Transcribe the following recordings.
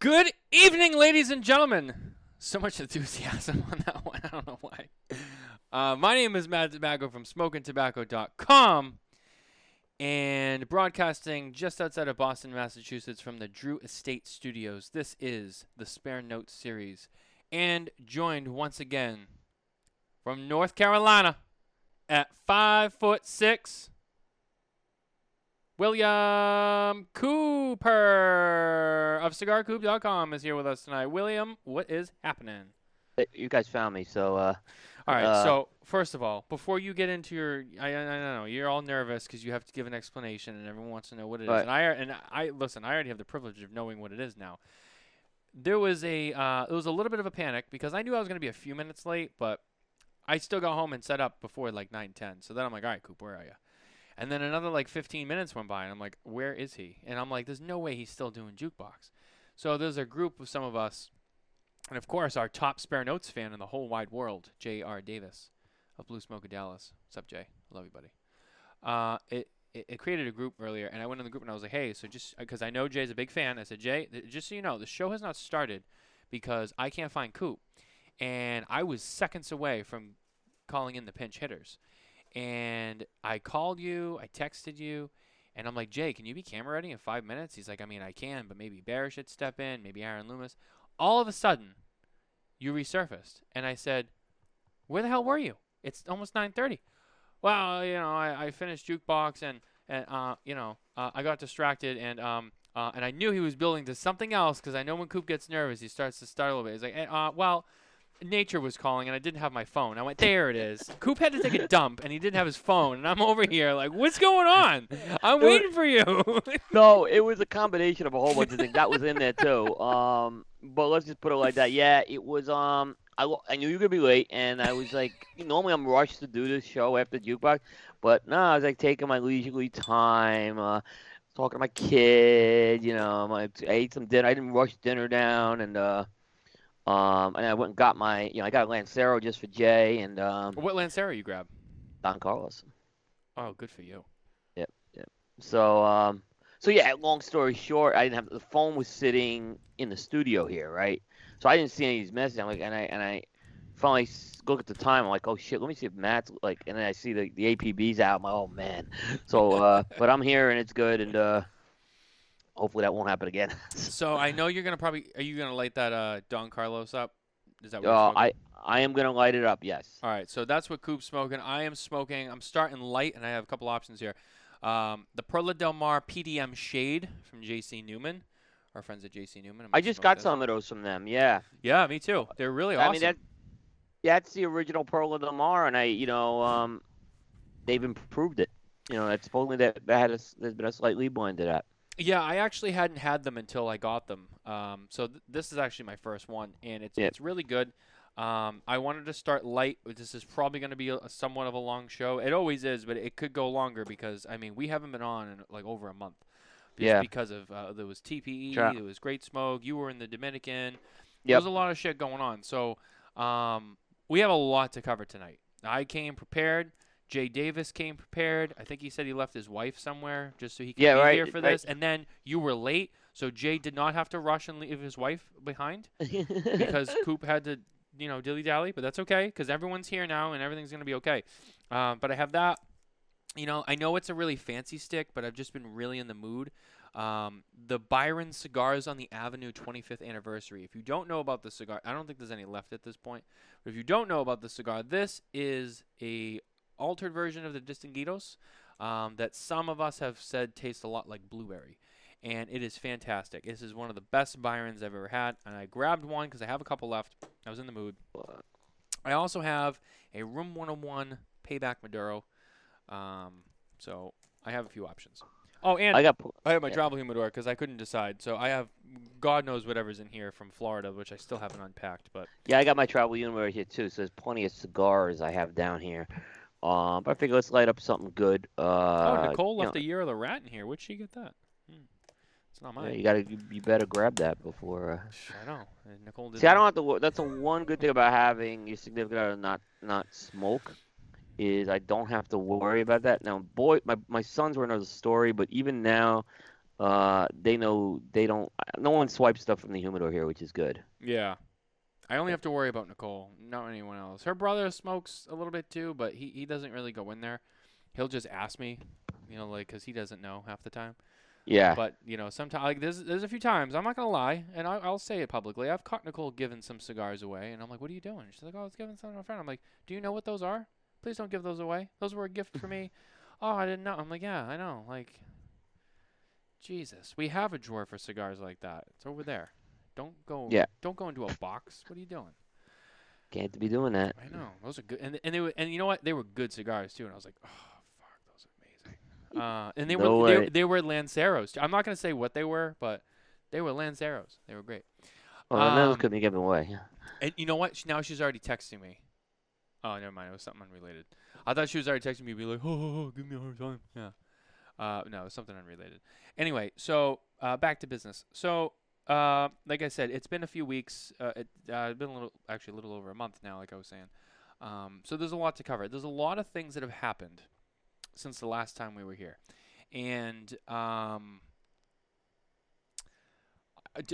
Good evening, ladies and gentlemen. So much enthusiasm on that one. I don't know why. Uh, my name is Matt Tobacco from SmokinTabacco.com and broadcasting just outside of Boston, Massachusetts from the Drew Estate Studios. This is the Spare Notes series and joined once again from North Carolina at five foot six. William Cooper of CigarCoop.com is here with us tonight. William, what is happening? You guys found me, so uh, All right. Uh, so first of all, before you get into your, I, I, I know you're all nervous because you have to give an explanation, and everyone wants to know what it is. Right. And I and I listen. I already have the privilege of knowing what it is now. There was a uh, there was a little bit of a panic because I knew I was going to be a few minutes late, but I still got home and set up before like nine ten. So then I'm like, all right, Coop, where are you? And then another like 15 minutes went by, and I'm like, where is he? And I'm like, there's no way he's still doing jukebox. So there's a group of some of us, and of course our top spare notes fan in the whole wide world, J.R. Davis of Blue Smoke of Dallas. What's up, Jay? Love you, buddy. Uh, it, it it created a group earlier, and I went in the group and I was like, hey, so just because I know Jay's a big fan, I said, Jay, th- just so you know, the show has not started because I can't find Coop, and I was seconds away from calling in the pinch hitters, and I called you, I texted you. And I'm like, Jay, can you be camera ready in five minutes? He's like, I mean, I can, but maybe Bear should step in, maybe Aaron Loomis. All of a sudden, you resurfaced, and I said, "Where the hell were you? It's almost 9:30." Well, you know, I, I finished jukebox, and and uh, you know, uh, I got distracted, and um, uh, and I knew he was building to something else because I know when Coop gets nervous, he starts to start a little bit. He's like, eh, uh, well. Nature was calling, and I didn't have my phone. I went, there it is. Coop had to take a dump, and he didn't have his phone. And I'm over here, like, what's going on? I'm waiting for you. no, it was a combination of a whole bunch of things. That was in there too. Um, but let's just put it like that. Yeah, it was. Um, I, I knew you were gonna be late, and I was like, normally I'm rushed to do this show after jukebox, but no, I was like taking my leisurely time, uh, talking to my kid. You know, my, I ate some dinner. I didn't rush dinner down, and uh, um, and I went and got my, you know, I got a Lancero just for Jay and um, what Lancero you grab? Don Carlos. Oh, good for you. So, um, so yeah. Long story short, I didn't have the phone was sitting in the studio here, right? So I didn't see any of these messages. I'm like, and I and I finally look at the time. I'm like, oh shit, let me see if Matt's like, and then I see the the APB's out. I'm like, oh man. So, uh, but I'm here and it's good, and uh, hopefully that won't happen again. So I know you're gonna probably. Are you gonna light that uh, Don Carlos up? Is that what? you're uh? I I am gonna light it up. Yes. All right, so that's what Coop's smoking. I am smoking. I'm starting light, and I have a couple options here. Um, the Perla Del Mar PDM Shade from JC Newman, our friends at JC Newman. I'm I just got this. some of those from them. Yeah. Yeah, me too. They're really awesome. I mean that. That's the original Perla Del Mar, and I, you know, um, they've improved it. You know, that's supposedly that that had a, s- there's been a slight lead to that. Yeah, I actually hadn't had them until I got them. Um, so th- this is actually my first one, and it's Yeah. it's really good. Um, I wanted to start light. This is probably going to be a, somewhat of a long show. It always is, but it could go longer because I mean we haven't been on in like over a month. Just Yeah. Because of uh, there was TPE, Sure. there was Great Smoke. You were in the Dominican. Yep. There's a lot of shit going on. So um, we have a lot to cover tonight. I came prepared. Jay Davis came prepared. I think he said he left his wife somewhere just so he could Yeah, be right, here for right. this. And then you were late, so Jay did not have to rush and leave his wife behind because Coop had to, you know, dilly dally. But that's okay because everyone's here now and everything's gonna be okay. Um, but I have that. You know, I know it's a really fancy stick, but I've just been really in the mood. Um, the Byron cigars on the Avenue 25th anniversary. If you don't know about the cigar, I don't think there's any left at this point. But if you don't know about the cigar, this is a altered version of the Distinguidos um, that some of us have said tastes a lot like blueberry. And it is fantastic. This is one of the best Byrons I've ever had. And I grabbed one because I have a couple left. I was in the mood. I also have a Room 101 Payback Maduro. Um, so I have a few options. Oh, and I got I have my Yeah. travel humidor because I couldn't decide. So I have God knows whatever's in here from Florida, which I still haven't unpacked. But yeah, I got my travel humidor here too. So there's plenty of cigars I have down here. Um, but I figure let's light up something good. Uh, oh, Nicole left know, a year of the rat in here. Where'd she get that? Hmm. It's not yeah, mine. you gotta, you, you better grab that before. Uh... I know. Uh, Nicole. See, I don't have to. That's the one good thing about having your significant other not not smoke, is I don't have to worry about that. Now, boy, my my sons were another story, but even now, Uh, they know they don't. No one swipes stuff from the humidor here, which is good. Yeah. I only have to worry about Nicole, not anyone else. Her brother smokes a little bit too, but he, he doesn't really go in there. He'll just ask me, you know, like because he doesn't know half the time. Yeah. But you know, sometimes like there's there's a few times I'm not gonna lie, and I, I'll say it publicly. I've caught Nicole giving some cigars away, and I'm like, "What are you doing?" She's like, "Oh, I was giving some to a friend." I'm like, "Do you know what those are? Please don't give those away. Those were a gift for me." oh, I didn't know. I'm like, "Yeah, I know." Like, Jesus, we have a drawer for cigars like that. It's over there. Don't go. Yeah. Don't go into a box. What are you doing? Can't be doing that. I know those are good, and and they were, and you know what? They were good cigars too. And I was like, oh fuck, those are amazing. Uh, and they No were they, they were Lanceros. too. I'm not gonna say what they were, but they were Lanceros. They were great. Oh, and those Um, could be given away. And you know what? Now she's already texting me. Oh, never mind. It was something unrelated. I thought she was already texting me, be like, oh, oh, oh, give me a hard time. Yeah. Uh, no, it was something unrelated. Anyway, so uh, back to business. So, uh, like I said, it's been a few weeks. Uh, it, uh, it's been a little, actually, a little over a month now, like I was saying. Um, so there's a lot to cover. There's a lot of things that have happened since the last time we were here, and um,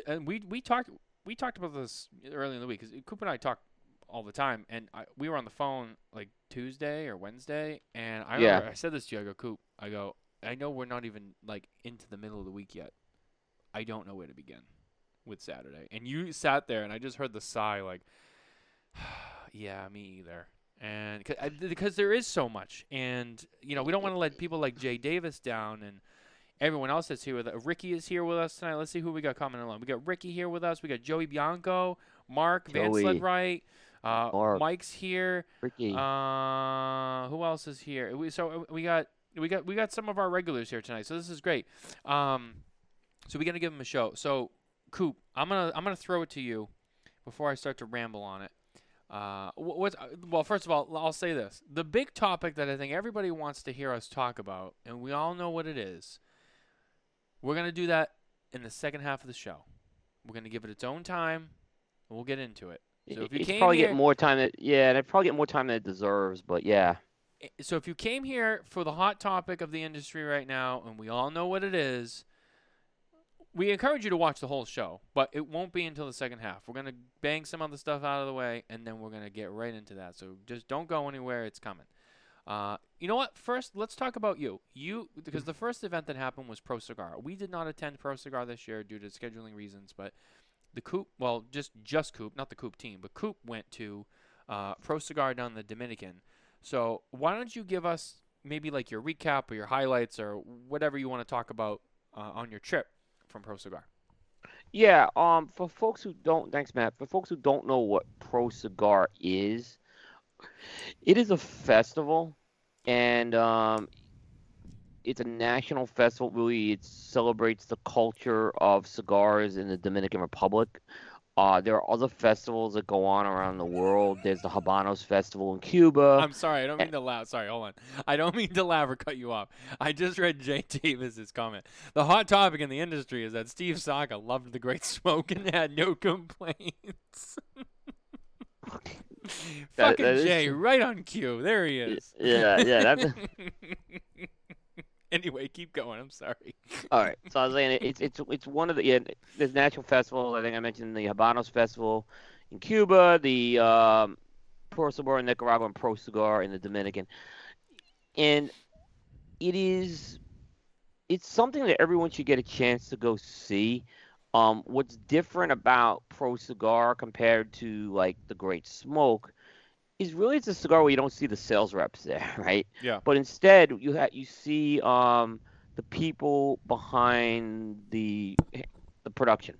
and we we talked we talked about this early in the week because Coop and I talk all the time, and I, we were on the phone like Tuesday or Wednesday, and I Yeah. remember I said this to you. I go, Coop, I go, I know we're not even like into the middle of the week yet. I don't know where to begin with Saturday, and you sat there, and I just heard the sigh, like, yeah, me either. And 'cause- I- because there is so much, and you know, we don't want to let people like Jay Davis down, and everyone else that's here with us. Ricky is here with us tonight. Let's see who we got coming along. We got Ricky here with us. We got Joey Bianco, Mark Van Joey. Uh, Mark. Mike's here. Ricky. Uh, who else is here? We so uh, we got we got we got some of our regulars here tonight. So this is great. Um, so we're gonna give them a show. So Coop, I'm gonna I'm gonna throw it to you before I start to ramble on it. Uh, wh- what's uh, well, first of all, I'll say this: the big topic that I think everybody wants to hear us talk about, and we all know what it is. We're gonna do that in the second half of the show. We're gonna give it its own time, and we'll get into it. So if you it's came probably here, getting more time. That, yeah, and it probably get more time than it deserves. But yeah, so if you came here for the hot topic of the industry right now, and we all know what it is, we encourage you to watch the whole show, but it won't be until the second half. We're gonna bang some other stuff out of the way, and then we're gonna get right into that. So just don't go anywhere; it's coming. Uh, you know what? First, let's talk about you. You because the first event that happened was Pro Cigar. We did not attend Pro Cigar this year due to scheduling reasons, but the Coop, well, just just Coop, not the Coop team, but Coop went to uh, Pro Cigar down in the Dominican. So why don't you give us maybe like your recap or your highlights or whatever you want to talk about uh, on your trip from Pro Cigar? yeah. Um, for folks who don't, thanks, Matt. For folks who don't know what Pro Cigar is, it is a festival, and um, it's a national festival. Really, it celebrates the culture of cigars in the Dominican Republic. Uh, there are other festivals that go on around the world. There's the Habanos Festival in Cuba. I'm sorry, I don't mean to laugh. Sorry, hold on. I don't mean to laugh or cut you off. I just read Jay Davis's comment. The hot topic in the industry is that Steve Saka loved the Great Smoke and had no complaints. That- Fucking that Jay, right on cue. There he is. yeah, yeah, that's anyway, keep going. I'm sorry. all right. So I was saying it's it's it's one of the yeah, there's national festivals. I think I mentioned the Habanos Festival in Cuba, the um, Pro Cigar in Nicaragua, and Pro Cigar in the Dominican, and it is it's something that everyone should get a chance to go see. Um, what's different about Pro Cigar compared to like the Great Smoke is really it's a cigar where you don't see the sales reps there, right? Yeah. But instead, you ha- you see um, the people behind the the production,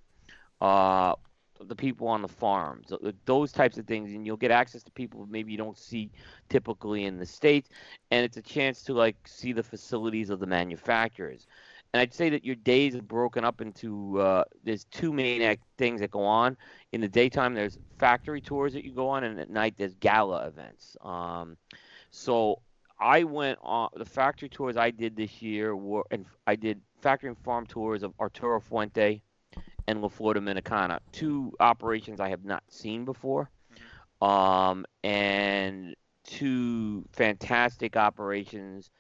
uh, the people on the farms, those types of things, and you'll get access to people maybe you don't see typically in the states, and it's a chance to like see the facilities of the manufacturers. And I'd say that your days are broken up into uh, there's two main act- things that go on. In the daytime, there's factory tours that you go on, and at night there's gala events. Um, so I went on the factory tours I did this year were, and I did factory and farm tours of Arturo Fuente and La Flor Dominicana, two operations I have not seen before, um, and two fantastic operations,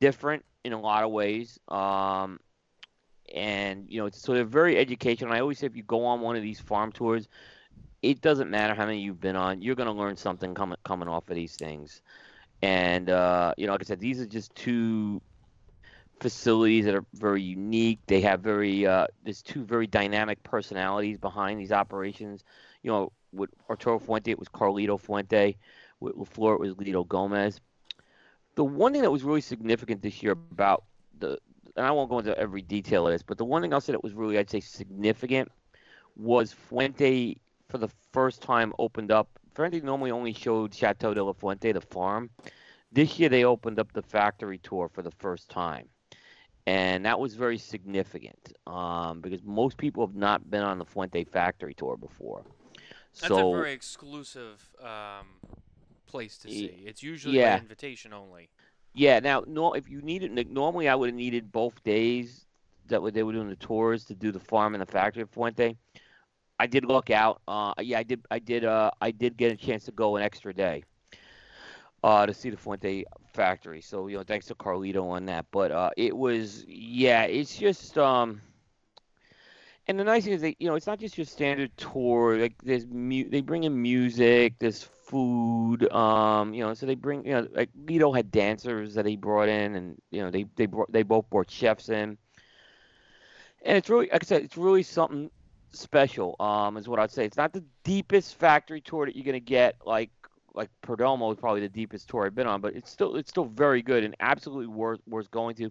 different in a lot of ways. Um, and you know, so they're very educational. I always say if you go on one of these farm tours, it doesn't matter how many you've been on, you're going to learn something coming coming off of these things. And uh, you know, like I said, these are just two facilities that are very unique. They have very uh, there's two very dynamic personalities behind these operations. You know, with Arturo Fuente, it was Carlito Fuente. With La Flor, it was Lito Gomez. The one thing that was really significant this year about the, and I won't go into every detail of this, but the one thing I'll say that was really, I'd say, significant was Fuente for the first time opened up. Fuente normally only showed Chateau de la Fuente, the farm. This year they opened up the factory tour for the first time and that was very significant um, because most people have not been on the Fuente factory tour before. That's so, a very exclusive um, place to see. It's usually yeah. by invitation only. Yeah. Now, no, if you needed normally, I would have needed both days that they were doing the tours to do the farm and the factory at Fuente. I did look out. Uh, yeah, I did. I did. Uh, I did get a chance to go an extra day uh, to see the Fuente factory. So you know, thanks to Carlito on that. But uh, it was yeah, it's just um. And the nice thing is, that you know, it's not just your standard tour. Like there's mu- they bring in music, there's food. Um, you know, so they bring you know, like Lito had dancers that he brought in, and you know, they they brought they both brought chefs in. And it's really, like I said, it's really something special. Um, is what I'd say. It's not the deepest factory tour that you're gonna get, like like Perdomo is probably the deepest tour I've been on, but it's still it's still very good and absolutely worth worth going to.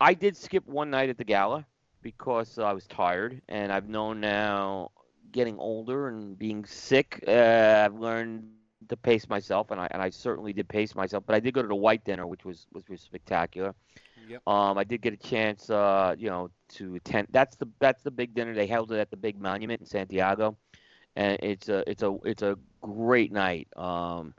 I did skip one night at the gala because uh, I was tired, and I've known now, getting older and being sick, uh, I've learned to pace myself, and I and I certainly did pace myself. But I did go to the white dinner, which was which was spectacular. Yep. Um, I did get a chance, uh, you know, to attend. That's the that's the big dinner. They held it at the big monument in Santiago and it's a it's a it's a great night um,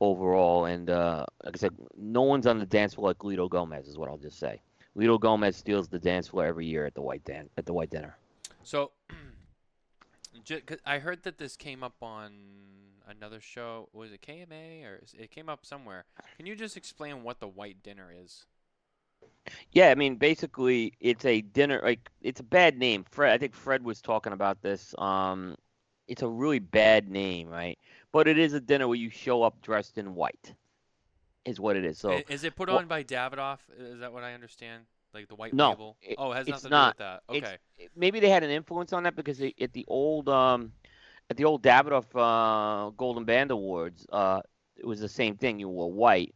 overall. And uh, like I said, no one's on the dance floor like Lito Gomez is what I'll just say. Lito Gomez steals the dance floor every year at the White Dan- at the White Dinner. So, I heard that this came up on another show. Was it KMA or it came up somewhere? Can you just explain what the White Dinner is? Yeah, I mean, basically, it's a dinner. Like, it's a bad name. Fred, I think Fred was talking about this. Um, it's a really bad name, right? But it is a dinner where you show up dressed in white, is what it is. So is it put well, on by Davidoff? Is that what I understand? Like the white no, label? It, oh, it has it's nothing not. to do with that. Okay. It's, maybe they had an influence on that because they, at the old um, at the old Davidoff uh, Golden Band Awards, uh, it was the same thing. You wore white.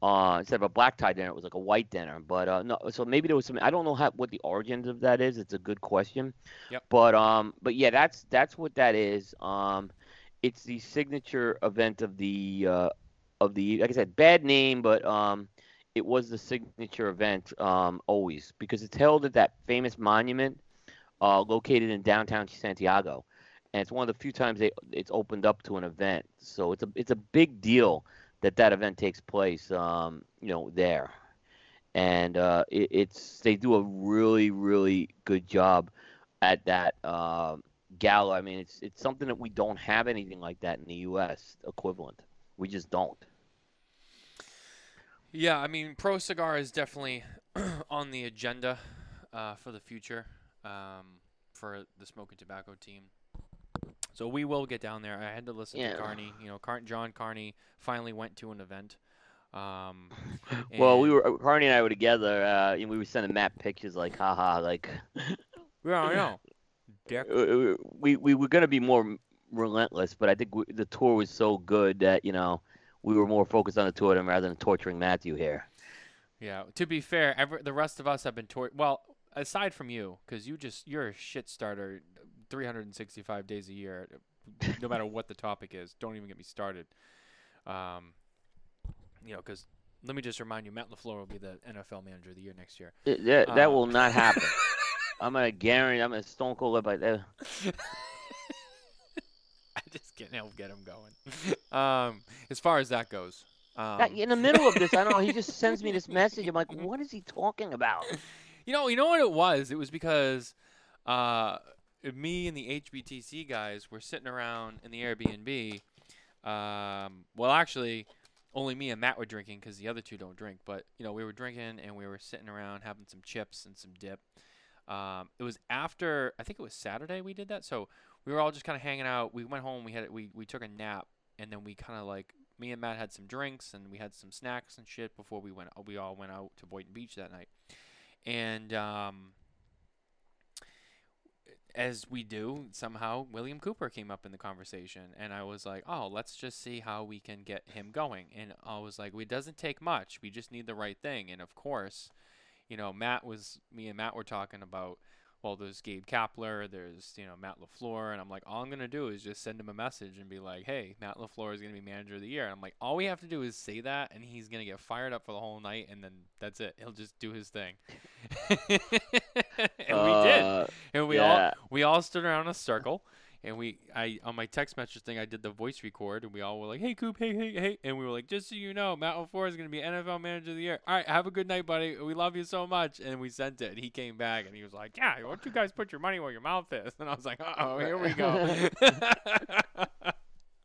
Uh, instead of a black tie dinner, it was like a white dinner. But uh, no, so maybe there was some. I don't know how, what the origins of that is. It's a good question. Yep. But um, but yeah, that's that's what that is. Um, it's the signature event of the uh, of the like I said, bad name, but um, it was the signature event um always because it's held at that famous monument, uh, located in downtown Santiago, and it's one of the few times they it's opened up to an event. So it's a it's a big deal that that event takes place, um, you know, there. And uh, it, it's they do a really really good job at that uh, gala. I mean, it's it's something that we don't have anything like that in the U.S. equivalent. We just don't. Yeah, I mean, Pro Cigar is definitely on the agenda uh, for the future um, for the smoking tobacco team. So we will get down there. I had to listen Yeah. to Carney. You know, Car- John Carney finally went to an event. Um, Well, we were Carney and I were together, uh, and we were sending Matt pictures like, haha, like Yeah, I know. Dick. uh, we we were gonna be more relentless, but I think we, the tour was so good that you know we were more focused on the two of them rather than torturing Matthew here. Yeah. To be fair, every, the rest of us have been tor- well, aside from you, because you just you're a shit starter, 365 days a year, no matter what the topic is. Don't even get me started. Um, you know, because let me just remind you, Matt Lafleur will be the NFL Manager of the Year next year. It- that that Uh, will not happen. I'm gonna guarantee. I'm gonna stone cold like that. Just can't help get him going. um, as far as that goes. Um, in the middle of this, I don't know. He just sends me this message. I'm like, what is he talking about? You know, you know what it was? It was because uh, me and the HBTC guys were sitting around in the Airbnb. Um, well, actually, only me and Matt were drinking because the other two don't drink. But you know, we were drinking and we were sitting around having some chips and some dip. Um, it was after I think it was Saturday we did that. So we were all just kind of hanging out. We went home. We had we we took a nap, and then we kind of like me and Matt had some drinks and we had some snacks and shit before we went. We all went out to Boynton Beach that night, and um, as we do, somehow William Cooper came up in the conversation, and I was like, "Oh, let's just see how we can get him going." And I was like, "It doesn't take much. We just need the right thing." And of course, you know, Matt was me and Matt were talking about well, there's Gabe Kapler, there's you know Matt Lafleur, and I'm like, all I'm gonna do is just send him a message and be like, hey, Matt Lafleur is gonna be manager of the year. And I'm like, all we have to do is say that, and he's gonna get fired up for the whole night, and then that's it. He'll just do his thing. and uh, we did, uh, and we yeah. all we all stood around in a circle, and we I on my text message thing I did the voice record and we all were like, "Hey Coop, hey hey hey," and we were like, "Just so you know, Matt LaFleur is gonna be NFL Manager of the Year. All right, have a good night, buddy. We love you so much." And we sent it, and he came back and he was like, "Yeah, why don't you guys put your money where your mouth is?" And I was like, "Oh, here we go." oh,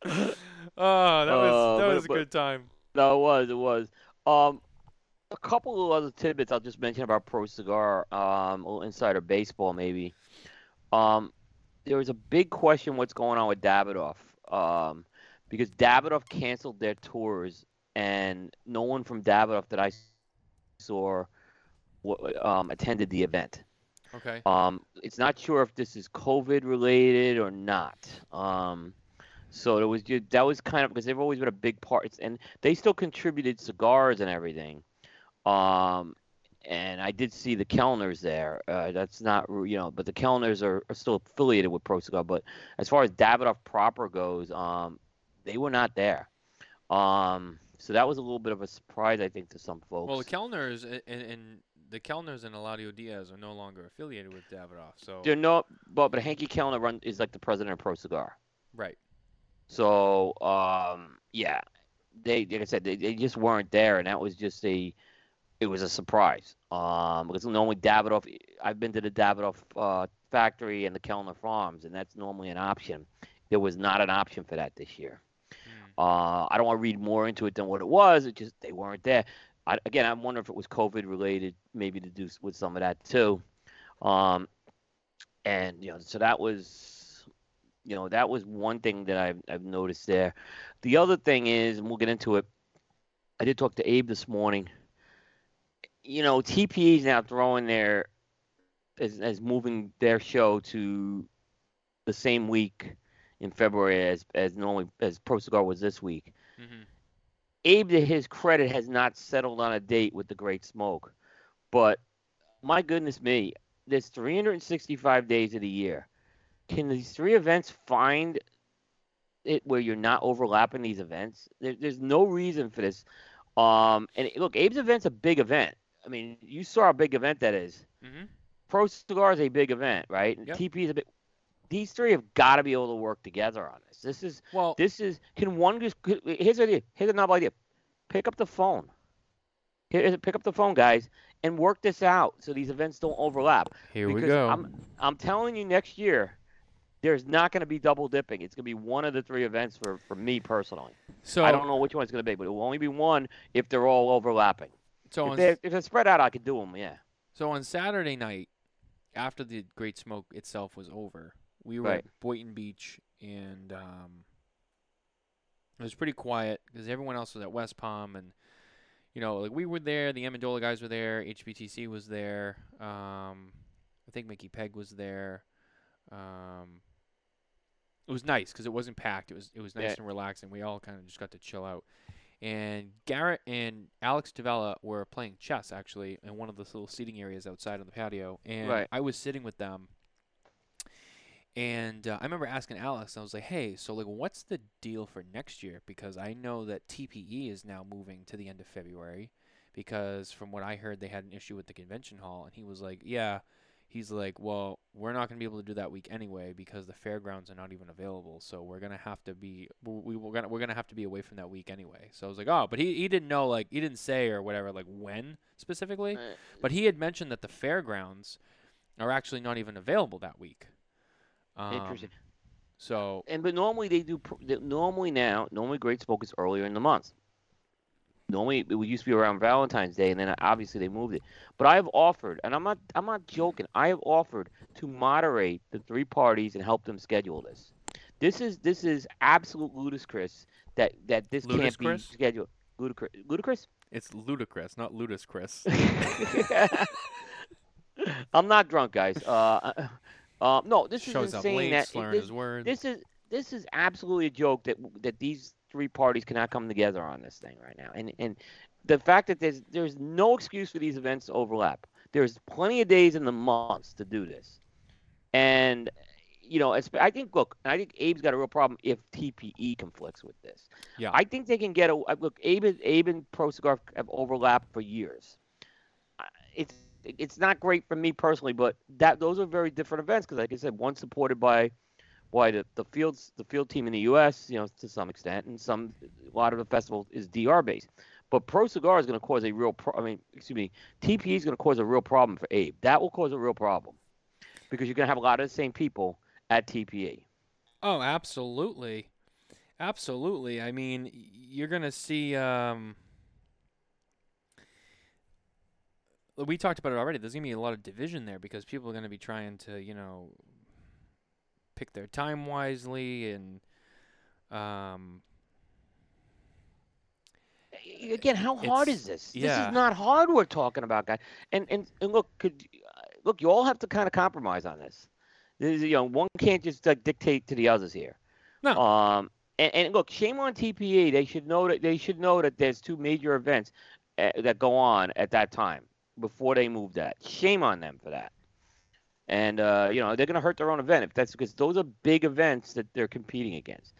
that was uh, that was but, a good time. No, it was it was. Um, a couple of other tidbits I'll just mention about Pro Cigar, um, a little insider baseball maybe. Um, there was a big question what's going on with Davidoff, um, because Davidoff canceled their tours, and no one from Davidoff that I saw um, attended the event. Okay. Um, it's not sure if this is COVID related or not. Um, so it was that was kind of because they've always been a big part, and they still contributed cigars and everything. Um, and I did see the Kelners there. Uh, that's not you know, but the Kelners are, are still affiliated with Pro Cigar. But as far as Davidoff proper goes, um, they were not there. Um, so that was a little bit of a surprise, I think, to some folks. Well, the Kelners and, and the Kelners and Eladio Diaz are no longer affiliated with Davidoff. So they're no, but but Hanky Kelner run is like the president of Pro Cigar. Right. So um, yeah, they like I said, they, they just weren't there, and that was just a it was a surprise. Um, because normally Davidoff, I've been to the Davidoff uh, factory and the Kelner Farms, and that's normally an option. There was not an option for that this year. Mm. Uh, I don't want to read more into it than what it was. It just they weren't there. I, again, I'm wondering if it was COVID related, maybe to do with some of that too. Um, and you know, so that was, you know, that was one thing that I've, I've noticed there. The other thing is, and we'll get into it. I did talk to Abe this morning you know, TPE is now throwing their as, as moving their show to the same week in February as as normally as Pro Cigar was this week. Mm-hmm. Abe, to his credit, has not settled on a date with the Great Smoke, but my goodness me, there's 365 days of the year. Can these three events find it where you're not overlapping these events? There, there's no reason for this. Um, and look, Abe's event's a big event. I mean, you saw how big event that is. Mm-hmm. Pro Cigar is a big event, right? Yep. TP is a big. These three have got to be able to work together on this. This is well. This is can one just here's the idea. Here's a novel idea. Pick up the phone. Here, pick up the phone, guys, and work this out so these events don't overlap. Here because we go. I'm I'm telling you, next year there's not going to be double dipping. It's going to be one of the three events for, for me personally. So I don't know which one it's going to be, but it will only be one if they're all overlapping. So if, they, if they're spread out, I could do them. Yeah. So on Saturday night, after the Great Smoke itself was over, we were right. at Boynton Beach, and um, it was pretty quiet because everyone else was at West Palm, and you know, like we were there. The Amendola guys were there. HBTC was there. Um, I think Mickey Peg was there. Um, it was nice because it wasn't packed. It was it was nice yeah. and relaxing. We all kind of just got to chill out and Garrett and Alex Davella were playing chess actually in one of the little seating areas outside on the patio, and right. I was sitting with them. And uh, I remember asking Alex, I was like, "Hey, so like, what's the deal for next year? Because I know that TPE is now moving to the end of February, because from what I heard, they had an issue with the convention hall." And he was like, "Yeah, he's like, well, we're not going to be able to do that week anyway because the fairgrounds are not even available. So we're going to have to be we we're going to we're going to have to be away from that week anyway. So I was like, oh, but he he didn't know like he didn't say or whatever like when specifically, right. but he had mentioned that the fairgrounds are actually not even available that week. Um, Interesting. So and but normally they do normally now normally Great Smoke is earlier in the month. Normally it used to be around Valentine's Day, and then obviously they moved it. But I have offered, and I'm not I'm not joking. I have offered to moderate the three parties and help them schedule this. This is this is absolute ludicrous that that this can't be scheduled. Ludicrous. Ludicrous. It's ludicrous, not ludicrous. I'm not drunk, guys. Uh, uh, no, this Shows is insane. late, that this, this is this is absolutely a joke that that these three parties cannot come together on this thing right now. And and the fact that there's there's no excuse for these events to overlap. There's plenty of days in the months to do this. And you know, I think look, I think Abe's got a real problem if TPE conflicts with this. Yeah. I think they can get a uh, look. Abe, Abe and Pro Cigar have overlapped for years. It's it's not great for me personally, but that those are very different events because, like I said, one supported by by the, the fields the field team in the U.S. You know, to some extent, and some a lot of the festival is DR based. But Pro Cigar is going to cause a real. Pro- I mean, excuse me, TPE is going to cause a real problem for Abe. That will cause a real problem because you're going to have a lot of the same people at. TPE. Oh, absolutely, absolutely. I mean, you're gonna see. Um, we talked about it already. There's gonna be a lot of division there because people are gonna be trying to, you know, pick their time wisely and, um, again, how hard is this? This is not hard. We're talking about, guys. And and, and look, could uh, look, you all have to kind of compromise on this. This is, you know, one can't just like, dictate to the others here. No. Um. And, and look, shame on TPA. They should know that they should know that there's two major events uh, that go on at that time before they move that. Shame on them for that. And uh, you know they're gonna hurt their own event if that's because those are big events that they're competing against.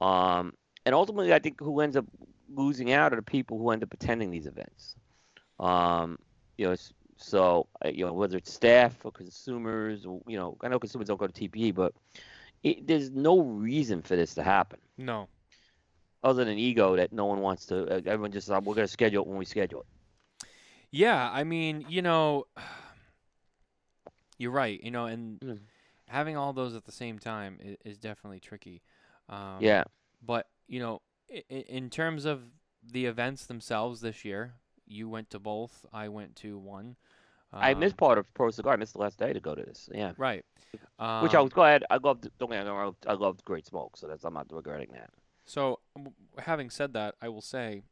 Um, and ultimately, I think who ends up losing out are the people who end up attending these events. Um, you know, so uh, you know whether it's staff or consumers, or, you know, I know consumers don't go to TPE, but it, there's no reason for this to happen no. other than ego that no one wants to. Uh, everyone just uh, we're gonna schedule it when we schedule it. Yeah, I mean, you know, you're right. You know, and Mm. having all those at the same time is, is definitely tricky. Um, yeah, But you know, i- i- in terms of the events themselves this year, you went to both. I went to one. I Um, missed part of Pro Cigar. I missed the last day to go to this. Yeah, Right. Um, which I was glad. I loved. Don't get me wrong. I loved Great Smoke, so that's I'm not regretting that. So, having said that, I will say,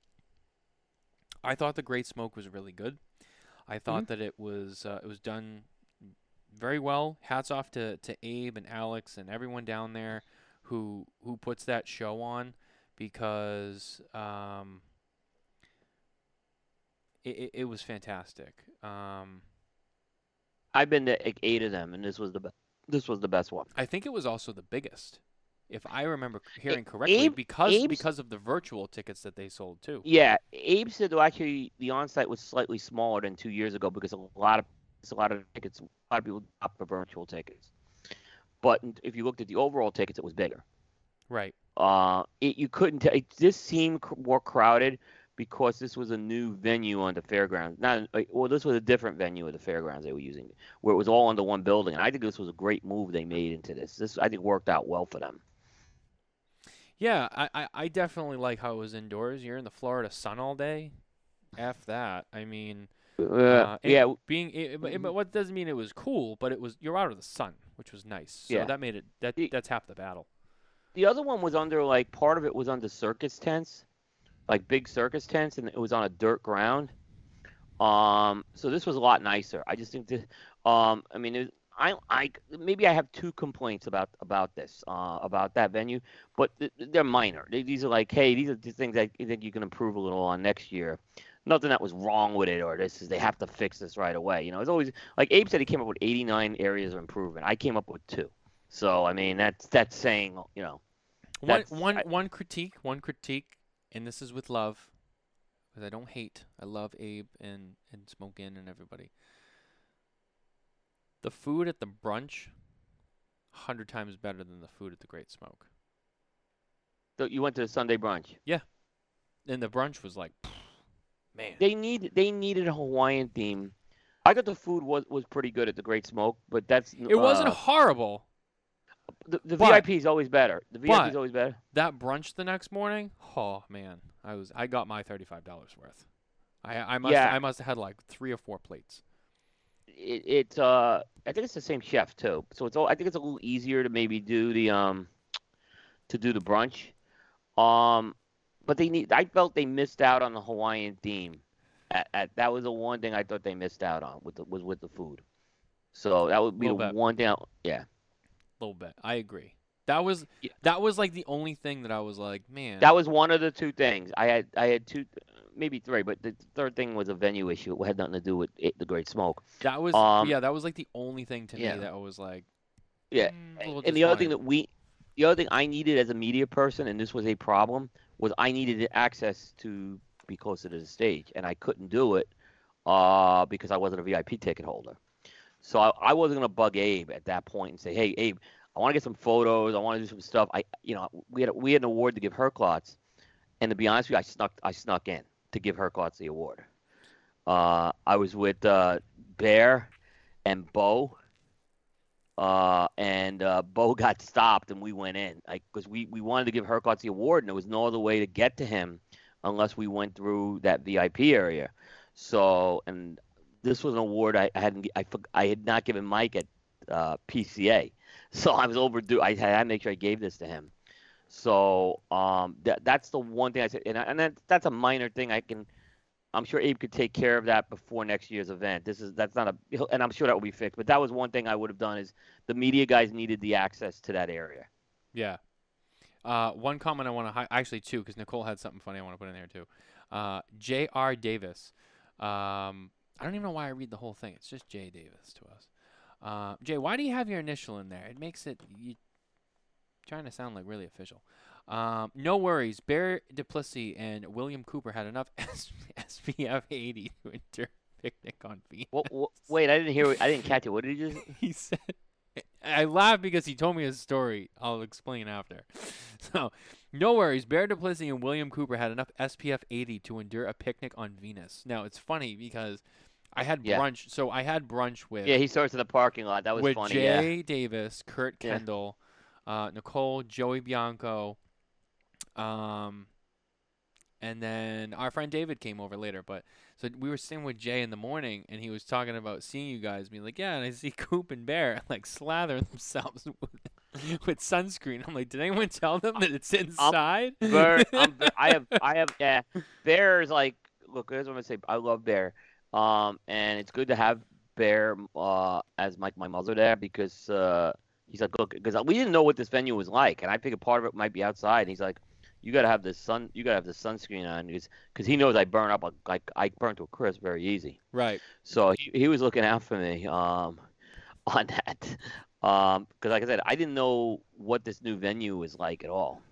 I thought the Great Smoke was really good. I thought Mm-hmm. that it was uh, it was done very well. Hats off to, to Abe and Alex and everyone down there who who puts that show on because um, it, it, it was fantastic. Um, I've been to eight of them, and this was the be- this was the best one. I think it was also the biggest, if I remember hearing correctly, Abe- because Abe's- because of the virtual tickets that they sold too. Yeah, Abe said though actually the on-site was slightly smaller than two years ago because a lot of a lot of tickets, a lot of people opt for virtual tickets. But if you looked at the overall tickets, it was bigger. Right. Uh, it you couldn't. T- it just seemed more crowded because this was a new venue on the fairgrounds. Not well, this was a different venue at the fairgrounds they were using, where it was all under one building. And I think this was a great move they made into this. This I think worked out well for them. Yeah, I, I, I definitely like how it was indoors. You're in the Florida sun all day. F that. I mean, Uh, uh, yeah, being it, it- but- but what doesn't mean it was cool, but it was you're out of the sun, which was nice. So Yeah. that made it that that's half the battle. the other one was under like part of it was under circus tents, like big circus tents, and it was on a dirt ground. Um, so this was a lot nicer. I just think that, um, I mean, it, I, I maybe I have two complaints about about this, uh, about that venue, but th- they're minor. They, these are like, hey, these are the things I think you can improve a little on next year. Nothing that was wrong with it, or this is they have to fix this right away. You know, it's always like Abe said he came up with 89 areas of improvement. I came up with two. So I mean, that's that's saying, you know. One one I- one critique, one critique, and this is with love, because I don't hate. I love Abe and and Smoke Inn and everybody. The food at the brunch, hundred times better than the food at the Great Smoke. So you went to the Sunday brunch. Yeah, and the brunch was like, man. They need they needed a Hawaiian theme. I thought the food was was pretty good at the Great Smoke, but that's It wasn't uh, horrible. The, the But- VIP is always better. The VIP is always better. That brunch the next morning, oh man, I was I got my thirty five dollars worth. I I must Yeah. I must have had like three or four plates. It, it's uh, I think it's the same chef too. So it's all. I think it's a little easier to maybe do the um, to do the brunch. Um, but they need. I felt they missed out on the Hawaiian theme. At, at that was the one thing I thought they missed out on with the was with the food. So that would be the bit. one thing. I, yeah. A little bit. I agree. That was Yeah. that was like the only thing that I was like, man. That was one of the two things. I had I had two, maybe three, but the third thing was a venue issue. It had nothing to do with it, the Great Smoke. that was um, yeah, that was like the only thing to yeah. me that was like Yeah, mm, and the other thing that we, the other thing I needed as a media person, and this was a problem, was I needed access to be closer to the stage, and I couldn't do it, uh, because I wasn't a VIP ticket holder. So I, I wasn't gonna bug Abe at that point and say, hey Abe, I want to get some photos, I want to do some stuff. I, you know, we had we had an award to give Herklots, and to be honest with you, I snuck I snuck in to give Herklots the award. Uh, I was with uh, Bear and Bo uh, and uh, Bo got stopped, and we went in, because we, we wanted to give Herklots the award, and there was no other way to get to him unless we went through that VIP area. So, and this was an award I, I hadn't, I, I had not given Mike at uh, PCA, so I was overdue. I had to make sure I gave this to him. So, um, that that's the one thing I said, and, I, and that, that's a minor thing I can. I'm sure Abe could take care of that before next year's event. This is that's not a, and I'm sure that will be fixed. But that was one thing I would have done is the media guys needed the access to that area. Yeah. Uh, one comment I want to hi- actually two because Nicole had something funny I want to put in there too. Uh, J.R. Davis. Um, I don't even know why I read the whole thing. It's just J. Davis to us. Uh, Jay, why do you have your initial in there? It makes it you trying to sound like really official. Um, no worries. Bear Duplessis and William Cooper had enough S- SPF 80 to endure picnic on Venus. What, what, wait, I didn't hear. I didn't catch it. What did you just? he said I laughed because he told me his story. I'll explain after. So, no worries. Bear Duplessis and William Cooper had enough SPF 80 to endure a picnic on Venus. Now, it's funny because I had Yeah. brunch. So, I had brunch with Yeah, he starts in the parking lot. That was with funny. yeah. Jay Davis, Kurt Yeah. Kendall, uh, Nicole, Joey Bianco, um, and then our friend David came over later. But so we were sitting with Jay in the morning, and he was talking about seeing you guys, being like, "Yeah," and I see Coop and Bear like slather themselves with, with sunscreen. I'm like, "Did anyone tell them that it's inside?" Bear, I'm, I have, I have, yeah. Bear is like, look, here's what I'm gonna say. I love Bear, um, and it's good to have Bear uh, as like my mother there because uh, he's like, look, because we didn't know what this venue was like, and I think a part of it might be outside. And he's like, you gotta have the sun, you gotta have the sunscreen on, because he knows I burn up, like, I burn to a crisp very easy. right. So he, he was looking out for me um, on that. Um, because like I said, I didn't know what this new venue was like at all.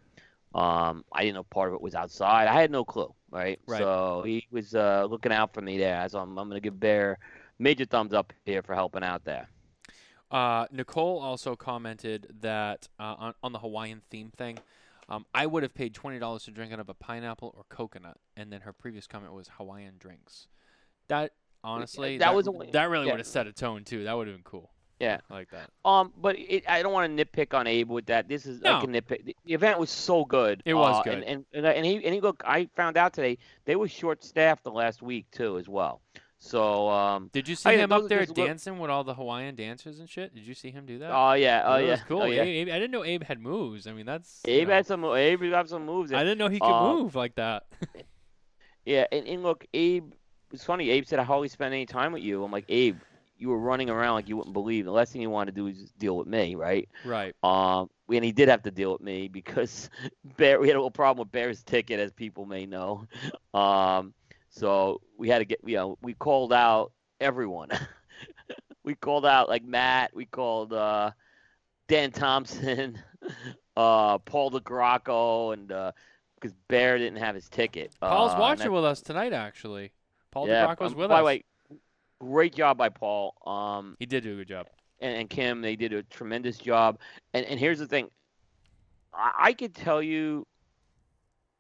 Um, I didn't know part of it was outside. I had no clue, right? Right. So he was uh, looking out for me there. So I'm, I'm going to give Bear major thumbs up here for helping out there. Uh, Nicole also commented that uh, on, on the Hawaiian theme thing, um, I would have paid twenty dollars to drink out of a pineapple or coconut, and then her previous comment was Hawaiian drinks. That honestly, that that, was a- that really yeah. would have set a tone too. That would have been cool. Yeah. I like that. Um, but it, I don't want to nitpick on Abe with that. This is like a No. nitpick. The, event was so good. It was uh, good. And, and and and he and he look. I found out today they were short staffed the last week too as well. So um. Did you see Oh, yeah, him up there dancing with all the Hawaiian dancers and shit? Did you see him do that? Oh yeah. Oh yeah. cool. Oh, yeah. Abe, I didn't know Abe had moves. I mean, that's Abe know, had some. Abe got some moves. I didn't know he could uh, move like that. Yeah, and, and look, Abe. It's funny. Abe said, "I hardly spent any time with you." I'm like, Abe, you were running around like you wouldn't believe. The last thing you want to do is deal with me, right? right. Um, and he did have to deal with me because Bear. We had a little problem with Bear's ticket, as people may know. Um, so we had to get. You know, we called out everyone. we called out like Matt. We called uh, Dan Thompson, uh, Paul DeGracco, and because Bear didn't have his ticket. Paul's Uh, watching that- with us tonight, actually. Paul yeah, DeGracco's um, with by us. By the way, great job by Paul. Um, He did do a good job. and, and Kim, they did a tremendous job. And and here's the thing, I, I could tell you,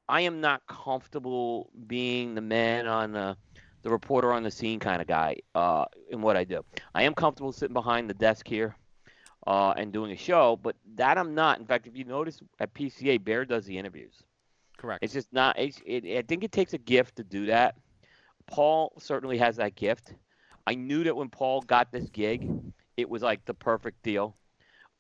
I am not comfortable being the man on the, the reporter on the scene kind of guy. Uh, in what I do, I am comfortable sitting behind the desk here. uh, and doing a show. But that I'm not. In fact, if you notice at PCA, Bear does the interviews. Correct. It's just not. It's, it, I think it takes a gift to do that. Paul certainly has that gift. I knew that when Paul got this gig, it was like the perfect deal.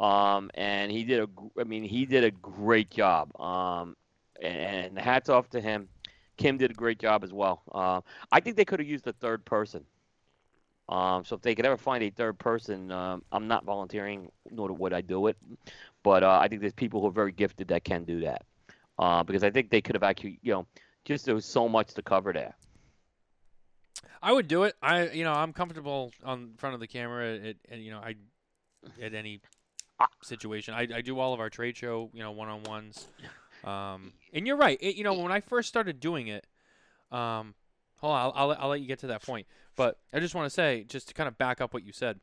Um, and he did a, I mean, he did a great job. Um, and, and hats off to him. Kim did a great job as well. Uh, I think they could have used a third person. Um, so if they could ever find a third person, um, I'm not volunteering, nor would I do it. But uh, I think there's people who are very gifted that can do that. Uh, because I think they could have actually, you know, just there was so much to cover there. I would do it. I, you know, I'm comfortable on front of the camera at, at you know, I, at any situation. I, I do all of our trade show, you know, one on ones. Um, and you're right. It, you know, when I first started doing it, um, hold on, I'll, I'll, let- I'll let you get to that point. But I just want to say, just to kind of back up what you said,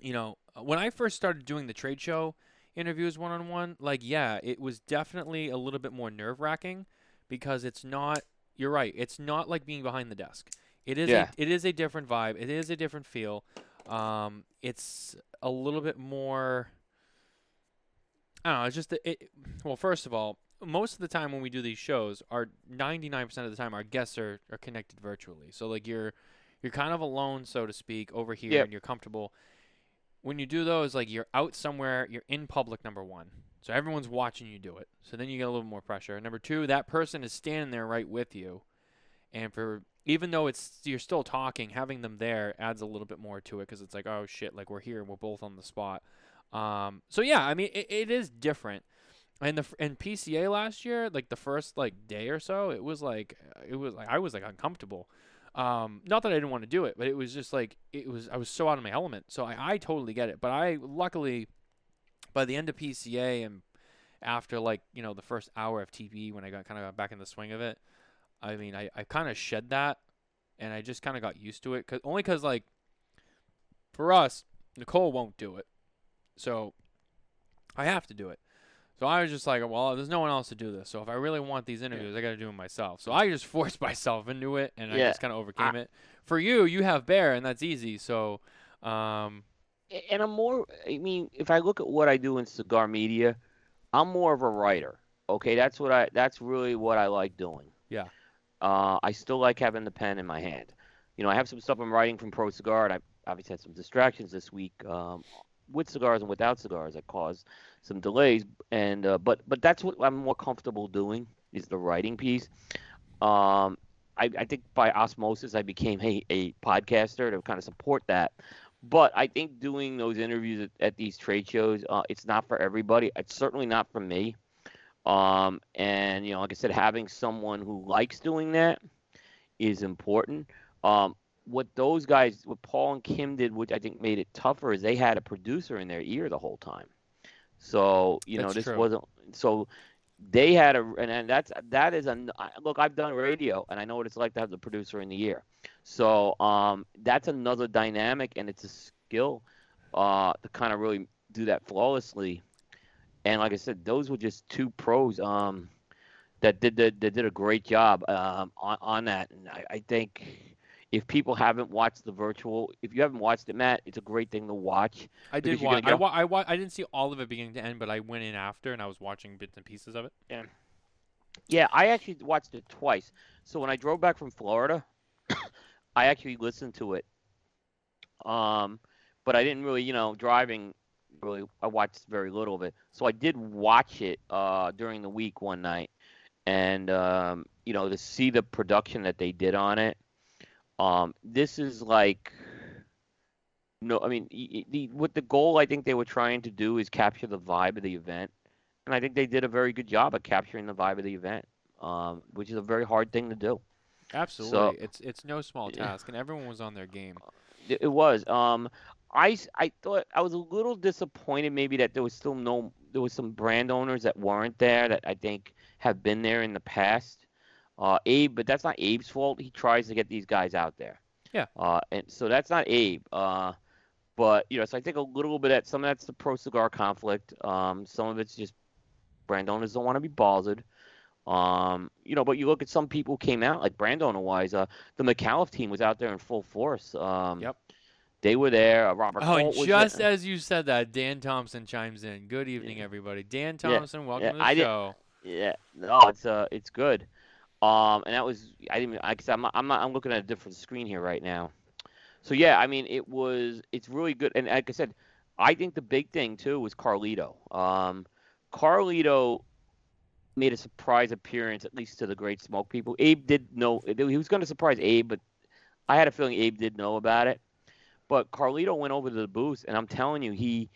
you know, when I first started doing the trade show interviews one on one, like, yeah, it was definitely a little bit more nerve wracking because it's not, you're right, it's not like being behind the desk. It is Yeah. a, it is a different vibe. It is a different feel. Um, it's a little bit more. I don't know. It's just it. Well, first of all, most of the time when we do these shows, our ninety nine percent of the time our guests are, are connected virtually. So like you're you're kind of alone, so to speak, over here, Yep. and you're comfortable. When you do those, like you're out somewhere, you're in public. Number one, so everyone's watching you do it. So then you get a little more pressure. Number two, that person is standing there right with you, and for even though it's you're still talking, having them there adds a little bit more to it because it's like, oh shit, like we're here, and we're both on the spot. Um, so yeah, I mean, it, it is different. And the and PCA last year, like the first like day or so, it was like it was like I was like uncomfortable. Um, not that I didn't want to do it, but it was just like it was I was so out of my element. So I, I totally get it. But I luckily by the end of PCA and after like you know the first hour of TV when I got kind of got back in the swing of it, I mean I, I kind of shed that and I just kind of got used to it. Cause, only because like for us, Nicole won't do it, so I have to do it. So I was just like, well, there's no one else to do this. So if I really want these interviews, I got to do them myself. So I just forced myself into it, and I just kind of overcame it. For you, you have Bear, and that's easy. So, um, And I'm more. I mean, if I look at what I do in cigar media, I'm more of a writer. Okay, that's what I. That's really what I like doing. Yeah. Uh, I still like having the pen in my hand. You know, I have some stuff I'm writing from Pro Cigar, and I obviously had some distractions this week um, with cigars and without cigars that caused some delays. And uh, but but that's what I'm more comfortable doing is the writing piece. Um, I, I think by osmosis I became a, a podcaster to kind of support that. But I think doing those interviews at, at these trade shows, uh, it's not for everybody. It's certainly not for me. Um, and you know, like I said, having someone who likes doing that is important. Um, what those guys, what Paul and Kim did, which I think made it tougher, is they had a producer in their ear the whole time. So you know, this true. wasn't so. They had a, and, and that's that is a look. I've done radio, and I know what it's like to have the producer in the ear. So um, that's another dynamic, and it's a skill uh, to kind of really do that flawlessly. And like I said, those were just two pros um, that did the, that did a great job um, on, on that. And I, I think if people haven't watched the virtual, if you haven't watched it, Matt, it's a great thing to watch. I did watch. gonna I, wa- I, wa- I didn't see all of it beginning to end, but I went in after and I was watching bits and pieces of it. Yeah, I actually watched it twice. So when I drove back from Florida, I actually listened to it. Um, but I didn't really, you know, driving really I watched very little of it. So I did watch it uh during the week one night. And um, you know, to see the production that they did on it. Um, this is like no, I mean, the what the goal I think they were trying to do is capture the vibe of the event, and I think they did a very good job of capturing the vibe of the event, um, which is a very hard thing to do. Absolutely, it's it's no small Yeah. task, and everyone was on their game. It, it was. Um, I I thought I was a little disappointed maybe that there was still no there was some brand owners that weren't there that I think have been there in the past. Uh, Abe, but that's not Abe's fault. He tries to get these guys out there. Yeah. Uh, and so that's not Abe. Uh, but you know, so I think a little bit at some of that's the pro cigar conflict. Um, some of it's just brand owners don't want to be bothered. Um, you know, but you look at some people who came out like brand owner wise. Uh, the McAuliffe team was out there in full force. Um, Yep. They were there. Uh, Robert Oh, and just as you said that, Dan Thompson chimes in. Good evening, Yeah. everybody. Dan Yeah. Thompson, welcome Yeah, to the I did- show. Yeah, no, it's uh, it's good. Um, and that was I didn't. I guess I'm I'm, not, I'm looking at a different screen here right now. So yeah, I mean, it was it's really good. And like I said, I think the big thing too was Carlito. Um, Carlito made a surprise appearance, at least to the Great Smoke people. Abe did know he was going to surprise Abe, but I had a feeling Abe did know about it. But Carlito went over to the booth, and I'm telling you, he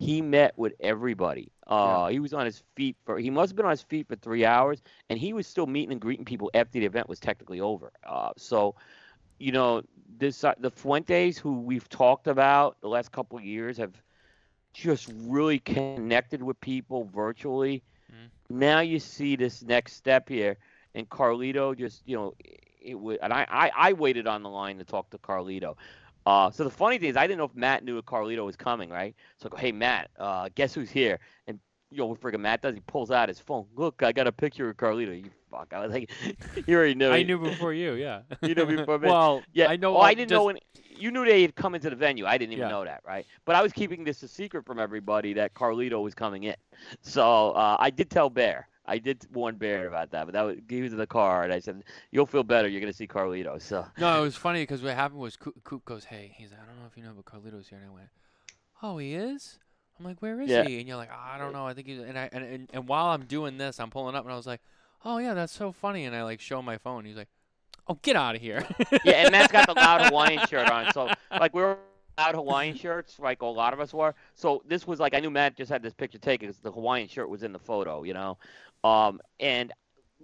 he met with everybody. Uh, He was on his feet for he must have been on his feet for three hours, and he was still meeting and greeting people after the event was technically over. Uh, so, you know, this uh, the Fuentes who we've talked about the last couple of years have just really connected with people virtually. Mhm. Now you see this next step here, and Carlito just you know it would, and I, I I waited on the line to talk to Carlito. Uh, so the funny thing is, I didn't know if Matt knew Carlito was coming, right? So I go, hey Matt, uh, guess who's here? And you know what friggin' Matt does? He pulls out his phone. Look, I got a picture of Carlito. You fuck. I was like, you already knew. I it. knew before you, yeah. You knew before me? well, Yeah. I know. Oh, I didn't just- know when you knew they had come into the venue. I didn't even Yeah. know that, right? But I was keeping this a secret from everybody that Carlito was coming in. So uh, I did tell Bear. I did warn Bear about that, but that was was in the car, and I said, "You'll feel better. You're gonna see Carlito." So No, it was funny because what happened was Coop, Coop goes, "Hey, he's like, I don't know if you know, but Carlito's here." And I went, "Oh, he is." I'm like, "Where is Yeah. he?" And you're like, "I don't know. I think he's." And I and, and and while I'm doing this, I'm pulling up, and I was like, "Oh yeah, that's so funny." And I like show my phone. He's like, "Oh, get out of here." yeah, and Matt's got the loud Hawaiian shirt on. So like we were loud Hawaiian shirts, like a lot of us were. So this was like I knew Matt just had this picture taken because the Hawaiian shirt was in the photo, you know. Um, and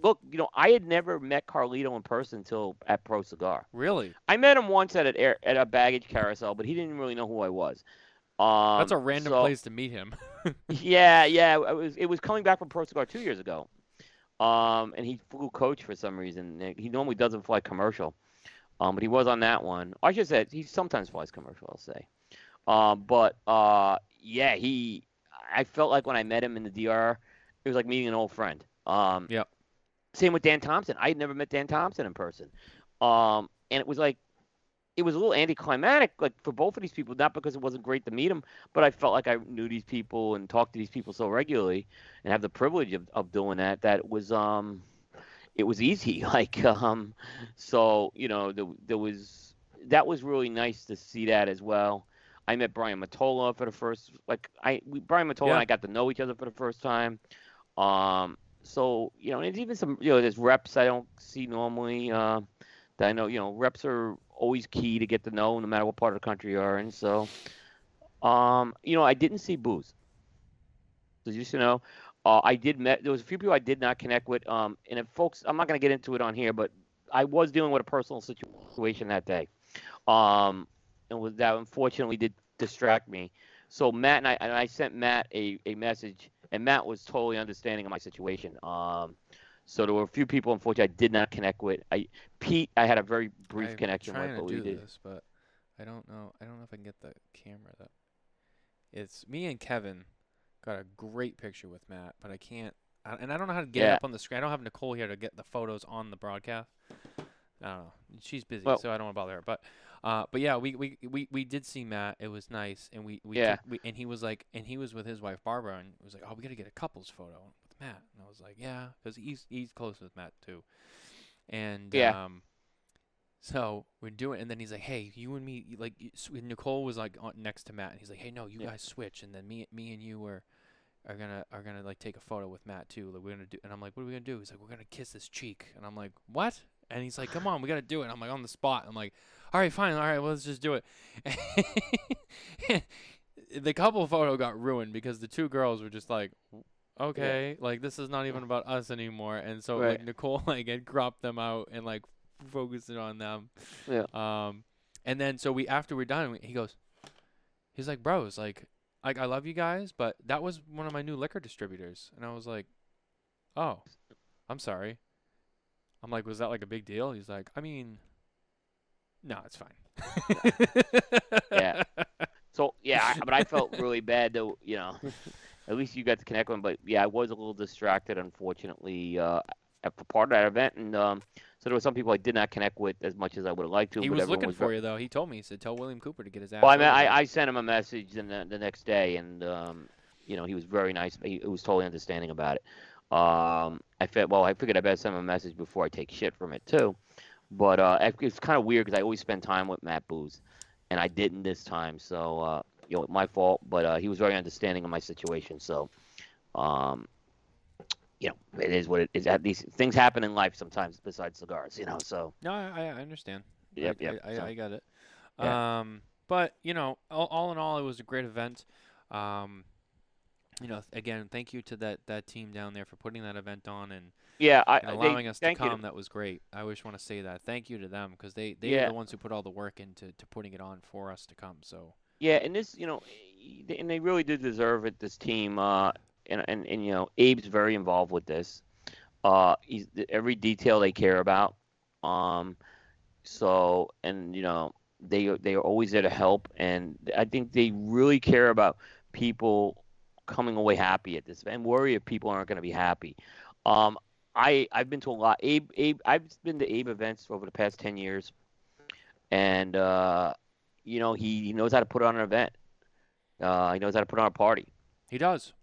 look, you know, I had never met Carlito in person until at Pro Cigar. really? I met him once at an air, at a baggage carousel, but he didn't really know who I was. Um, That's a random so- place to meet him. Yeah, yeah. It was it was coming back from Pro Cigar two years ago. Um, and he flew coach for some reason. He normally doesn't fly commercial. Um, but he was on that one. I should say he sometimes flies commercial. I'll say. Um, but uh, yeah, he. I felt like when I met him in the DR, it was like meeting an old friend. Um, Yep. Same with Dan Thompson. I had never met Dan Thompson in person. Um, and it was like, it was a little anticlimactic, like for both of these people. Not because it wasn't great to meet them, but I felt like I knew these people and talked to these people so regularly, and have the privilege of, of doing that. That it was um, it was easy. Like um, so you know there, there was that was really nice to see that as well. I met Brian Matola for the first like I we, Brian Matola and I got to know each other for the first time. Um, so you know, and there's even some you know there's reps I don't see normally. Uh, that I know you know reps are always key to get to know no matter what part of the country you are in. So, um, you know, I didn't see Booze. So just you know, uh, I did met there was a few people I did not connect with. Um, and if folks, I'm not gonna get into it on here, but I was dealing with a personal situation that day. Um, and was that unfortunately did distract me. So Matt and I and I sent Matt a, a message, and Matt was totally understanding of my situation. Um, so there were a few people, unfortunately, I did not connect with. I Pete, I had a very brief I'm connection trying with, to but do we did. this, but I don't know. I don't know if I can get the camera. That it's me and Kevin got a great picture with Matt, but I can't. I, and I don't know how to get it Yeah. up on the screen. I don't have Nicole here to get the photos on the broadcast. I don't know. She's busy, Well- so I don't want to bother her. But, uh, but yeah, we, we, we, we did see Matt. It was nice, and we, we, Yeah. took- we and he was like, and he was with his wife Barbara, and was like, oh, we got to get a couples photo with Matt. And I was like, yeah, because he's he's close with Matt too. And Yeah. um, so we're doing, and then he's like, "Hey, you and me, like Nicole was like on, next to Matt, and he's like, "Hey, no, you Yeah. guys switch, and then me, me and you are, are gonna, are gonna like take a photo with Matt too. Like we're gonna do." And I'm like, "What are we gonna do?" He's like, "We're gonna kiss his cheek," and I'm like, "What?" And he's like, "Come on, we gotta do it." And I'm like, on the spot. I'm like, "All right, fine, all right, well, let's just do it." the couple photo got ruined because the two girls were just like. Okay, like this is not even about us anymore, and so like Nicole like had cropped them out and like focused it on them. Yeah. Um, and then so we after we're done, we- he goes, he's like, bros, like, like I love you guys, but that was one of my new liquor distributors, and I was like, oh, I'm sorry. I'm like, was that like a big deal? He's like, I mean, no, it's fine. Yeah. So yeah, I, but I felt really bad though. You know, at least you got to connect with him. But yeah, I was a little distracted, unfortunately. Uh, at for part of that event, and um, so there were some people I did not connect with as much as I would have liked to. He was looking was for very- you though. He told me. He said, "Tell William Cooper to get his ass." Well, I mean, I. I sent him a message the, the next day, and um, you know he was very nice. He, he was totally understanding about it. Um, I felt well. I figured I better send him a message before I take shit from it too. But uh, it's kind of weird because I always spend time with Matt Booz, and I didn't this time. So uh, you know, my fault. But uh, he was very understanding of my situation. So, um, you know, it is what it is. These things happen in life sometimes besides cigars. You know, so No, I, I understand. Yep, I, yep, I, so- I got it. Yeah. Um, but you know, all, all in all, it was a great event. Um, you know, again, thank you to that that team down there for putting that event on and, yeah, I, and they- allowing us to come. That was great. I always want to say that. Thank you to them because they they Yeah. are the ones who put all the work into to putting it on for us to come. So Yeah, and this, you know, and they really did deserve it. This team, uh, and and and you know, Abe's very involved with this. Uh, he's every detail they care about. Um, so and you know, they they are always there to help, and I think they really care about people coming away happy at this, and worry if people aren't going to be happy. Um, I I've been to a lot. Abe Abe I've been to Abe events over the past ten years, and uh, you know he, he knows how to put on an event. Uh, he knows how to put on a party. he does.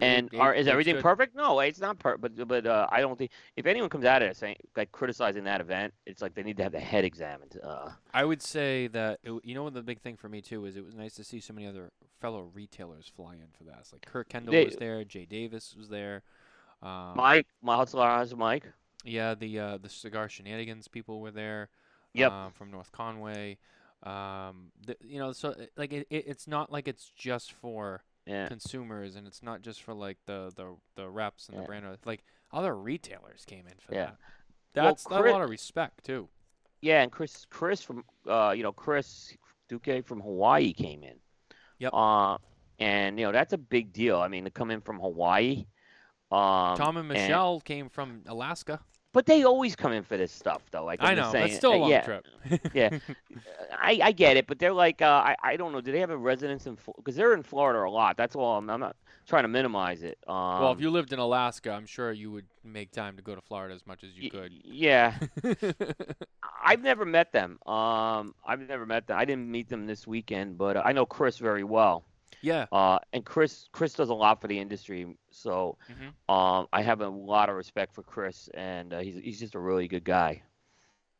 And are, is everything good. perfect? No, it's not perfect. But but uh, I don't think if anyone comes at it saying like criticizing that event, it's like they need to have the head examined. Uh, I would say that it, you know what the big thing for me too is it was nice to see so many other fellow retailers fly in for that. Like Kurt Kendall They- was there, Jay Davis was there. Um, Mike, my hustler has Mike. Yeah, the uh, the cigar shenanigans people were there. Yep. Um, from North Conway. Um, the, you know, so like it, it, it's not like it's just for Yeah. consumers, and it's not just for like the the the reps and the brand. Like other retailers came in for Yeah. that. Well, That's a lot of respect too. Yeah, and Chris Chris from uh, you know Chris Duque from Hawaii came in. Yep. Uh, and you know that's a big deal. I mean to come in from Hawaii. Um, Tom and Michelle came from Alaska. But they always come in for this stuff though. Like I'm I know, saying, that's still a uh, long yeah, trip. yeah. I, I get it, but they're like uh, I I don't know. Do they have a residence in because they're in Florida a lot? That's all. I'm, I'm not trying to minimize it. Um, well, if you lived in Alaska, I'm sure you would make time to go to Florida as much as you y- could. Yeah, I've never met them. Um, I've never met them. I didn't meet them this weekend, but I know Chris very well. Yeah. Uh, and Chris Chris does a lot for the industry, so Mhm. um, I have a lot of respect for Chris, and uh, he's he's just a really good guy.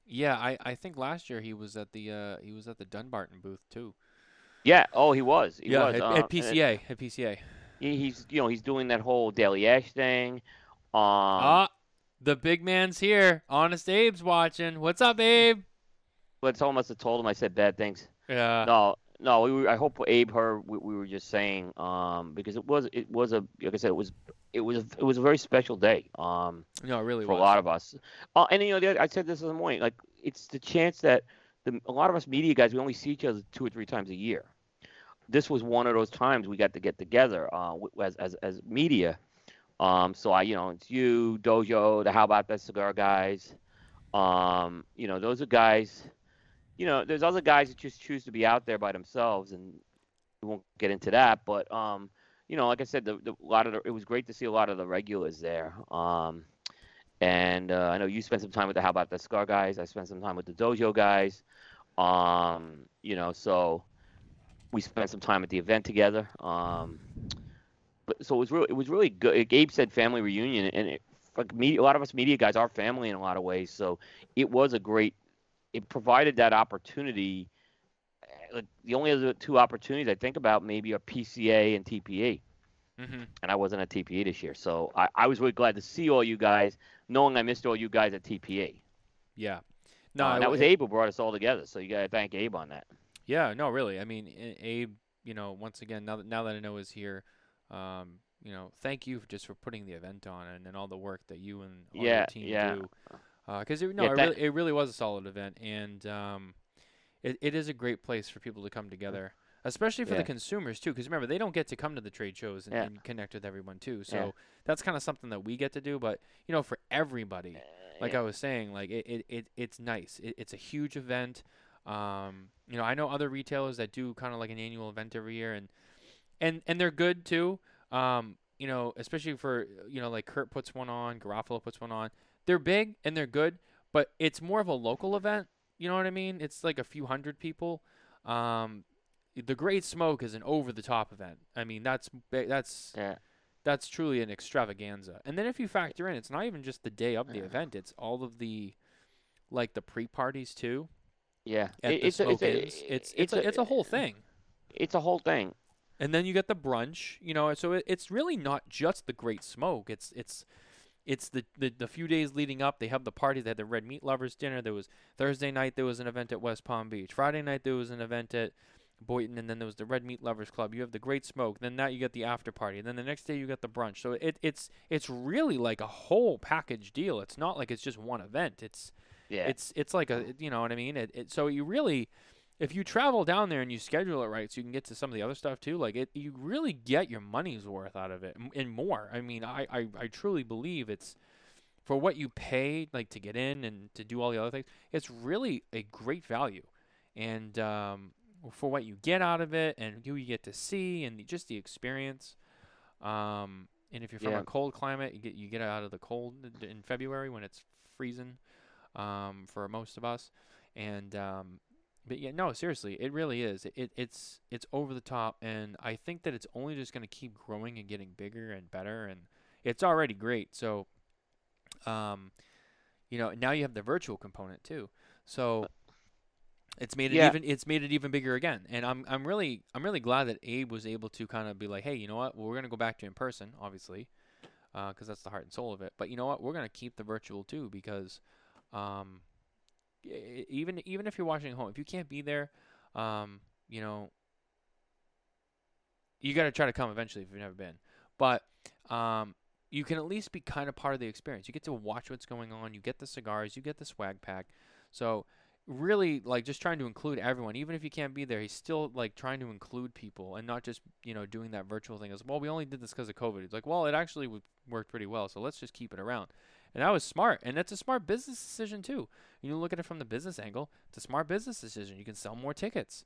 Yeah, I, I think last year he was at the uh, he was at the Dunbarton booth too. Yeah. Oh, he was. He yeah, was. at, uh, at PCA, at PCA. he- he's you know he's doing that whole Daily Ash thing. Um, ah, the big man's here. Honest Abe's watching. What's up, Abe? but someone must have told him I said bad things. Yeah. No, no. We were, I hope Abe heard we, we were just saying um, because it was it was a like I said it was it was it was a very special day. Um, No, it really for was. a lot of us. Uh, and you know, the I said this in the morning. Like, it's the chance that the, a lot of us media guys we only see each other two or three times a year. This was one of those times we got to get together uh, as as as media. Um, so I, you know, it's you, Dojo, the How About That Cigar guys. Um, you know, those are guys. You know, there's other guys that just choose to be out there by themselves, and we won't get into that. But um, you know, like I said, the, the a lot of the, it was great to see a lot of the regulars there. Um, and uh, I know you spent some time with the How About That Cigar guys. I spent some time with the Dojo guys. Um, you know, so we spent some time at the event together. Um, but so it was really, it was really good. Gabe said family reunion, and it, like media, a lot of us media guys are family in a lot of ways. So it was a great. It provided that opportunity. Like the only other two opportunities I think about maybe are PCA and TPE hmm and I wasn't at TPE this year. So I, I was really glad to see all you guys, knowing I missed all you guys at TPE. Yeah. No, Uh, and that was Abe who brought us all together. So you got to thank Abe on that. Yeah, no, really. I mean, Abe, you know, once again, now that now that I know is here, um, you know, thank you for just for putting the event on and, and all the work that you and all Yeah, your team yeah. do. Because it, no, Yeah, it, really, it really was a solid event, and um, it, it is a great place for people to come together, especially for Yeah. the consumers too. Because remember, they don't get to come to the trade shows and, Yeah. and connect with everyone too. So that's kind of something that we get to do. But you know, for everybody, like Yeah. I was saying, like it, it, it it's nice. It, it's a huge event. Um, you know, I know other retailers that do kind of like an annual event every year, and and and they're good too. Um, you know, especially for you know, like Kurt puts one on, Garofalo puts one on. They're big and they're good, but it's more of a local event. You know what I mean? It's like a few hundred people. Um, the Great Smoke is an over the top event. I mean, that's that's Yeah. that's truly an extravaganza. And then if you factor in, it's not even just the day of the Yeah. event; it's all of the like the pre parties too. Yeah. At It- the it's a, it's a, inns. It's it's a, it's a whole thing. It's a whole thing. And then you get the brunch, you know. So it, it's really not just the Great Smoke. It's it's it's the, the the few days leading up. They have the party. They had the Red Meat Lovers dinner. There was Thursday night. There was an event at West Palm Beach. Friday night there was an event at Boynton, and then there was the Red Meat Lovers Club. You have the Great Smoke. Then that you get the after party. And then the next day you get the brunch. So it it's it's really like a whole package deal. It's not like it's just one event. It's Yeah. it's it's like a you know what I mean. It, it so you really, if you travel down there and you schedule it right, so you can get to some of the other stuff too. Like it, you really get your money's worth out of it and more. I mean, I I, I truly believe it's for what you pay like to get in and to do all the other things. It's really a great value, and um, for what you get out of it and who you get to see and the, just the experience. Um, and if you're from Yeah. a cold climate, you get you get out of the cold in- in February when it's freezing um, for most of us. And um, but yeah, no, seriously, it really is. It, it's it's over the top, and I think that it's only just going to keep growing and getting bigger and better, and it's already great. So, um, you know, now you have the virtual component too. So it's made it Yeah. even it's made it even bigger again. And I'm I'm really I'm really glad that Abe was able to kind of be like, hey, you know what? Well, we're going to go back to in person, obviously, because that's the heart and soul of it. But you know what? We're going to keep the virtual too because um, even even if you're watching at home, if you can't be there, um, you know, you got to try to come eventually if you've never been. But um, you can at least be kind of part of the experience. You get to watch what's going on. You get the cigars. You get the swag pack. So really, like, just trying to include everyone, even if you can't be there. He's still like trying to include people and not just you know doing that virtual thing. As well, we only did this because of COVID. He's like, well, it actually worked pretty well, so let's just keep it around. And that was smart, and that's a smart business decision too. You look at it from the business angle; it's a smart business decision. You can sell more tickets.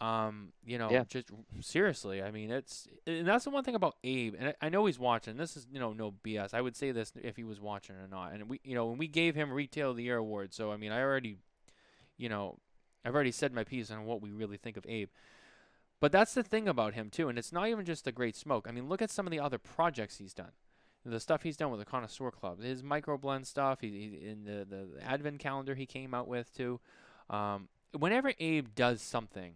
Um, you know, Yeah. just seriously. I mean, it's and that's the one thing about Abe, and I, I know he's watching. This is you know no BS. I would say this if he was watching or not. And we, you know, when we gave him Retail of the Year award, so I mean, I already, you know, I've already said my piece on what we really think of Abe. But that's the thing about him too, and it's not even just the Great Smoke. I mean, look at some of the other projects he's done the stuff he's done with the connoisseur club, his micro blend stuff, he, he in the, the the advent calendar he came out with too. Um, whenever Abe does something,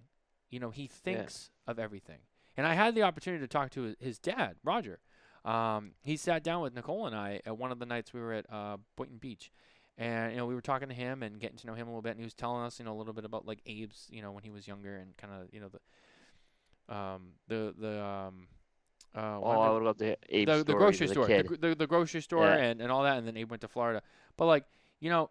you know, he thinks of everything. And I had the opportunity to talk to his, his dad, Roger. Um, he sat down with Nicole and I at one of the nights we were at uh, Boynton Beach. And you know we were talking to him and getting to know him a little bit, and he was telling us you know a little bit about like Abe's you know when he was younger and kind of you know the um the the um uh, Oh, I the- would love to Abe's the, the grocery store, the, the, the grocery store, Yeah. and, and all that, and then Abe went to Florida. But like, you know,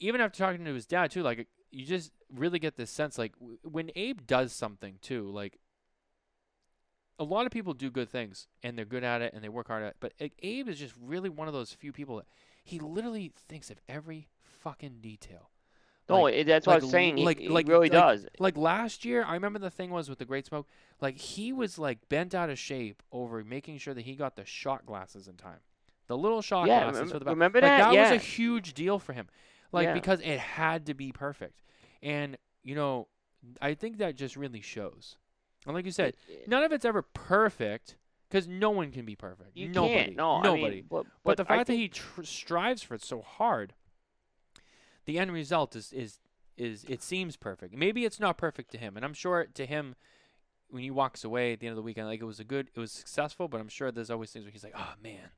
even after talking to his dad too, like you just really get this sense, like w- when Abe does something too, like a lot of people do good things and they're good at it and they work hard at it, but like, Abe is just really one of those few people that he literally thinks of every fucking detail. No, like- it- that's what I like was saying. He, like- he like- really like- does. Like last year, I remember the thing was with the Great Smoke, like he was like bent out of shape over making sure that he got the shot glasses in time. The little shot Yeah, glasses remember- for the back. remember like, that? was a huge deal for him. Like Yeah. because it had to be perfect. And you know, I think that just really shows. And like you said, It- none of it's ever perfect because no one can be perfect. you nobody. can't. No, nobody. I mean, but, But, the I fact that he tr- strives for it so hard, the end result is is is it seems perfect. Maybe it's not perfect to him, and I'm sure to him, when he walks away at the end of the weekend, like it was a good, it was successful. But I'm sure there's always things where he's like, oh man,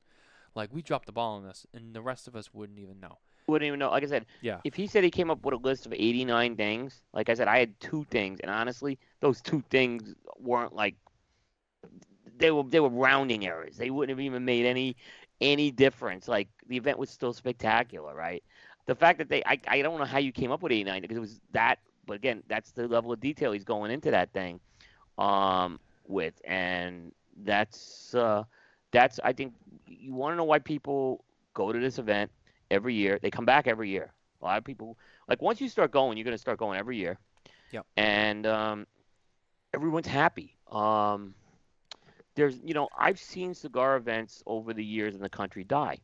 like we dropped the ball on this, and the rest of us wouldn't even know. wouldn't even know. Like I said, Yeah. if he said he came up with a list of 89 things, like I said, I had two things, and honestly, those two things weren't like they were they were rounding errors. They wouldn't have even made any any difference. Like the event was still spectacular, right? The fact that they I, I don't know how you came up with 89 because it was that, but again, that's the level of detail he's going into that thing um with and that's uh that's I think you want to know why people go to this event every year. They come back every year. A lot of people like once you start going, you're gonna start going every year. Yep. And um, everyone's happy. Um, there's you know I've seen cigar events over the years in the country die,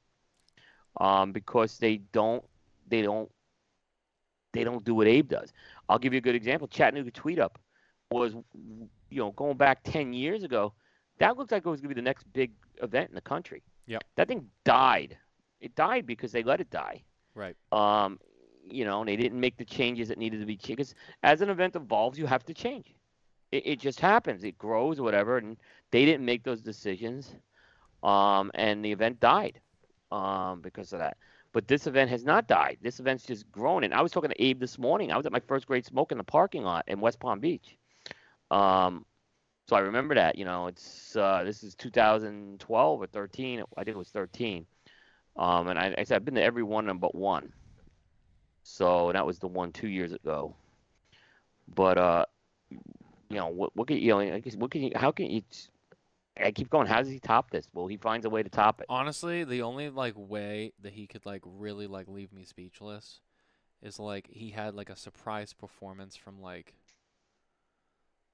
um, because they don't they don't they don't do what Abe does. I'll give you a good example. Chattanooga Tweet Up was you know going back ten years ago. That looked like it was going to be the next big event in the country. Yep. That thing died. It died because they let it die. Right. Um, you know, and they didn't make the changes that needed to be changed. Because as an event evolves, you have to change. It, it just happens. It grows or whatever, and they didn't make those decisions. Um, and the event died um, because of that. But this event has not died. This event's just grown. And I was talking to Abe this morning. I was at my first Great Smoke in the parking lot in West Palm Beach. Um, so I remember that. You know, it's uh, this is 2012 or 13. I think it was 13. Um, and I, I said I've been to every one of them but one. So that was the one two years ago. But uh, you know, what what can you know? I guess what can you? How can you? I keep going. How does he top this? Well, he finds a way to top it. Honestly, the only like way that he could like really like leave me speechless is like he had like a surprise performance from like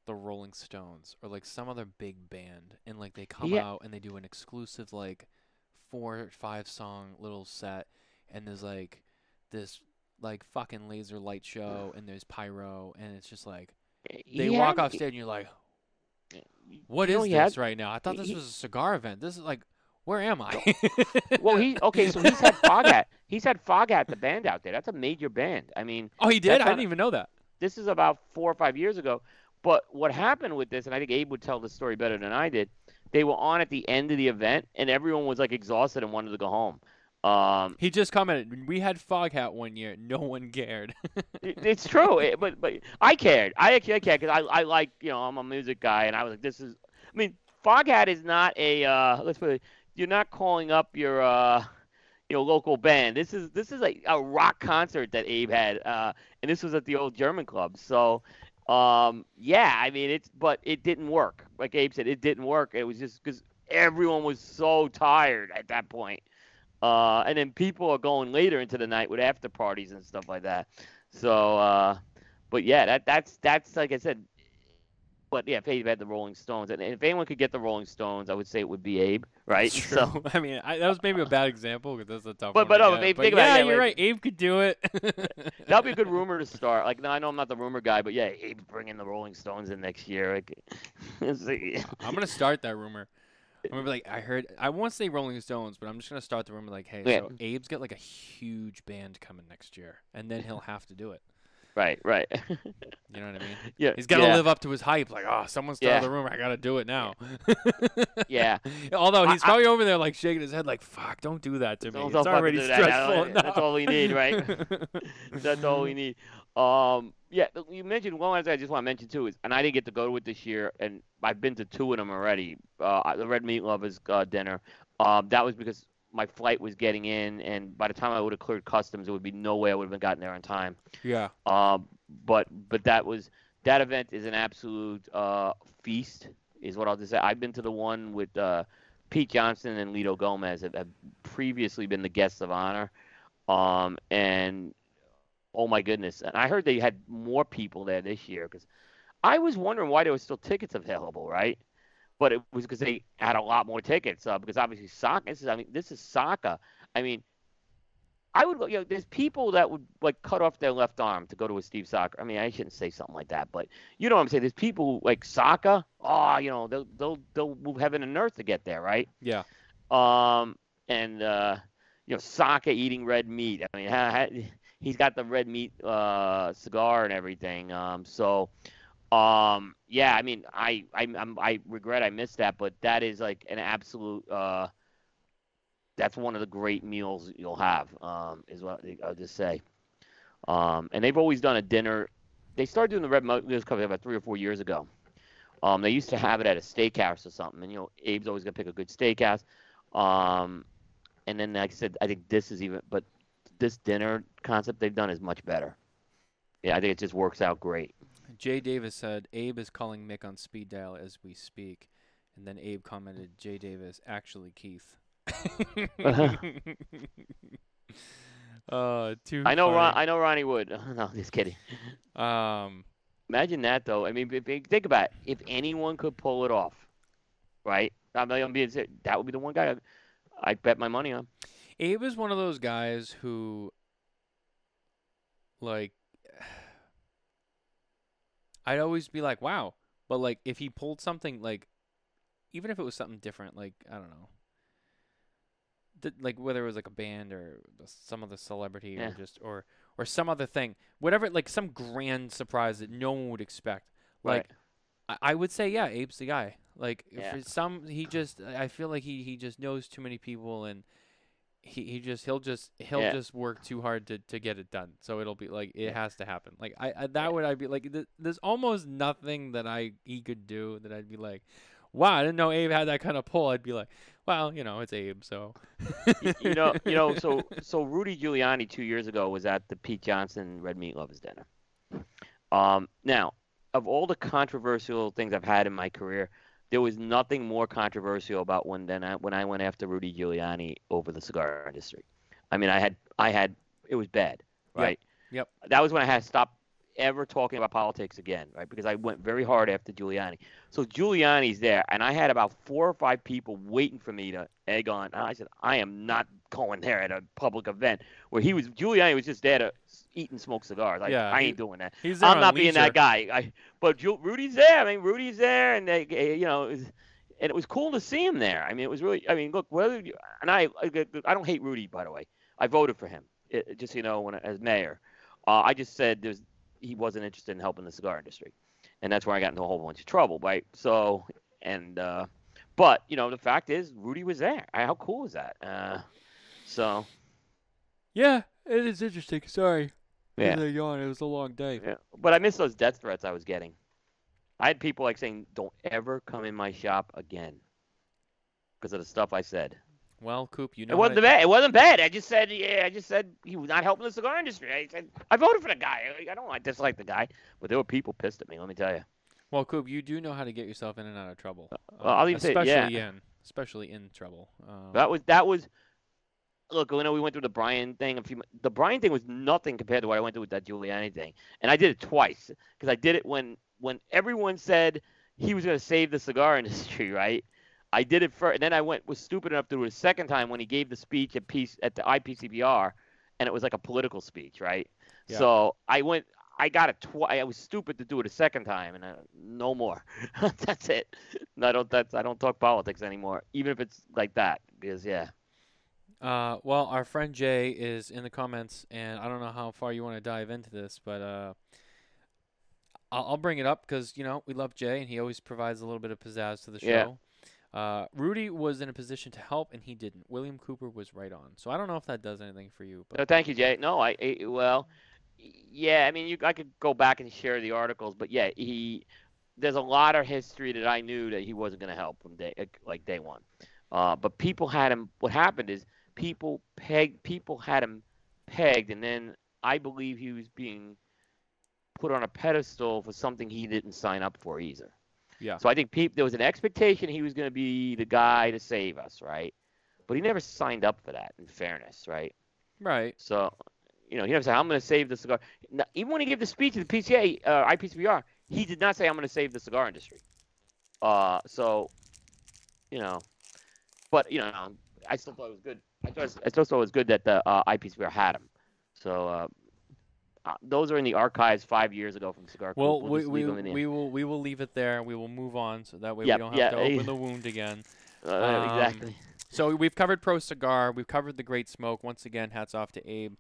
the Rolling Stones or like some other big band and like they come Yeah. out and they do an exclusive like four or five song little set and there's like this like fucking laser light show and there's pyro and it's just like eh, they He walk off stage and you're like what you is this had- right now? I thought this he- was a cigar event. This is like where am I? Well, he okay. So he's had Foghat. He's had Foghat, the band out there. That's a major band. I mean, Oh, he did. I didn't a- even know that. this is about four or five years ago. But what happened with this, and I think Abe would tell the story better than I did. They were on at the end of the event, and everyone was like exhausted and wanted to go home. Um, He just commented, "We had Foghat one year. No one cared." it- it's true, it- but but I cared. I actually I cared because I I like you know I'm a music guy, and I was like, this is. I mean, Foghat is not a uh, let's put it. You're not calling up your uh, you know local band. This is this is a, a rock concert that Abe had, uh, and this was at the old German club. So. Um, yeah, I mean it's, but it didn't work. Like Abe said, it didn't work. It was just because everyone was so tired at that point. Uh, and then people are going later into the night with after parties and stuff like that. So, uh, but yeah, that that's that's like I said. But yeah, if Abe had the Rolling Stones, and if anyone could get the Rolling Stones, I would say it would be Abe, right? So. I mean, I, that was maybe a bad example because that's a tough But- one. but no, maybe But think about it, yeah, yeah, you're like- right. Abe could do it. that'd be a good rumor to start. Like, no, I know I'm not the rumor guy, but yeah, Abe's bringing the Rolling Stones in next year. Like- I'm gonna start that rumor. I'm gonna be like, I heard. I won't say Rolling Stones, but I'm just gonna start the rumor like, hey, Yeah. so Abe's got like a huge band coming next year, and then he'll have to do it. right, right. You know what I mean? yeah, He's got to yeah, live up to his hype. Like, oh, someone started Yeah. the rumor. I gotta do it now. Yeah. Although he's I- probably over there like shaking his head, like, "Fuck, don't do that to me. It's already stressful That- that's all we need, right? That's all we need. Um, yeah, you mentioned one last thing I just want to mention too is, and I didn't get to go to it this year, and I've been to two of them already. Uh, the Red Meat Lovers uh, dinner. Um, that was because my flight was getting in, and by the time I would have cleared customs, there would be no way I would have been gotten there on time. yeah. Um, but but that was that event is an absolute uh, feast, is what I'll just say. I've been to the one with uh, Pete Johnson and Litto Gomez have, have previously been the guests of honor, um, and oh my goodness! And I heard they had more people there this year because I was wondering why there was still tickets available, right? But it was because they had a lot more tickets. Uh, because obviously Saka. This is I mean this is Saka. I mean I would, you know, there's people that would like cut off their left arm to go to a Steve Saka. I mean, I shouldn't say something like that, but you know what I'm saying. There's people like Saka. Oh, you know, they'll they'll they'll move heaven and earth to get there, right? Yeah. Um, and uh, you know, Saka eating red meat. I mean, he's got the red meat uh, cigar and everything. Um, so, um, yeah, I mean, I I I'm, I regret I missed that, but that is like an absolute. Uh, that's one of the great meals you'll have. Um, is what I'll just say. Um, and they've always done a dinner. They started doing the Red Meat Lovers about three or four years ago. Um, they used to have it at a steakhouse or something, and you know, Abe's always gonna pick a good steakhouse. Um, and then, like I said, I think this is even, but this dinner concept they've done is much better. Yeah, I think it just works out great. Jay Davis said Abe is calling Mick on speed dial as we speak, and then Abe commented, "Jay Davis, actually Keith." uh, too. I know, Ron. I know Ronnie Wood. no, just kidding. Um, Imagine that though. I mean, think about it. If anyone could pull it off, right? I mean, I'm being that would be the one guy I bet my money on. Abe is one of those guys who, like, I'd always be like, wow. But, like, if he pulled something, like, even if it was something different, like, I don't know. th- Like whether it was like a band or some other celebrity Yeah. or just or or some other thing, whatever, like some grand surprise that no one would expect. Like right. I, I would say, yeah, Abe's the guy. Like Yeah. for some, he just I I feel like he, he just knows too many people and he, he just he'll just he'll Yeah. just work too hard to, to get it done. So it'll be like it has to happen. Like I, I that would I be like th- there's almost nothing that I he could do that I'd be like, wow, I didn't know Abe had that kind of pull. I'd be like, well, you know, it's Abe, so Y- you know, you know. So, so Rudy Giuliani two years ago was at the Pete Johnson Red Meat Lovers dinner. Um, now, of all the controversial things I've had in my career, there was nothing more controversial about when then I, when I went after Rudy Giuliani over the cigar industry. I mean, I had I had it was bad, Yep, right? yep. That was when I had stopped ever talking about politics again, right? Because I went very hard after Giuliani. So Giuliani's there, and I had about four or five people waiting for me to egg on. And I said, I am not going there at a public event where he was. Giuliani was just there to eat and smoke cigars. Like, Yeah, I he- ain't doing that. he's I'm not being that guy. I, but Ju- Rudy's there. I mean, Rudy's there, and they, eh, you know, it was, and it was cool to see him there. I mean, it was really. I mean, look, whether you, and I, I, I don't hate Rudy, by the way. I voted for him, it, just you know, when as mayor. Uh, I just said there's he wasn't interested in helping the cigar industry, and that's where I got into a whole bunch of trouble, right? So, and uh, but you know, the fact is, Rudy was there. How cool is that? Uh, so Yeah, it is interesting. Sorry. yeah. As I yawn, it was a long day. Yeah, but I miss those death threats I was getting. I had people like saying, "Don't ever come in my shop again," because of the stuff I said. Well, Coop, you know It wasn't to- bad. It wasn't bad. I just said, yeah, I just said he was not helping the cigar industry. I said I voted for the guy. I don't I dislike the guy, but there were people pissed at me. Let me tell you. Well, Coop, you do know how to get yourself in and out of trouble. well, I'll um, even say- especially yeah. in, especially in trouble. Um, That was that was. Look, you know, we went through the Brian thing. A few, the Brian thing was nothing compared to what I went through with that Giuliani thing, and I did it twice because I did it when when everyone said he was going to save the cigar industry, right? I did it first, and then I went was stupid enough to do it a second time when he gave the speech at peace at the IPCPR, and it was like a political speech, right? Yeah. So I went. I got it twice. I was stupid to do it a second time, and uh, no more. that's it. I don't. That's. I don't talk politics anymore, even if it's like that. Because yeah. Uh, well, our friend Jay is in the comments, and I don't know how far you want to dive into this, but uh, I'll, I'll bring it up because you know we love Jay, and he always provides a little bit of pizzazz to the show. Yeah. Uh, Rudy was in a position to help, and he didn't. William Cooper was right on. So I don't know if that does anything for you, but No, thank you, Jay. No, I, I well, yeah. I mean, you, I could go back and share the articles, but yeah, he. There's a lot of history that I knew that he wasn't going to help from day like day one. Uh, but people had him. What happened is people pegged. People had him pegged, and then I believe he was being put on a pedestal for something he didn't sign up for either. Yeah, So I think there was an expectation he was going to be the guy to save us, right? But he never signed up for that. In fairness, right? right. So, you know, he never said, "I'm going to save the cigar." Now, even when he gave the speech to the PCA, uh, IPCPR, he did not say, "I'm going to save the cigar industry." Uh, so, you know, but you know, I still thought it was good. I thought I still thought it was good that the uh, IPCPR had him. So. Uh, those are in the archives five years ago from Cigar Well, We'll we, we, leave them in the- we will we will leave it there. We will move on, so that way Yep, we don't have to open the wound again. uh, um, exactly. So we've covered Pro Cigar. We've covered the Great Smoke. Once again, hats off to Abe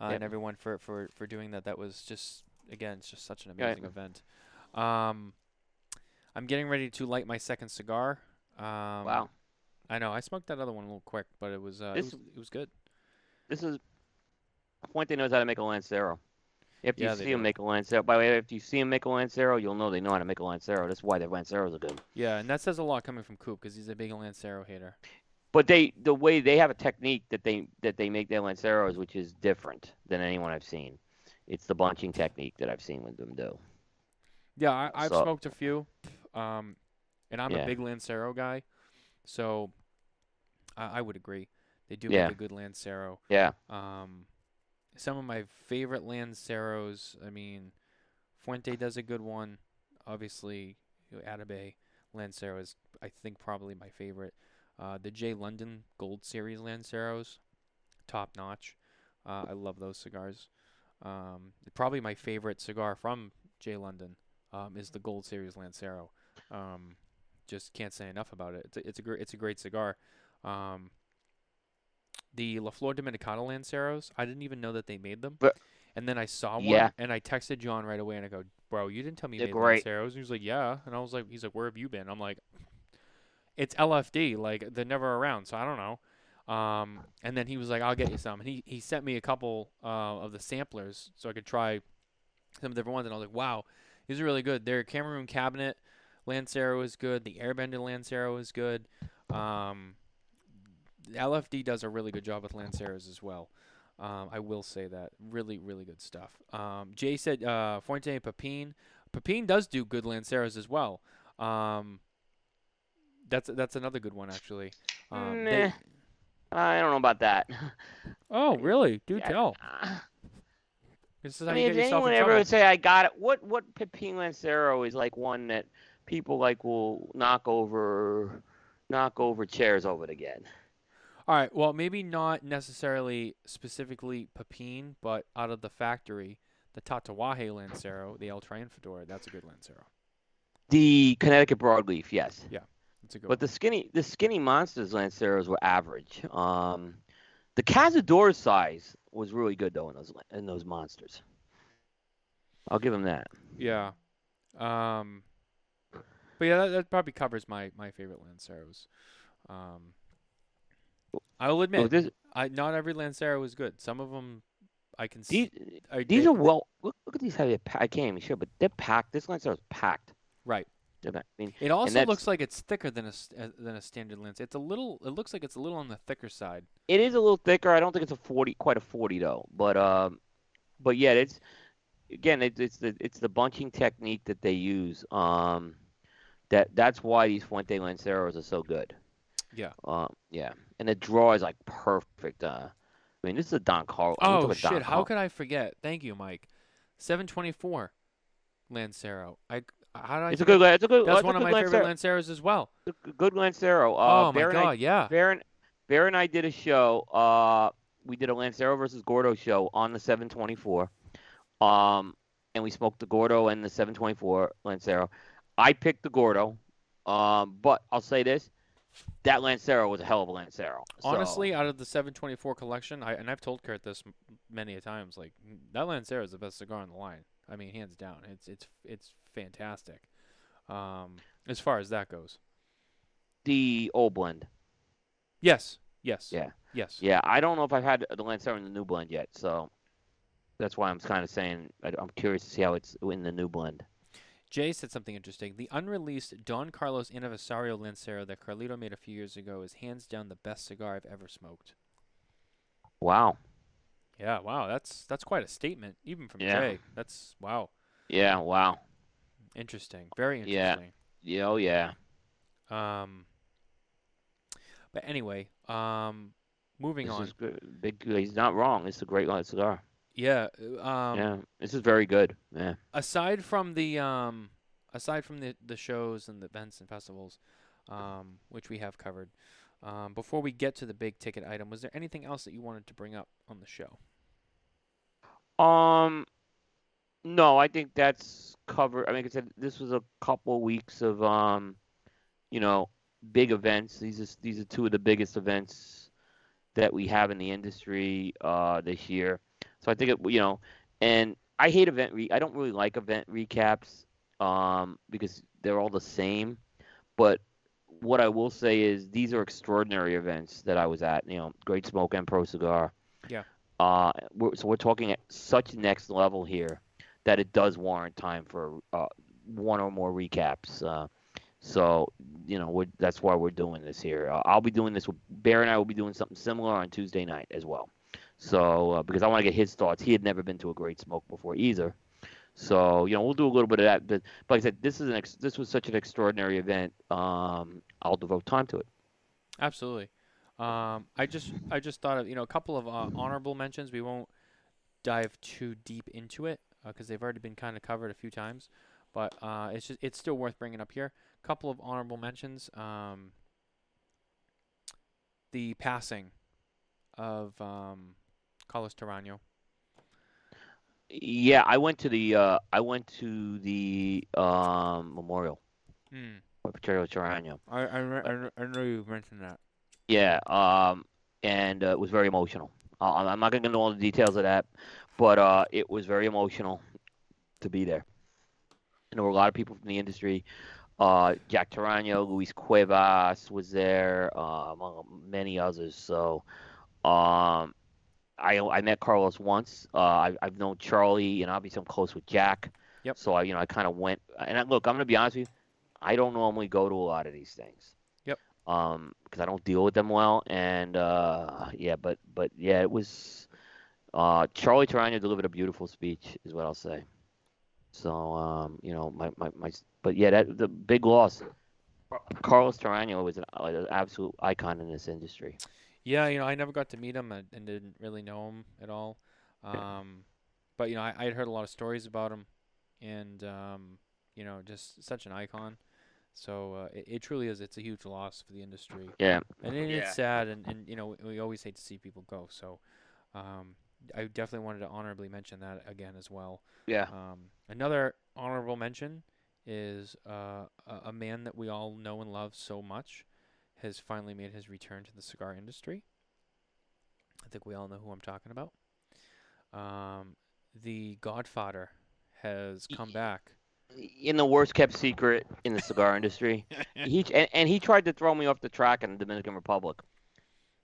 uh, Yep. and everyone for, for, for doing that. That was just again, it's just such an Right. amazing event. Um, I'm getting ready to light my second cigar. Um, Wow. I know I smoked that other one a little quick, but it was uh, it was it was good. This is Fuente knows how to make a Lancero. After Yeah, you see him do. make a Lancero, by the way, after you see him make a Lancero, you'll know they know how to make a Lancero. That's why their Lanceros are good. Yeah, and that says a lot coming from Coop because he's a big Lancero hater. But they, the way they have a technique that they that they make their Lanceros, which is different than anyone I've seen. It's the bunching technique that I've seen with them do. Yeah, I, I've So- smoked a few, um, and I'm a Yeah. big Lancero guy, so I, I would agree. They do Yeah. make a good Lancero. Yeah, Um, some of my favorite Lanceros. I mean, Fuente does a good one. Obviously, Atabey. Lancero is, I think, probably my favorite. Uh, the J London Gold Series Lanceros, top notch. Uh, I love those cigars. Um, probably my favorite cigar from J London um, is the Gold Series Lancero. Um, just can't say enough about it. It's a, it's a great it's a great cigar. Um, the La Flor Dominicana Lanceros, I didn't even know that they made them. But- and then I saw one, Yeah. and I texted John right away, and I go, "Bro, you didn't tell me you They're made great. Lanceros." And he was like, "Yeah," and I was like, "He's like, where have you been?" I'm like, "It's LFD, like they're never around, so I don't know." Um, and then he was like, "I'll get you some," and he he sent me a couple uh, of the samplers so I could try some different ones, and I was like, "Wow, these are really good." Their Cameroon cabinet Lancero is good. The Airbender Lancero is good. Um, LFD does a really good job with Lanceros as well. Um, I will say that really, really good stuff. Um, Jay said uh, Fuente and. Pepin does do good Lanceros as well. Um, that's that's another good one actually. Um, they- Meh. I don't know about that. oh, really? Do Yeah, tell. I mean, you if anyone ever would say I got it, what what Pepin Lancero is like one that people like will knock over, knock over chairs over it again. All right. Well, maybe not necessarily specifically Pepin, but out of the factory, the Tatuaje Lancero, the El Triunfador, that's a good Lancero. The Connecticut broadleaf, yes. Yeah, that's a good But the skinny the skinny monsters Lanceros were average. Um, the Cazador size was really good though in those in those monsters. I'll give him that. Yeah. Um, but yeah, that, that probably covers my, my favorite Lanceros. Um, I will Oh, admit, this, I not every Lancero is good. Some of them I can see. these I, these they- are well. Look, look at these they I can't even show, but they're packed. This Lancero is packed. right. I mean, It also looks like it's thicker than a uh, than a standard lens. It's a little. It looks like it's a little on the thicker side. it is a little thicker. I don't think it's a forty, quite a forty though. But um, but yeah, it's again, it's it's the it's the bunching technique that they use. Um, that that's why these Fuente Lanceros are so good. Yeah. Um, yeah, and the draw is like perfect. Uh, I mean, this is a Don Carlos. Oh shit! How could I forget? Thank you, Mike. 724 Lancero. I how did I? It's a good. It's a good. That's one of good my favorite Lancero. Lanceros as well. Good Lancero. Uh, oh my Bear and I- god! Yeah. And, Bear and I did a show. Uh, we did a Lancero versus Gordo show on the 724. Um, and we smoked the Gordo and the 724 Lancero. I picked the Gordo. Um, but I'll say this: that Lancero was a hell of a Lancero. So- Honestly, out of the 724 collection, I and I've told Kurt this many a times. Like that Lancero is the best cigar on the line. I mean, hands down. It's it's it's fantastic. Um, as far as that goes. the old blend. Yes. Yes. Yeah. Yes. Yeah, I don't know if I've had the Lancero in the new blend yet, so that's why I'm kind of saying I- I'm curious to see how it's in the new blend. Jay said something interesting. The unreleased Don Carlos Anniversario Lancero that Carlito made a few years ago is hands down the best cigar I've ever smoked. Wow. Yeah, wow, that's that's quite a statement, even from Yeah. Jay. That's wow, Yeah. Wow. interesting, very interesting. Yeah. yeah Oh yeah. Um, but anyway, um, moving This on. is good. Big. He's not wrong. It's a great cigar. Yeah. uh, Um, yeah. This is very good. Yeah. aside from the um aside from the the shows and the events and festivals um which we have covered um before we get to the big ticket item was there anything else that you wanted to bring up on the show Um. No, I think that's covered. I mean, like I said, this was a couple weeks of um, you know, big events. These are these are two of the biggest events that we have in the industry uh this year. So I think it, you know, and I hate event. Re- I don't really like event recaps um because they're all the same. But what I will say is these are extraordinary events that I was at. You know, Great Smoke and Pro Cigar. Yeah. Uh, we're, so we're talking at such next level here that it does warrant time for uh, one or more recaps. Uh, so you know we're, that's why we're doing this here. Uh, I'll be doing this with Bear and I will be doing something similar on Tuesday night as well. So uh, because I want to get his thoughts. He had never been to a Great Smoke before either. So you know we'll do a little bit of that. But, but like I said, this is an ex- this was such an extraordinary event. Um, I'll devote time to it. absolutely um i just i just thought of you know a couple of uh, honorable mentions we won't dive too deep into it because they've already been kind of covered a few times but uh, it's just it's still worth bringing up here. A Couple of honorable mentions. Um, the passing of um, Carlos Torano. Yeah, I went to the uh, I went to the um, memorial Hmm. for Patricio Torano. I I, I, I know you mentioned that. Yeah, um, and uh, it was very emotional. Uh, I'm not gonna get into all the details of that, but uh, it was very emotional to be there. And there were a lot of people from the industry. Uh, Jack Torano, Luis Cuevas was there, uh, among many others. So, um, I I met Carlos once. Uh, I, I've known Charlie, and obviously I'm close with Jack. Yep. So I, you know, I kind of went. And I, look, I'm gonna be honest with you. I don't normally go to a lot of these things. Yep. Um, because I don't deal with them well, and uh, yeah, but but yeah, it was. Uh, Charlie Torano delivered a beautiful speech, is what I'll say. So, um, you know, my, my, my but yeah, that the big loss. Carlos Torano was an, an absolute icon in this industry. Yeah, you know, I never got to meet him and, and didn't really know him at all. Um, but you know, I I'd heard a lot of stories about him, and um, you know, just such an icon. So uh, it, it truly is. It's a huge loss for the industry, Yeah, and it, Yeah. it's sad. And, and you know, we always hate to see people go. So um, I definitely wanted to honorably mention that again as well. yeah. Um, another honorable mention is uh, a, a man that we all know and love so much has finally made his return to the cigar industry. I think we all know who I'm talking about. Um, the Godfather has come back. In the worst kept secret in the cigar industry, he and, and he tried to throw me off the track in the Dominican Republic,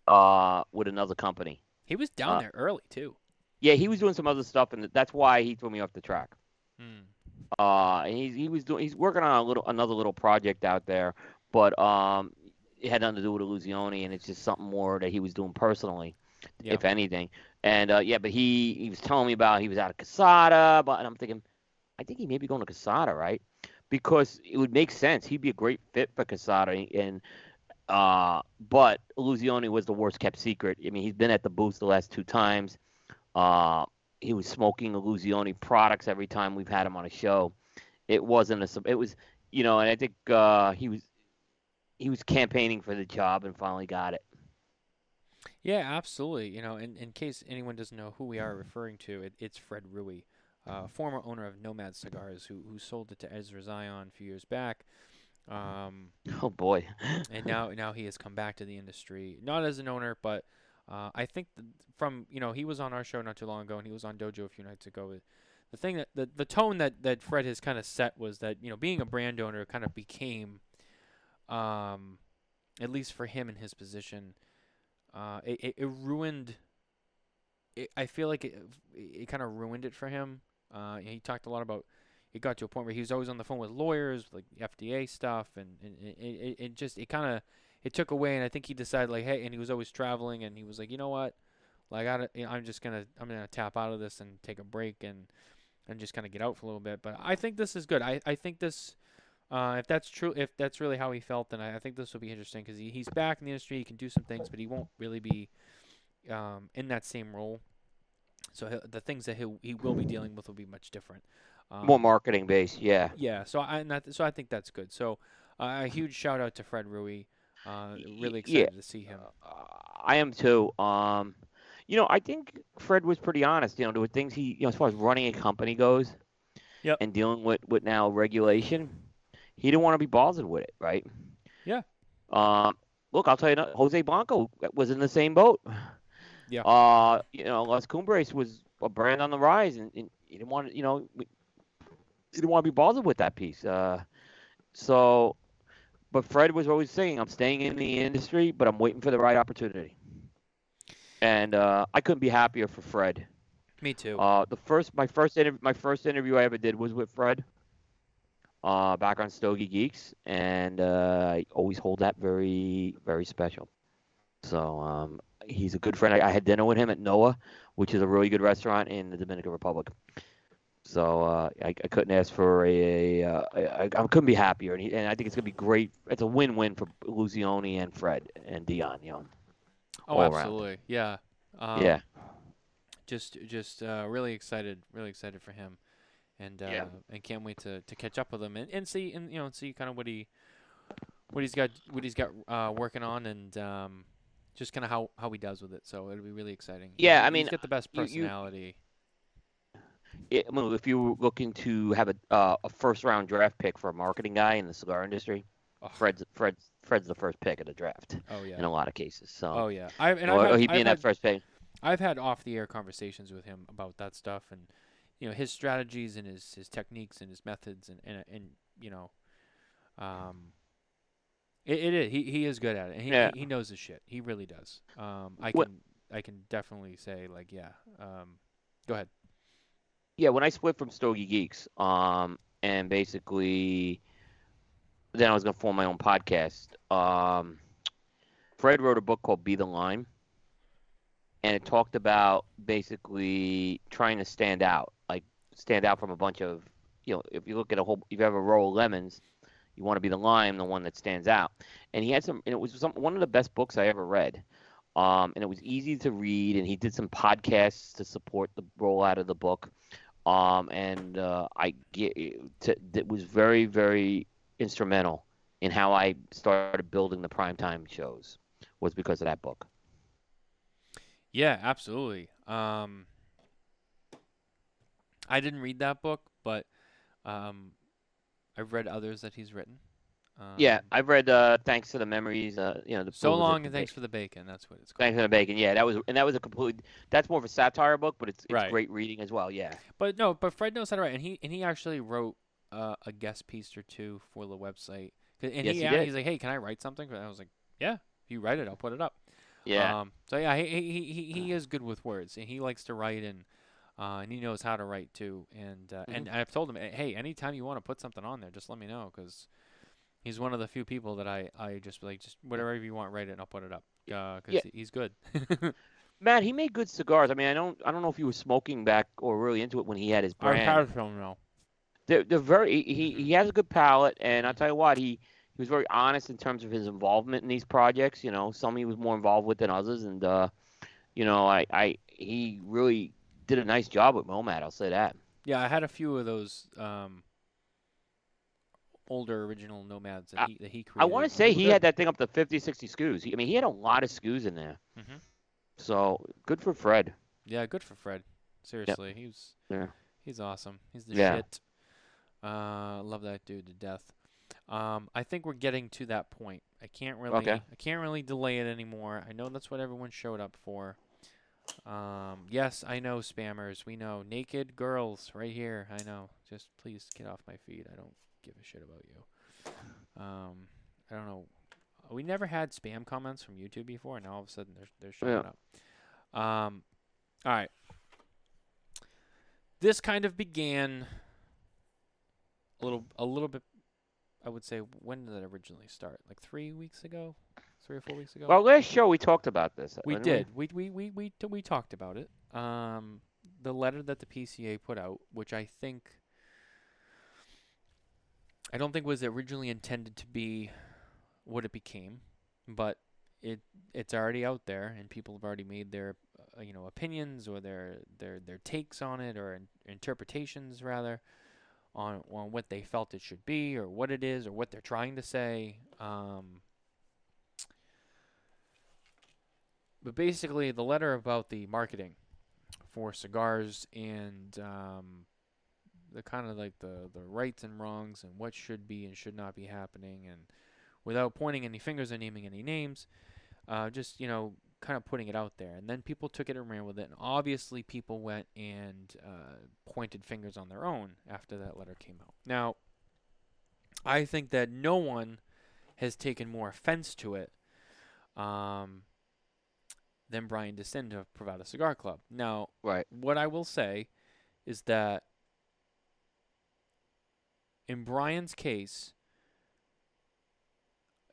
uh, with another company. He was down Uh, there early too. Yeah, he was doing some other stuff, and that's why he threw me off the track. Hmm. Uh, and he's he was doing he's working on a little another little project out there, but um, it had nothing to do with Illusione, and it's just something more that he was doing personally, Yeah. if anything. And uh, yeah, but he he was telling me about he was out of Casada, but and I'm thinking, I think he may be going to Casada, right? Because it would make sense. He'd be a great fit for Casada, and uh, but Illusione was the worst kept secret. I mean, he's been at the booth the last two times. Uh, he was smoking Illusione products every time we've had him on a show. It wasn't a. It was, you know, and I think uh, he was he was campaigning for the job and finally got it. Yeah, absolutely. You know, in, in case anyone doesn't know who we are referring to, it, it's Fred Rewey, uh, former owner of Nomad Cigars, who who sold it to Ezra Zion a few years back. Um, Oh boy. and now now he has come back to the industry, not as an owner, but uh, I think th- from you know he was on our show not too long ago, and he was on Dojo a few nights ago. The thing that the the tone that that Fred has kind of set was that you know being a brand owner kind of became, um, at least for him in his position, uh, it, it, it ruined. It, I feel like it it kind of ruined it for him. Uh, he talked a lot about. It got to a point where he was always on the phone with lawyers, like FDA stuff, and, and it, it, it just it kind of it took away. And I think he decided like, hey, and he was always traveling, and he was like, you know what, like I, I'm just gonna I'm gonna tap out of this and take a break and and just kind of get out for a little bit. But I think this is good. I I think this. Uh, if that's true, if that's really how he felt, then I, I think this will be interesting because he, he's back in the industry. He can do some things, but he won't really be um, in that same role. So he'll, the things that he he will be dealing with will be much different. Um, More marketing based, yeah. yeah. So I and that, so I think that's good. So uh, a huge shout out to Fred Rewey. Uh, really excited yeah. to see him. Uh, I am too. Um, you know, I think Fred was pretty honest. You know, there were things he, you know, as far as running a company goes, Yep. and dealing with with now regulation, he didn't want to be bothered with it, right? Yeah. Um, look, I'll tell you, Jose Blanco was in the same boat. Yeah. Uh, you know, Las Cumbres was a brand on the rise, and, and he didn't want to, you know, he didn't want to be bothered with that piece. Uh, so, but Fred was always saying, "I'm staying in the industry, but I'm waiting for the right opportunity." And uh, I couldn't be happier for Fred. Me too. Uh, the first, my first interview, my first interview I ever did was with Fred. Uh, back on Stogie Geeks, and uh, I always hold that very, very special. So um, he's a good friend. I, I had dinner with him at Noah, which is a really good restaurant in the Dominican Republic. So uh, I, I couldn't ask for a, a uh, I, I couldn't be happier, and, he, and I think it's gonna be great. It's a win-win for Illusione and Fred and Dion. You know, oh, all around. absolutely. Yeah. Um, yeah. Just just uh, really excited. Really excited for him. And uh, Yeah. and can't wait to, to catch up with him and, and see and you know see kind of what he what he's got what he's got uh, working on and um, just kind of how, how he does with it. So it'll be really exciting. Yeah, He's- I mean, he's got the best you- you- personality. Yeah, I mean, if you were looking to have a uh, a first round draft pick for a marketing guy in the cigar industry, Oh. Fred's Fred's Fred's the first pick of the draft Oh yeah. in a lot of cases. So, Oh yeah. I and or, I've had, he'd be I've in that had- first pick. I've had off the air conversations with him about that stuff and you know his strategies and his, his techniques and his methods and and, and you know um it, it is he, he is good at it and he, Yeah. he, he knows his shit he really does um I What- can I can definitely say like yeah um go ahead Yeah, when I split from Stogie Geeks, um, and basically, then I was gonna form my own podcast. Um, Fred wrote a book called "Be the Lime," and it talked about basically trying to stand out, stand out from a bunch of, you know, if you look at a whole, if you have a row of lemons, you want to be the lime, the one that stands out. And he had some, and it was some, one of the best books I ever read. Um, and it was easy to read, and he did some podcasts to support the rollout of the book. Um, and uh, I get to, that was very, very instrumental in how I started building the primetime shows. Was because of that book. yeah absolutely um I didn't read that book but um I've read others that he's written um, yeah, I've read uh, Thanks to the Memories. Uh, you know, the so what was it, long and thanks Ba- for the bacon that's what it's called Thanks for the Bacon. Yeah, that was and that was a complete. That's more of a satire book, but it's it's Right. great reading as well. Yeah. But no, but Fred knows how to write, and he and he actually wrote uh, a guest piece or two for the website. And Yes, he, he did. he's like, "Hey, can I write something?" And I was like, "Yeah, if you write it, I'll put it up." Yeah. Um, so yeah, he, he he he is good with words, and he likes to write, and uh, and he knows how to write too. And uh, and I've told him, hey, anytime you want to put something on there, just let me know, because he's one of the few people that I I just like just whatever you want, write it, and I'll put it up. Uh 'cause Yeah. he's good. Matt, he made good cigars. I mean, I don't I don't know if he was smoking back or really into it when he had his I brand. have some now. they're, they're very he, he has a good palate and i'll tell you what he he was very honest in terms of his involvement in these projects you know some he was more involved with than others and uh you know i i he really did a nice job with Nomad, i'll say that Yeah, I had a few of those um, older original nomads that I- he that he created. i want to say he had that thing up to 50 60 SKUs he, i mean he had a lot of SKUs in there Mhm. so good for fred Yeah, good for Fred. Seriously, he was. Yeah. He's awesome. He's the Yeah. shit. Uh, love that dude to death. Um, I think we're getting to that point. I can't really. Okay. I can't really delay it anymore. I know that's what everyone showed up for. Um, yes, I know spammers. We know naked girls right here. I know. Just please get off my feed. I don't give a shit about you. Um, I don't know. We never had spam comments from YouTube before. Now all of a sudden they're they're showing Yeah. up. Um, all right. This kind of began a little a little bit. I would say when did that originally start? Like three weeks ago, three or four weeks ago. well last show we talked about this we didn't. We we we we t- we talked about it. Um, the letter that the PCA put out, which I think. I don't think was originally intended to be what it became, but it it's already out there and people have already made their uh, you know opinions or their their their takes on it or in, interpretations rather on on what they felt it should be or what it is or what they're trying to say um but basically the letter about the marketing for cigars and um the kind of like the the rights and wrongs and what should be and should not be happening and without pointing any fingers or naming any names uh, just you know kind of putting it out there. And then people took it and ran with it. And obviously people went and uh, pointed fingers on their own after that letter came out. Now i think that no one has taken more offense to it um, than brian Desind of Privada cigar club now right what i will say is that in brian's case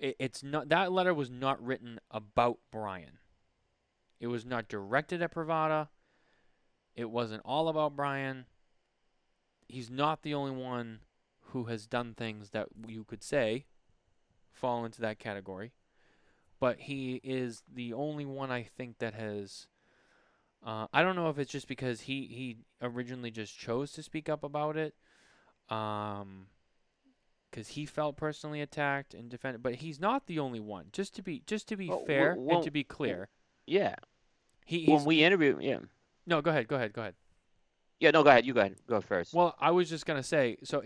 it, it's not that letter was not written about Brian. It was not directed at Privada. It wasn't all about Brian. He's not the only one who has done things that you could say fall into that category. But he is the only one I think that has Uh, I don't know if it's just because he he originally just chose to speak up about it, um, because he felt personally attacked and defended. But he's not the only one. Just to be just to be Well, fair well, and to be clear, Yeah. he When we interview, yeah. no. Go ahead. Go ahead. Go ahead. Yeah, no, go ahead. You go ahead. Go first. Well, I was just gonna say, so,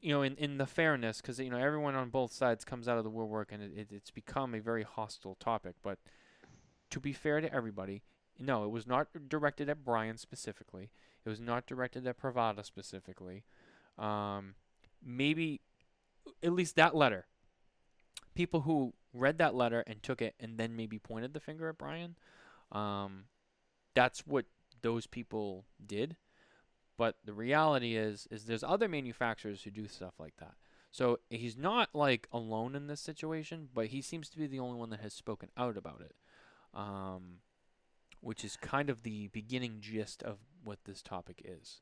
you know, in in the fairness, because you know everyone on both sides comes out of the woodwork, and it, it, it's become a very hostile topic. But to be fair to everybody, no, it was not directed at Brian specifically. It was not directed at Privada specifically. Um, maybe, at least that letter. People who read that letter and took it, and then maybe pointed the finger at Brian. Um, that's what those people did. But the reality is, is there's other manufacturers who do stuff like that. So he's not like alone in this situation, but he seems to be the only one that has spoken out about it, um, which is kind of the beginning gist of what this topic is.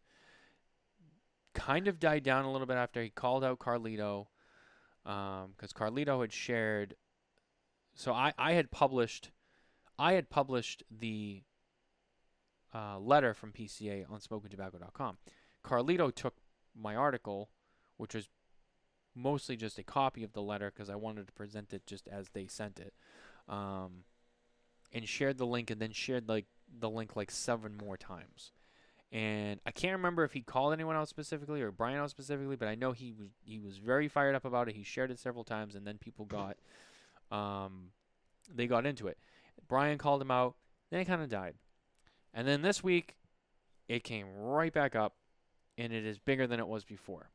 Kind of died down a little bit after he called out Carlito, because Carlito had shared. So I, I had published, I had published the uh, letter from PCA on SmokinTabacco.com. Carlito took my article, which was mostly just a copy of the letter because I wanted to present it just as they sent it, um, and shared the link and then shared like the link like seven more times. And I can't remember if he called anyone out specifically or Brian out specifically, but I know he was he was very fired up about it. He shared it several times, and then people got um, they got into it. Brian called him out. Then it kind of died. And then this week, it came right back up, and it is bigger than it was before.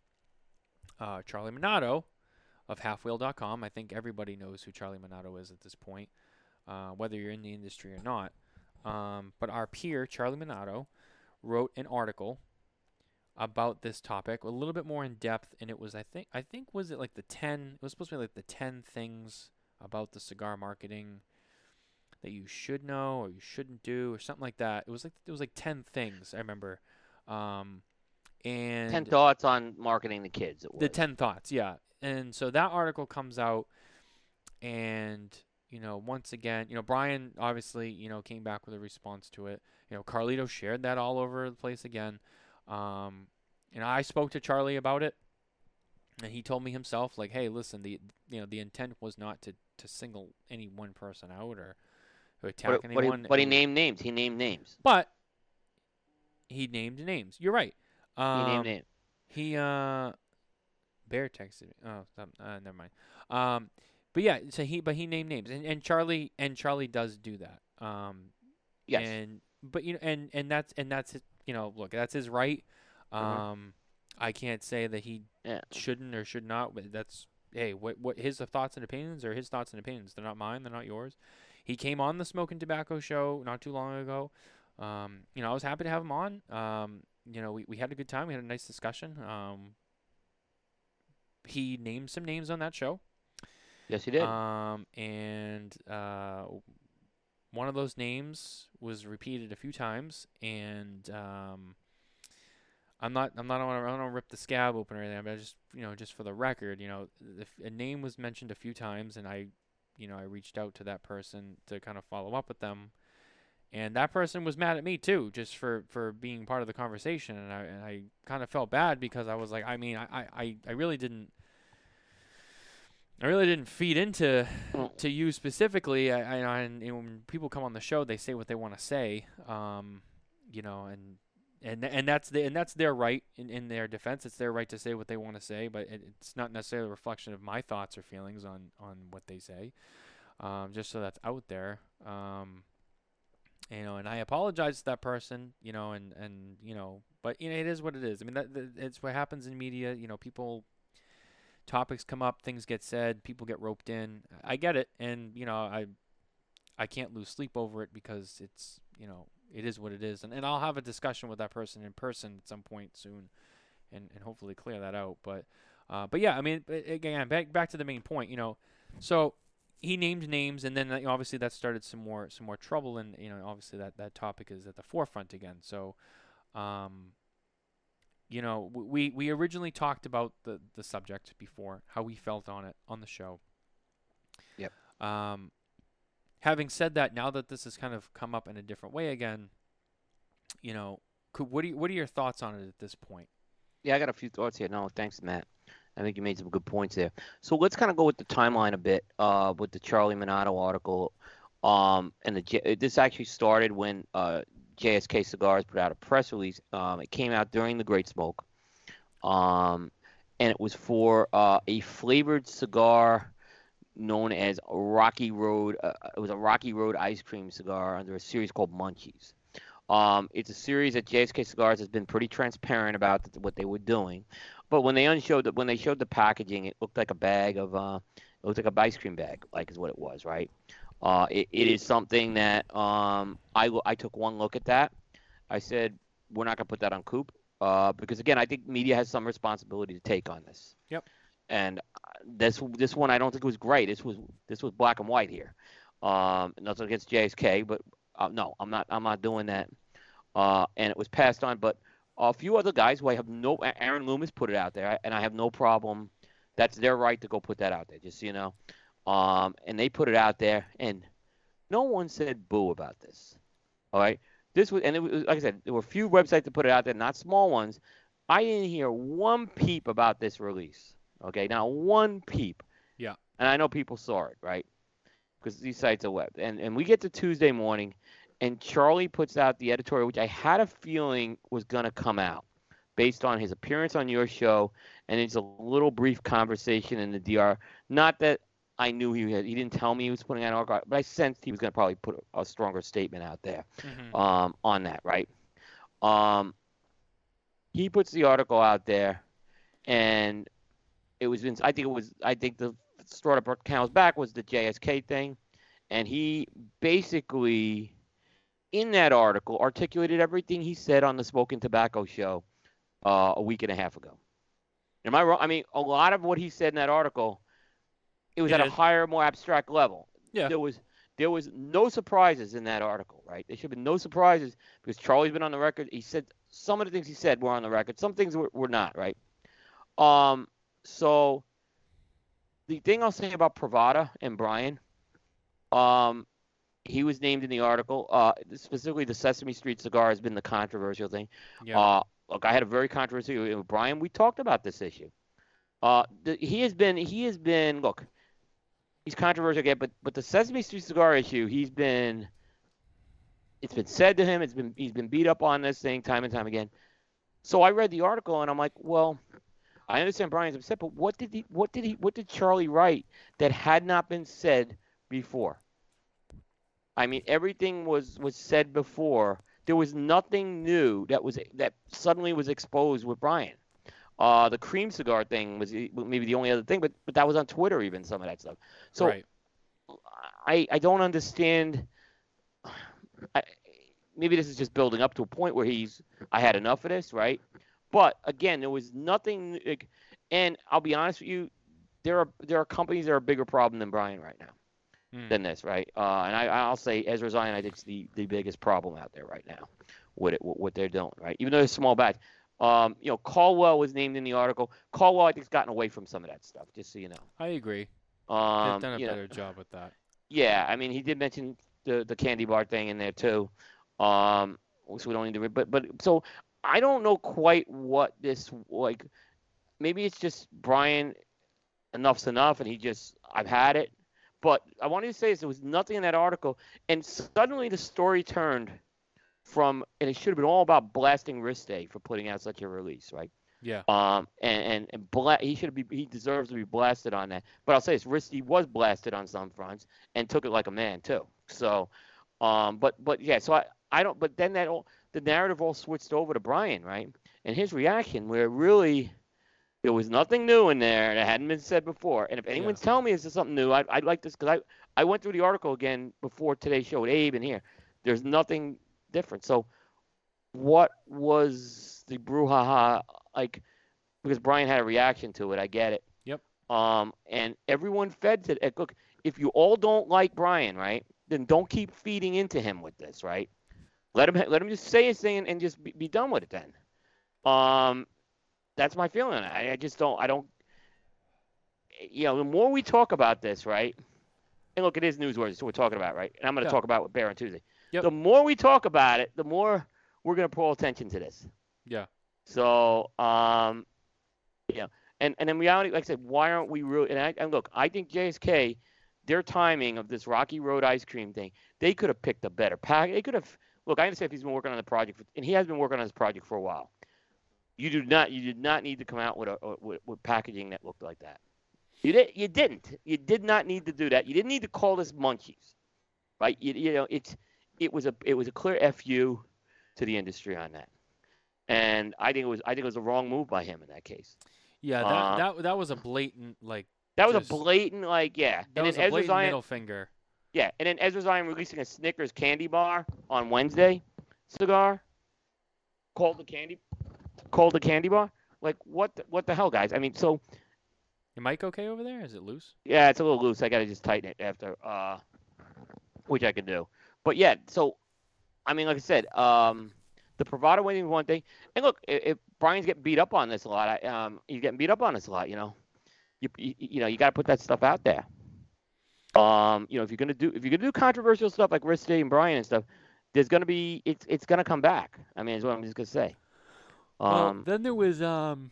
Uh, Charlie Minato of Halfwheel.com. I think everybody knows who Charlie Minato is at this point, uh, whether you're in the industry or not. Um, but our peer, Charlie Minato, wrote an article about this topic, a little bit more in depth, and it was I think I think was it like the ten? It was supposed to be like the ten things about the cigar marketing that you should know or you shouldn't do or something like that. It was like it was like ten things I remember, um, and Ten thoughts on marketing the kids. The ten thoughts, yeah. And so that article comes out, and you know once again, you know Brian obviously you know came back with a response to it. You know Carlito shared that all over the place again. Um, and I spoke to Charlie about it, and he told me himself like, hey, listen, the you know the intent was not to to single any one person out or, or attack but, but, he, anyone. but he named names. He named names. but he named names. You're right. He Um, named names. he uh, Bear texted me. Oh, um, uh, never mind. Um, but yeah, so he but he named names, and, and Charlie and Charlie does do that. Um, Yes. and but you know, and and that's and that's his, you know, look, that's his right. Mhm. Um, I can't say that he yeah. shouldn't or should not. But that's hey, what what his thoughts and opinions are his thoughts and opinions. They're not mine. They're not yours. He came on the Smokin Tabacco show not too long ago. Um, you know, I was happy to have him on. Um, you know, we, we had a good time. We had a nice discussion. Um, he named some names on that show. Yes, he did. Um, and uh, one of those names was repeated a few times, and um, I'm not I'm not I don't want to rip the scab open or anything, but I just you know just for the record, you know, if a name was mentioned a few times, and I, you know, I reached out to that person to kind of follow up with them. And that person was mad at me too, just for, for being part of the conversation, and I and I kind of felt bad because I was like, I mean, I, I, I really didn't, I really didn't feed into Mm. to you specifically. I, I and, and when people come on the show, they say what they want to say, um, you know, and and and that's the and that's their right in, in their defense. It's their right to say what they want to say, but it, it's not necessarily a reflection of my thoughts or feelings on on what they say. Um, just so that's out there. Um, you know, and I apologize to that person, you know, and and you know, but you know, it is what it is. I mean, that, that it's what happens in media. You know, people topics come up, things get said, people get roped in. I get it, and you know, I I can't lose sleep over it because it's you know it is what it is, and and I'll have a discussion with that person in person at some point soon, and and hopefully clear that out. But uh, but yeah, I mean, again, back back to the main point, you know, so he named names, and then uh, obviously that started some more some more trouble, and you know, obviously that that topic is at the forefront again. So. Um, you know, we we originally talked about the the subject before, how we felt on it on the show. Yep. Um, having said that, now that this has kind of come up in a different way again, you know, could, what do you, what are your thoughts on it at this point? Yeah, I got a few thoughts here. No, thanks, Matt. I think you made some good points there. So let's kind of go with the timeline a bit uh, with the Charlie Minato article. Um, and the this actually started when uh, JSK Cigars put out a press release. Um, it came out during the Great Smoke, um, and it was for uh, a flavored cigar known as Rocky Road. Uh, it was a Rocky Road ice cream cigar under a series called Munchies. Um, it's a series that JSK Cigars has been pretty transparent about what they were doing. But when they unshowed when they showed the packaging, it looked like a bag of uh, it looked like a ice cream bag, like is what it was, right? Uh, it, it is something that um, I I took one look at that. I said we're not gonna put that on Coop uh, because again, I think media has some responsibility to take on this. Yep. And uh, this this one I don't think was great. This was this was black and white here. Um, nothing against JSK, but uh, no, I'm not I'm not doing that. Uh, and it was passed on, but a few other guys who I have no. Aaron Loomis put it out there, and I have no problem. That's their right to go put that out there, just so you know. Um, and they put it out there, and no one said boo about this. All right, this was, and it was like I said, there were a few websites that put it out there, not small ones. I didn't hear one peep about this release. Okay, now one peep. Yeah. And I know people saw it, right? Because these sites are web, and and we get to Tuesday morning, and Charlie puts out the editorial, which I had a feeling was going to come out based on his appearance on your show and it's a little brief conversation in the DR. Not that I knew he had, he didn't tell me he was putting out an article, but I sensed he was going to probably put a stronger statement out there mm-hmm. um, on that, right? Um, he puts the article out there, and it was, I think it was, I think the straw that brought camel's back was the JSK thing, and he basically in that article articulated everything he said on the Smokin Tabacco show uh, a week and a half ago. Am I wrong? I mean, a lot of what he said in that article, it was at a higher, more abstract level. Yeah. There was there was no surprises in that article, right? There should have been no surprises because Charlie's been on the record. He said some of the things he said were on the record. Some things were, were not, right? Um, so the thing I'll say about Privada and Brian, um, he was named in the article. Uh, specifically, the Sesame Street cigar has been the controversial thing. Yeah. Uh, look, I had a very controversial with Brian. We talked about this issue. Uh, the, he has been he has been look, he's controversial again, but but the Sesame Street cigar issue, he's been. It's been said to him. It's been he's been beat up on this thing time and time again. So I read the article and I'm like, well, I understand Brian's upset, but what did he what did he what did Charlie write that had not been said before? I mean, everything was was said before. There was nothing new that was that suddenly was exposed with Brian. Uh, the cream cigar thing was maybe the only other thing, but but that was on Twitter even some of that stuff. So right. I I don't understand. I, maybe this is just building up to a point where he's I had enough of this, right? But again, there was nothing. Like, and I'll be honest with you, there are there are companies that are a bigger problem than Brian right now mm. than this, right? Uh, and I, I'll say Ezra Zion, I think, is the, the biggest problem out there right now with it, what they're doing, right? Even though it's a small batch. Um, you know, Caldwell was named in the article. Caldwell, I think, has gotten away from some of that stuff, just so you know. I agree. Um, They've done a better know, job with that. Yeah, I mean, he did mention the the candy bar thing in there too. Um, so we don't need to, but but so I don't know quite what this like. Maybe it's just Brian. Enough's enough, and he just I've had it. But I wanted to say is there was nothing in that article, and suddenly the story turned from, and it should have been all about blasting Riste for putting out such a release, right? Yeah. Um, and and, and bla- he should be he deserves to be blasted on that. But I'll say this, Riste was blasted on some fronts and took it like a man too. So, um, but but yeah, so I I don't. But then that all the narrative all switched over to Brian, right? And his reaction, where really there was nothing new in there that hadn't been said before. And if anyone's yeah. telling me this is something new, I, would like this because I, I went through the article again before today's show with Abe and here. There's nothing different. So, what was the brouhaha like? Because Brian had a reaction to it. I get it. Yep. Um, and everyone fed to it. Look, if you all don't like Brian, right, then don't keep feeding into him with this, right? Let him let him just say his thing and, and just be, be done with it then. Um, that's my feeling. I, I just don't. I don't. You know, the more we talk about this, right? and look, it is newsworthy, so we're talking about right? And I'm going to Yeah. talk about it with Bear on Tuesday. Yep. The more we talk about it, the more we're going to pull attention to this. Yeah. So, um, yeah, and and in reality, like I said, why aren't we really? And, I, and look, I think JSK, their timing of this Rocky Road ice cream thing, they could have picked a better pack. They could have. Look, I understand if he's been working on the project, for, and he has been working on this project for a while. You do not, you did not need to come out with a with, with packaging that looked like that. You did, you didn't. You did not need to do that. You didn't need to call this munchies, right? You, you know, it's it was a it was a clear fu to the industry on that, and I think it was I think it was a wrong move by him in that case. Yeah, that Uh, that that was a blatant like That was Just- a blatant like yeah, that and was a blatant Zion middle finger. Yeah, and then Ezra Zion releasing a Snickers candy bar on Wednesday cigar called the candy called the candy bar. Like what the, what the hell, guys? I mean, so Your mic okay over there? Is it loose? Yeah, it's a little loose. I gotta just tighten it after, uh, which I can do. But yeah, so I mean, like I said, um, the bravado waiting is one thing. And look, if, if Brian's getting beat up on this a lot, I, um, he's getting beat up on this a lot. You know, you you, you know you got to put that stuff out there. Um, you know, if you're gonna do if you're gonna do controversial stuff like Day and Brian and stuff, there's gonna be it's it's gonna come back. I mean, is what I'm just gonna say. well, Um, then there was um.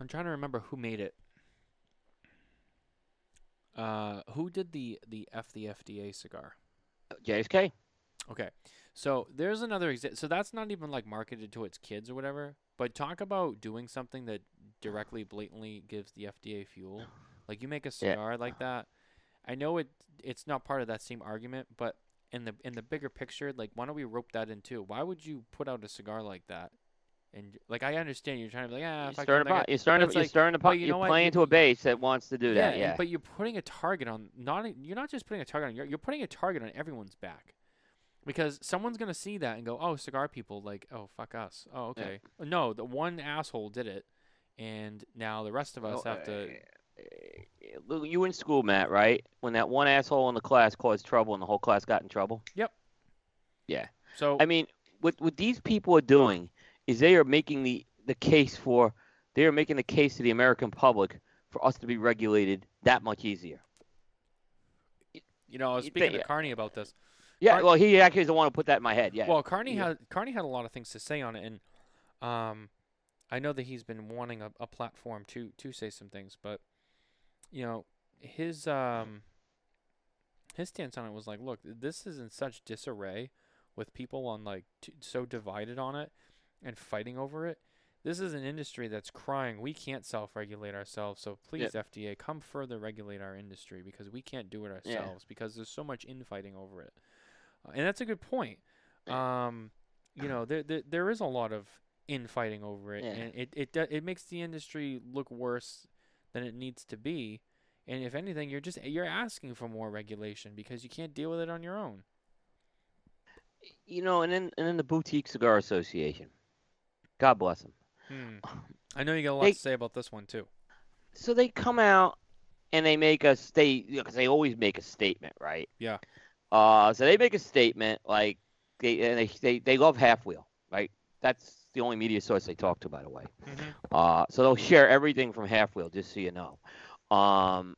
I'm trying to remember who made it. Uh, who did the the F the FDA cigar? JSK. Okay, so there's another example. So that's not even like marketed to its kids or whatever. But talk about doing something that directly, blatantly gives the FDA fuel. Like you make a cigar like that. I know it. It's not part of that same argument, but in the in the bigger picture, like why don't we rope that in too? Why would you put out a cigar like that? And like I understand you're trying to be like, ah, You're if starting, kill to, that guy-" you're starting, to, you're like, starting to, you you're what? playing You- to a base that wants to do that. and- Yeah. But you're putting a target on not you're not just putting a target on you're, you're putting a target on everyone's back. Because someone's gonna see that and go, Oh, cigar people like, oh fuck us. Oh, Yeah. okay. No, the one asshole did it and now the rest of us Oh, have to uh, You in school, Matt, right? When that one asshole in the class caused trouble and the whole class got in trouble. Yep. Yeah. so I mean, what what these people are doing is they are making the the case for they are making the case to the American public for us to be regulated that much easier. you know, I was speaking think- to Carney about this. Yeah. Car- well, he actually is the one who put that in my head. Yeah. Well, Carney Yeah. had Carney had a lot of things to say on it, and um, I know that he's been wanting a, a platform to to say some things, but you know, his um, his stance on it was like, look, this is in such disarray with people on like t- so divided on it and fighting over it. This is an industry that's crying. We can't self-regulate ourselves, so please, FDA, come further regulate our industry because we can't do it Yeah. ourselves because there's so much infighting over it. Uh, and that's a good point. Um, you know, there, there there is a lot of infighting over it, Yeah. and it it it makes the industry look worse than it needs to be. And if anything, you're just you're asking for more regulation because you can't deal with it on your own. you know, and then and then the Boutique Cigar Association. God bless them. Hmm. I know you got a lot They- to say about this one too. so they come out and they make a state because they always make a statement, right? Yeah. Uh, so they make a statement like they and they they, they love Half Wheel, right? That's the only media source they talk to, by the way. Mm-hmm. Uh, so they'll share everything from Half Wheel, just so you know. Um,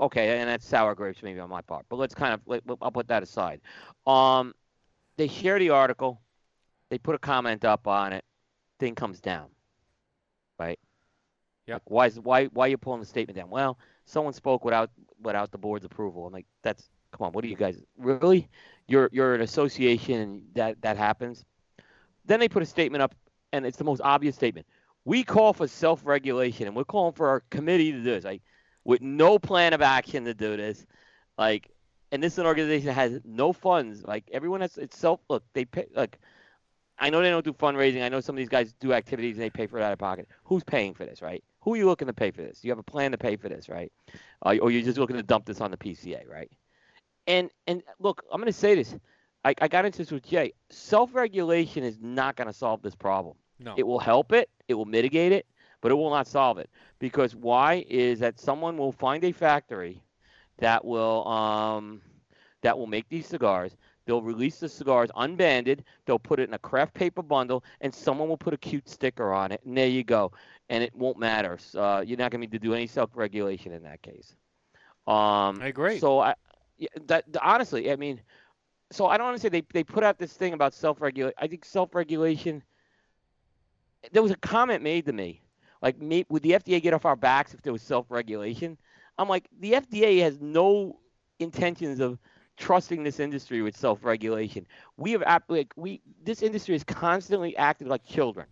okay, and that's sour grapes maybe on my part, but let's kind of let, I'll put that aside. Um, they share the article, they put a comment up on it, thing comes down, right? Yeah. Like, why is why why are you pulling the statement down? Well, someone spoke without without the board's approval. I'm like, that's come on, what are you guys really? You're you're an association that that happens. Then they put a statement up, and it's the most obvious statement. We call for self-regulation, and we're calling for our committee to do this, like with no plan of action to do this, like. And this is an organization that has no funds. Like everyone has, itself. Look, they pay. Like, I know they don't do fundraising. I know some of these guys do activities and they pay for it out of pocket. Who's paying for this, right? Who are you looking to pay for this? You have a plan to pay for this, right? Uh, or you're just looking to dump this on the PCA, right? And and look, I'm going to say this. I, I got into this with Jay. Self-regulation is not going to solve this problem. No. It will help it. It will mitigate it, but it will not solve it. Because why is that someone will find a factory that will um that will make these cigars. They'll release the cigars unbanded. They'll put it in a craft paper bundle, and someone will put a cute sticker on it, and there you go. And it won't matter. Uh, you're not going to need to do any self-regulation in that case. Um, I agree. So I, that honestly, I mean, so I don't want understand. They they put out this thing about self regulation. I think self regulation. There was a comment made to me, like, would the FDA get off our backs if there was self regulation? I'm like, the FDA has no intentions of trusting this industry with self regulation. We have like we this industry has constantly acted like children,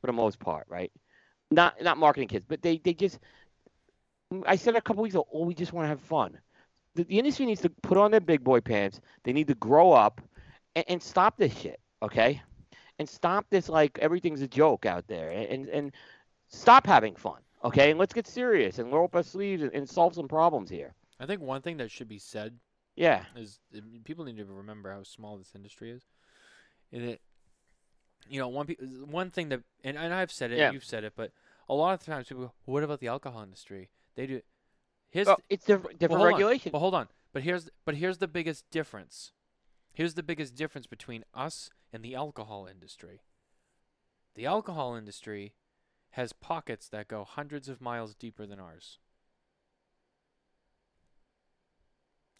for the most part, right? Not not marketing kids, but they they just. I said a couple weeks ago, oh, we just want to have fun the, the industry needs to put on their big boy pants. They need to grow up and, and stop this shit, okay? And stop this like everything's a joke out there, and and stop having fun, okay? And let's get serious and roll up our sleeves and, and solve some problems here. I think one thing that should be said Yeah, is people need to remember how small this industry is. And it, you know, one pe- one thing that, and, and I've said it, Yeah. you've said it, but a lot of times people go, "What about the alcohol industry?" They do. Here's well, it's different different on. regulation. But hold on. But here's but here's the biggest difference. Here's the biggest difference between us and the alcohol industry. The alcohol industry has pockets that go hundreds of miles deeper than ours.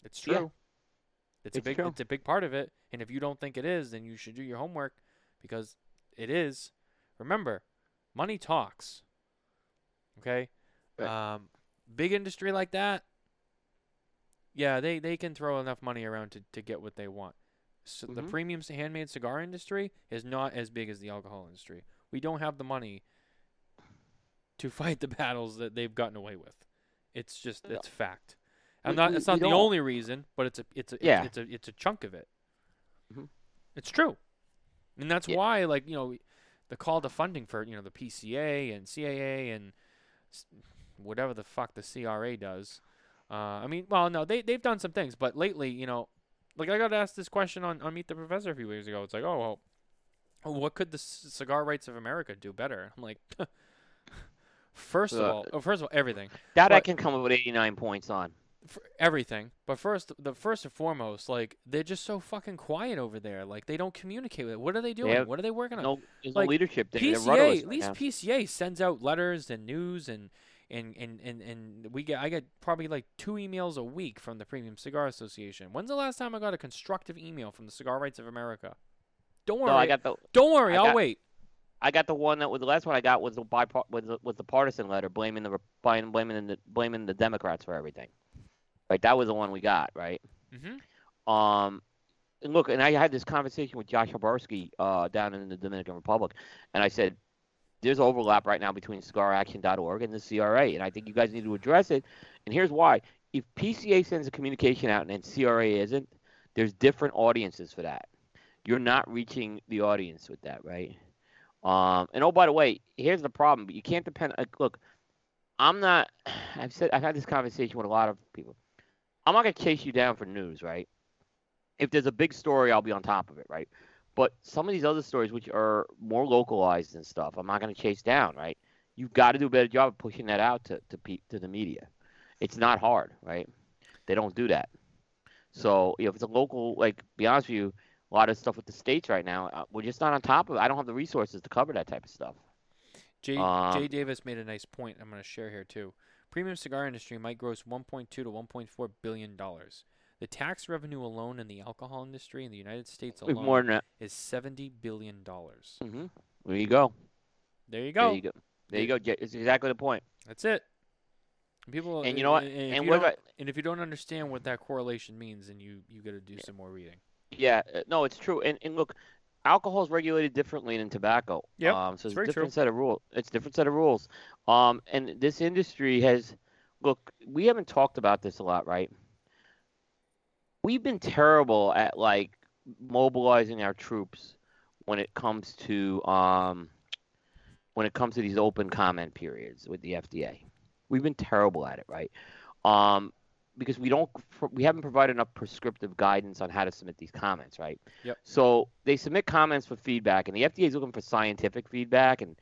It's Yeah. true. It's, a big true. it's a big part of it. And if you don't think it is, then you should do your homework because it is. Remember, money talks. Okay? Right. Um big industry like that, yeah, they, they can throw enough money around to, to get what they want. So the Mhm. premium handmade cigar industry is not as big as the alcohol industry. We don't have the money to fight the battles that they've gotten away with. It's just it's fact. I'm not. it's not the only reason, but it's a it's a Yeah. it's, a it's a chunk of it. Mhm. It's true, and that's Yeah. why like you know the call to funding for you know the PCA and CAA and whatever the fuck the CRA does. Uh, I mean, well, no, they they've done some things, but lately, you know, like I got asked this question on, on Meet the Professor a few years ago. It's like, oh, well, what could the C- Cigar Rights of America do better? I'm like, first of Uh, all, oh, first of all, everything, that I can come up with 89 points on. everything. But first, the first and foremost, like they're just so fucking quiet over there. Like they don't communicate with. What are they doing? have what are they working on? No, there's like, no leadership there. PCA, at least now. PCA sends out letters and news and and, and, and and we get I get probably like two emails a week from the Premium Cigar Association. When's the last time I got a constructive email from the Cigar Rights of America? Don't worry, No, I got the don't worry, I I'll wait. I got the one that was the last one I got was the bipart was the, was the partisan letter blaming the blaming blaming the blaming the Democrats for everything. Right, that was the one we got, right? hmm Um, and look, and I had this conversation with Josh Habursky uh, down in the Dominican Republic, and I said, "There's overlap right now between CigarAction.org and the CRA, and I think you guys need to address it. And here's why: if PCA sends a communication out and CRA isn't, there's different audiences for that. You're not reaching the audience with that, right? Um, and oh, by the way, here's the problem: you can't depend. Like, look, I'm not. I've said I've had this conversation with a lot of people. I'm not gonna chase you down for news, right? if there's a big story, I'll be on top of it, right? But some of these other stories, which are more localized and stuff, I'm not going to chase down, right? You've got to do a better job of pushing that out to to, pe- to the media. It's not hard, right? They don't do that. So you know, if it's a local, like, be honest with you, a lot of stuff with the states right now, uh, we're just not on top of it. I don't have the resources to cover that type of stuff. Jay, Um, Jay Davis made a nice point. I'm going to share here too. Premium cigar industry might gross 1.2 to 1.4 billion dollars. The tax revenue alone in the alcohol industry in the United States alone more than that. is 70 billion dollars. hmm There you go. There you go. There you go. There you go. It's exactly the point. That's it. People And you know what? And, if And you what about and if you don't understand what that correlation means, then you you got to do some more reading. Yeah, uh, no, it's true. And and look, alcohol is regulated differently than tobacco. Yep, Um, so it's it's a different true. set of rules. It's a different set of rules. Um, and this industry has, look, we haven't talked about this a lot, right? We've been terrible at like mobilizing our troops when it comes to um, when it comes to these open comment periods with the FDA. We've been terrible at it, right? Um, because we don't we haven't provided enough prescriptive guidance on how to submit these comments, right? Yep. So they submit comments for feedback, and the FDA is looking for scientific feedback and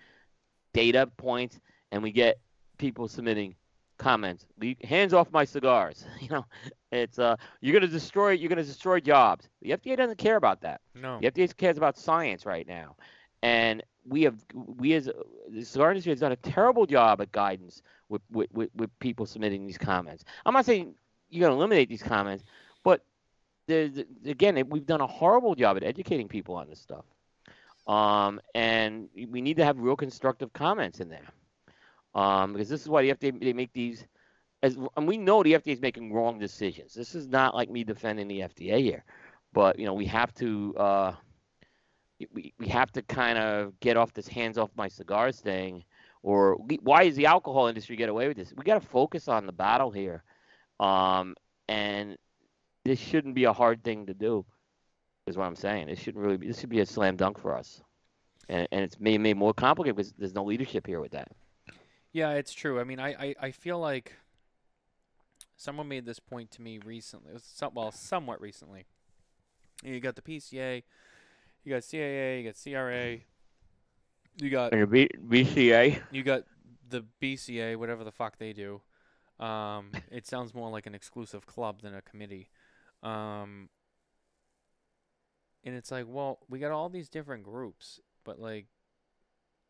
data points, and we get people submitting comments. "Leave- Hands off my cigars. You know, it's uh, you're gonna destroy you're gonna destroy jobs. The FDA doesn't care about that. No. The FDA cares about science right now, and we have we as the cigar industry has done a terrible job at guidance with with, with, with people submitting these comments. I'm not saying you're gonna eliminate these comments. But there's, again, we've done a horrible job at educating people on this stuff. Um, and we need to have real constructive comments in there. Um, because this is why the FDA they make these as and we know the FDA is making wrong decisions. This is not like me defending the FDA here, but you know we have to uh, we we have to kind of get off this hands off my cigars thing. Or why is the alcohol industry get away with this? We got to focus on the battle here, um, and this shouldn't be a hard thing to do. Is what I'm saying. It shouldn't really be. This should be a slam dunk for us, and and it's made made more complicated because there's no leadership here with that. Yeah, it's true. I mean, I, I, I feel like someone made this point to me recently. Some, well, somewhat recently. You got the PCA, you got CAA, you got CRA, you got B- BCA. You got the BCA, whatever the fuck they do. Um, it sounds more like an exclusive club than a committee. Um, and it's like, well, we got all these different groups, but like,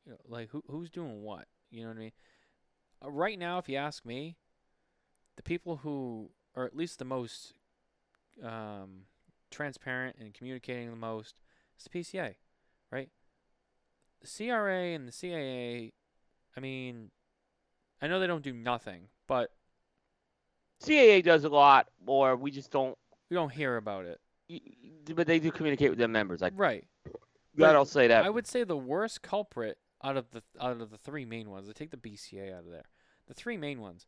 you know, like who who's doing what? You know what I mean? Uh, right now, if you ask me, the people who are at least the most um, transparent and communicating the most is the PCA, right? The CRA and the CAA, I mean, I know they don't do nothing, but CAA does a lot more. We just don't. We don't hear about it. But they do communicate with their members. Like right. God, I'll say that. I would say the worst culprit out of the out of the three main ones. I take the BCA out of there. The three main ones.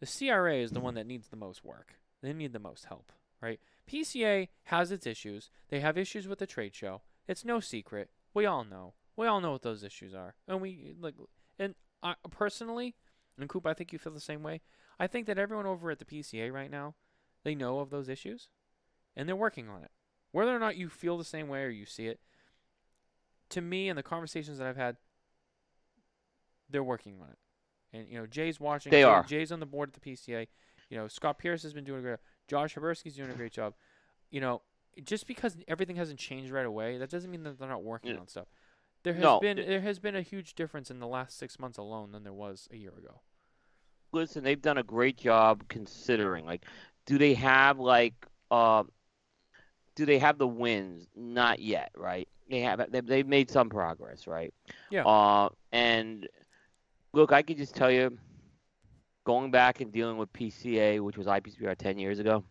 The CRA is the one that needs the most work. They need the most help, right? PCA has its issues. They have issues with the trade show. It's no secret. We all know. We all know what those issues are. And we like and I personally, and Coop, I think you feel the same way. I think that everyone over at the PCA right now, they know of those issues and they're working on it. Whether or not you feel the same way or you see it, to me and the conversations that I've had, they're working on it. And you know, Jay's watching. They Jay, are. Jay's on the board at the PCA. You know, Scott Pierce has been doing a great. Job. Josh Habursky's doing a great job. You know, just because everything hasn't changed right away, that doesn't mean that they're not working Yeah. on stuff. There has No, been th- there has been a huge difference in the last six months alone than there was a year ago. Listen, they've done a great job considering. Like, do they have like, uh, do they have the wins? Not yet, right? They have. They, they've made some progress, right? Yeah. Uh, and look, I could just tell you, going back and dealing with PCA, which was IPCPR ten years ago,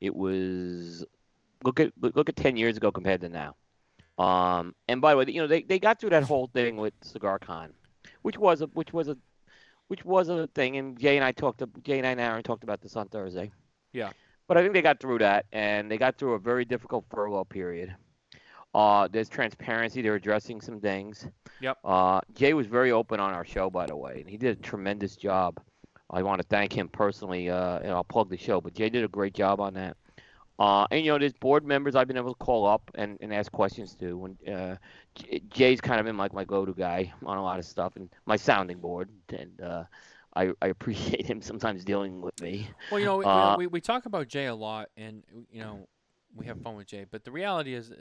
it was look at look at ten years ago compared to now. Um, and by the way, you know they, they got through that whole thing with Cigar Con, which was a which was a which was a thing, and Jay and I talked to Jay and I and Aaron talked about this on Thursday. Yeah. But I think they got through that, and they got through a very difficult furlough period. Uh, there's transparency. They're addressing some things. Yep. Uh, Jay was very open on our show, by the way, and he did a tremendous job. I want to thank him personally, uh, and I'll plug the show. But Jay did a great job on that. Uh, and you know, there's board members I've been able to call up and, and ask questions to. And uh, Jay's kind of been like my go-to guy on a lot of stuff, and my sounding board. And uh, I, I appreciate him sometimes dealing with me. Well, you know, we, Uh, we, we talk about Jay a lot, and you know, we have fun with Jay. But the reality is,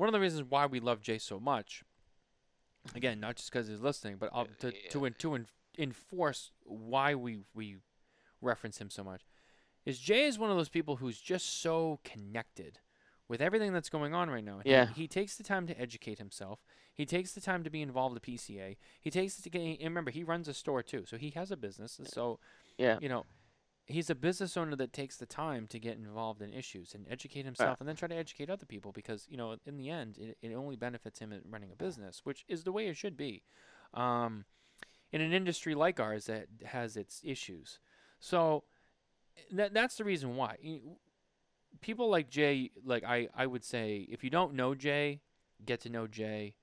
one of the reasons why we love Jay so much, again, not just because he's listening, but uh, to to to en- enforce why we we reference him so much, is Jay is one of those people who's just so connected with everything that's going on right now. He- Yeah. he, takes the time to educate himself. He takes the time to be involved with PCA. He takes it to get. And remember, he runs a store too, so he has a business. So Yeah. you know, he's a business owner that takes the time to get involved in issues and educate himself and then try to educate other people because, you know, in the end, it, it only benefits him in running a business, which is the way it should be. Um, in an industry like ours that has its issues. So that, that's the reason why. People like Jay, like I, I would say, if you don't know Jay, get to know Jay.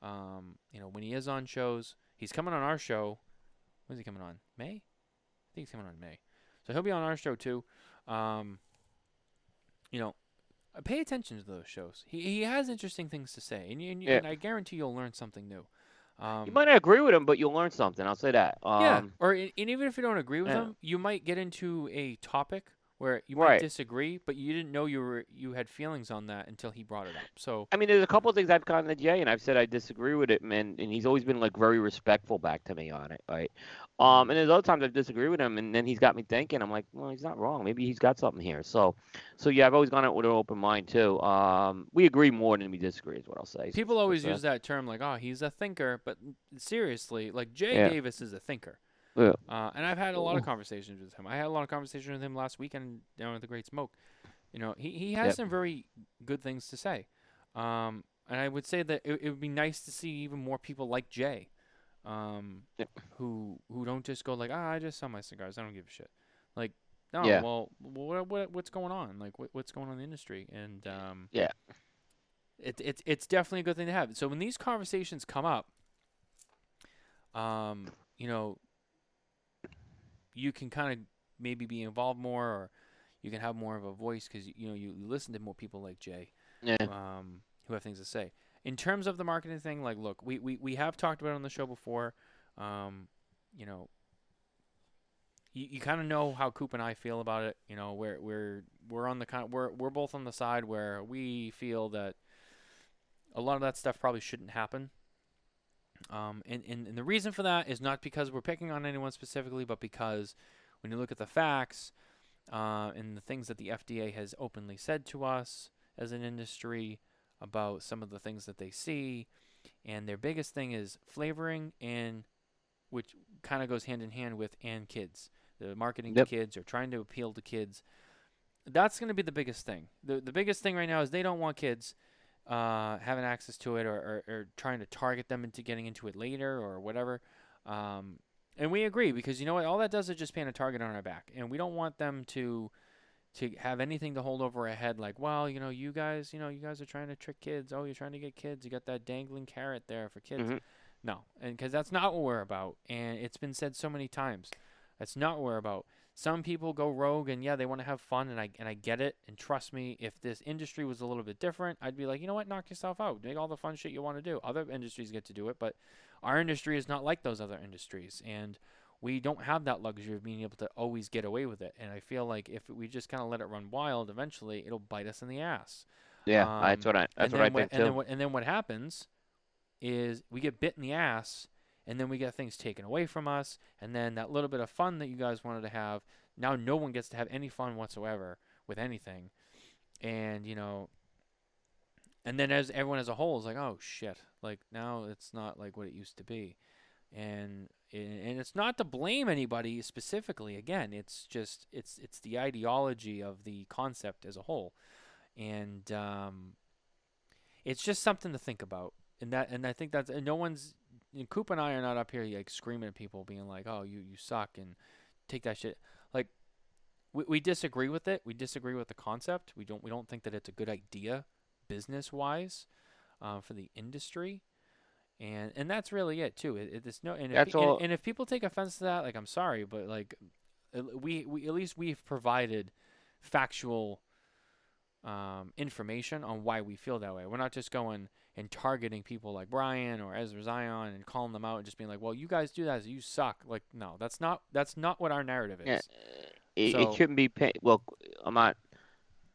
Um, you know, when he is on shows, he's coming on our show. When's he coming on? May? I think he's coming on May. So he'll be on our show too. Um, you know, pay attention to those shows. He he has interesting things to say, and, you, and, you, Yeah. and I guarantee you'll learn something new. Um, You might not agree with him, but you'll learn something. I'll say that. Um, yeah, or and and even if you don't agree with yeah. him, you might get into a topic where you might Right. disagree, but you didn't know you were you had feelings on that until he brought it up. So I mean, there's a couple of things I've gotten to Jay, and I've said I disagree with it, man, and he's always been like very respectful back to me on it, right? Um, and there's other times I disagree with him, and then he's got me thinking. I'm like, well, he's not wrong. Maybe he's got something here. So, so yeah, I've always gone out with an open mind too. Um, we agree more than we disagree, is what I'll say. people always But, use that term like, "Oh, he's a thinker," but seriously, like Jay Yeah. Davis is a thinker. Yeah. Uh, and I've had a lot of conversations with him. I had a lot of conversations with him last weekend down at the Great Smoke. You know, he, he has Yep. some very good things to say. Um, and I would say that it, it would be nice to see even more people like Jay, um, Yep. who who don't just go like, ah, I just sell my cigars. I don't give a shit. Like, no, Yeah. well, what, what what's going on? Like, what, what's going on in the industry? And um, Yeah. it, it's it's definitely a good thing to have. So when these conversations come up, um, you know, you can kind of maybe be involved more, or you can have more of a voice because you know you listen to more people like Jay, Yeah. um, who have things to say. In terms of the marketing thing, like, look, we we, we have talked about it on the show before. Um, you know, you, you kind of know how Coop and I feel about it. You know, we're we're we're on the kind we're we're both on the side where we feel that a lot of that stuff probably shouldn't happen. Um, and, and, and the reason for that is not because we're picking on anyone specifically, but because when you look at the facts uh, and the things that the FDA has openly said to us as an industry about some of the things that they see, and their biggest thing is flavoring and which kind of goes hand in hand with and kids. The marketing Yep. to kids or trying to appeal to kids. That's going to be the biggest thing. The the biggest thing right now is they don't want kids uh, having access to it or, or, or trying to target them into getting into it later or whatever. Um, and we agree because you know what? All that does is just paint a target on our back, and we don't want them to to have anything to hold over a head. Like, well, you know, you guys, you know, you guys are trying to trick kids. Oh, you're trying to get kids. You got that dangling carrot there for kids. Mhm. No, and because that's not what we're about, and it's been said so many times. That's not what we're about. Some people go rogue, and yeah, they want to have fun, and I and I get it. And trust me, if this industry was a little bit different, I'd be like, you know what, knock yourself out, make all the fun shit you want to do. Other industries get to do it, but our industry is not like those other industries, and we don't have that luxury of being able to always get away with it. And I feel like if we just kind of let it run wild, eventually it'll bite us in the ass. Yeah. Um, that's what I. That's and what I then think and then what, and then what happens is we get bit in the ass, and then we get things taken away from us, and then that little bit of fun that you guys wanted to have, now no one gets to have any fun whatsoever with anything, and you know, and then as everyone as a whole is like, oh shit, like now it's not like what it used to be, and and it's not to blame anybody specifically. Again, it's just it's it's the ideology of the concept as a whole, and um, it's just something to think about. And that and I think that's and no one's and Coop and I are not up here like screaming at people, being like, "Oh, you you suck," and take that shit. Like we we disagree with it. We disagree with the concept. We don't we don't think that it's a good idea business wise uh, for the industry. And and that's really it too. It, it's no and if, and- and if people take offense to that, like I'm sorry, but like at- we we at least we've provided factual um, information on why we feel that way. We're not just going and targeting people like Brian or Ezra Zion and calling them out and just being like, "Well, you guys do that, so you suck." Like, no, that's not that's not what our narrative is. Yeah. It, So- it shouldn't be pay- well. I'm not.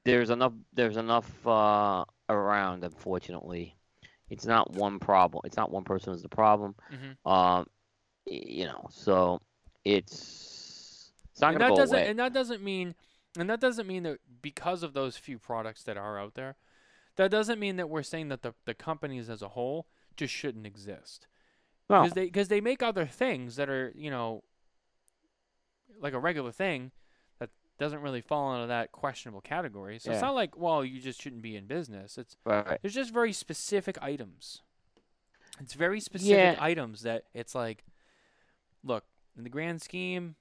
There's enough. There's enough uh, around. Unfortunately, it's not one problem. It's not one person is the problem. Mhm. Um, you know. So it's it's not and gonna that go doesn't away. and that doesn't mean and that doesn't mean that because of those few products that are out there, that doesn't mean that we're saying that the the companies as a whole just shouldn't exist. No. because they because they make other things that are you know like a regular thing doesn't really fall into that questionable category. So it's not like well you just shouldn't be in business. It's Right. there's just very specific items. It's very specific Yeah. items that it's like, look in the grand scheme,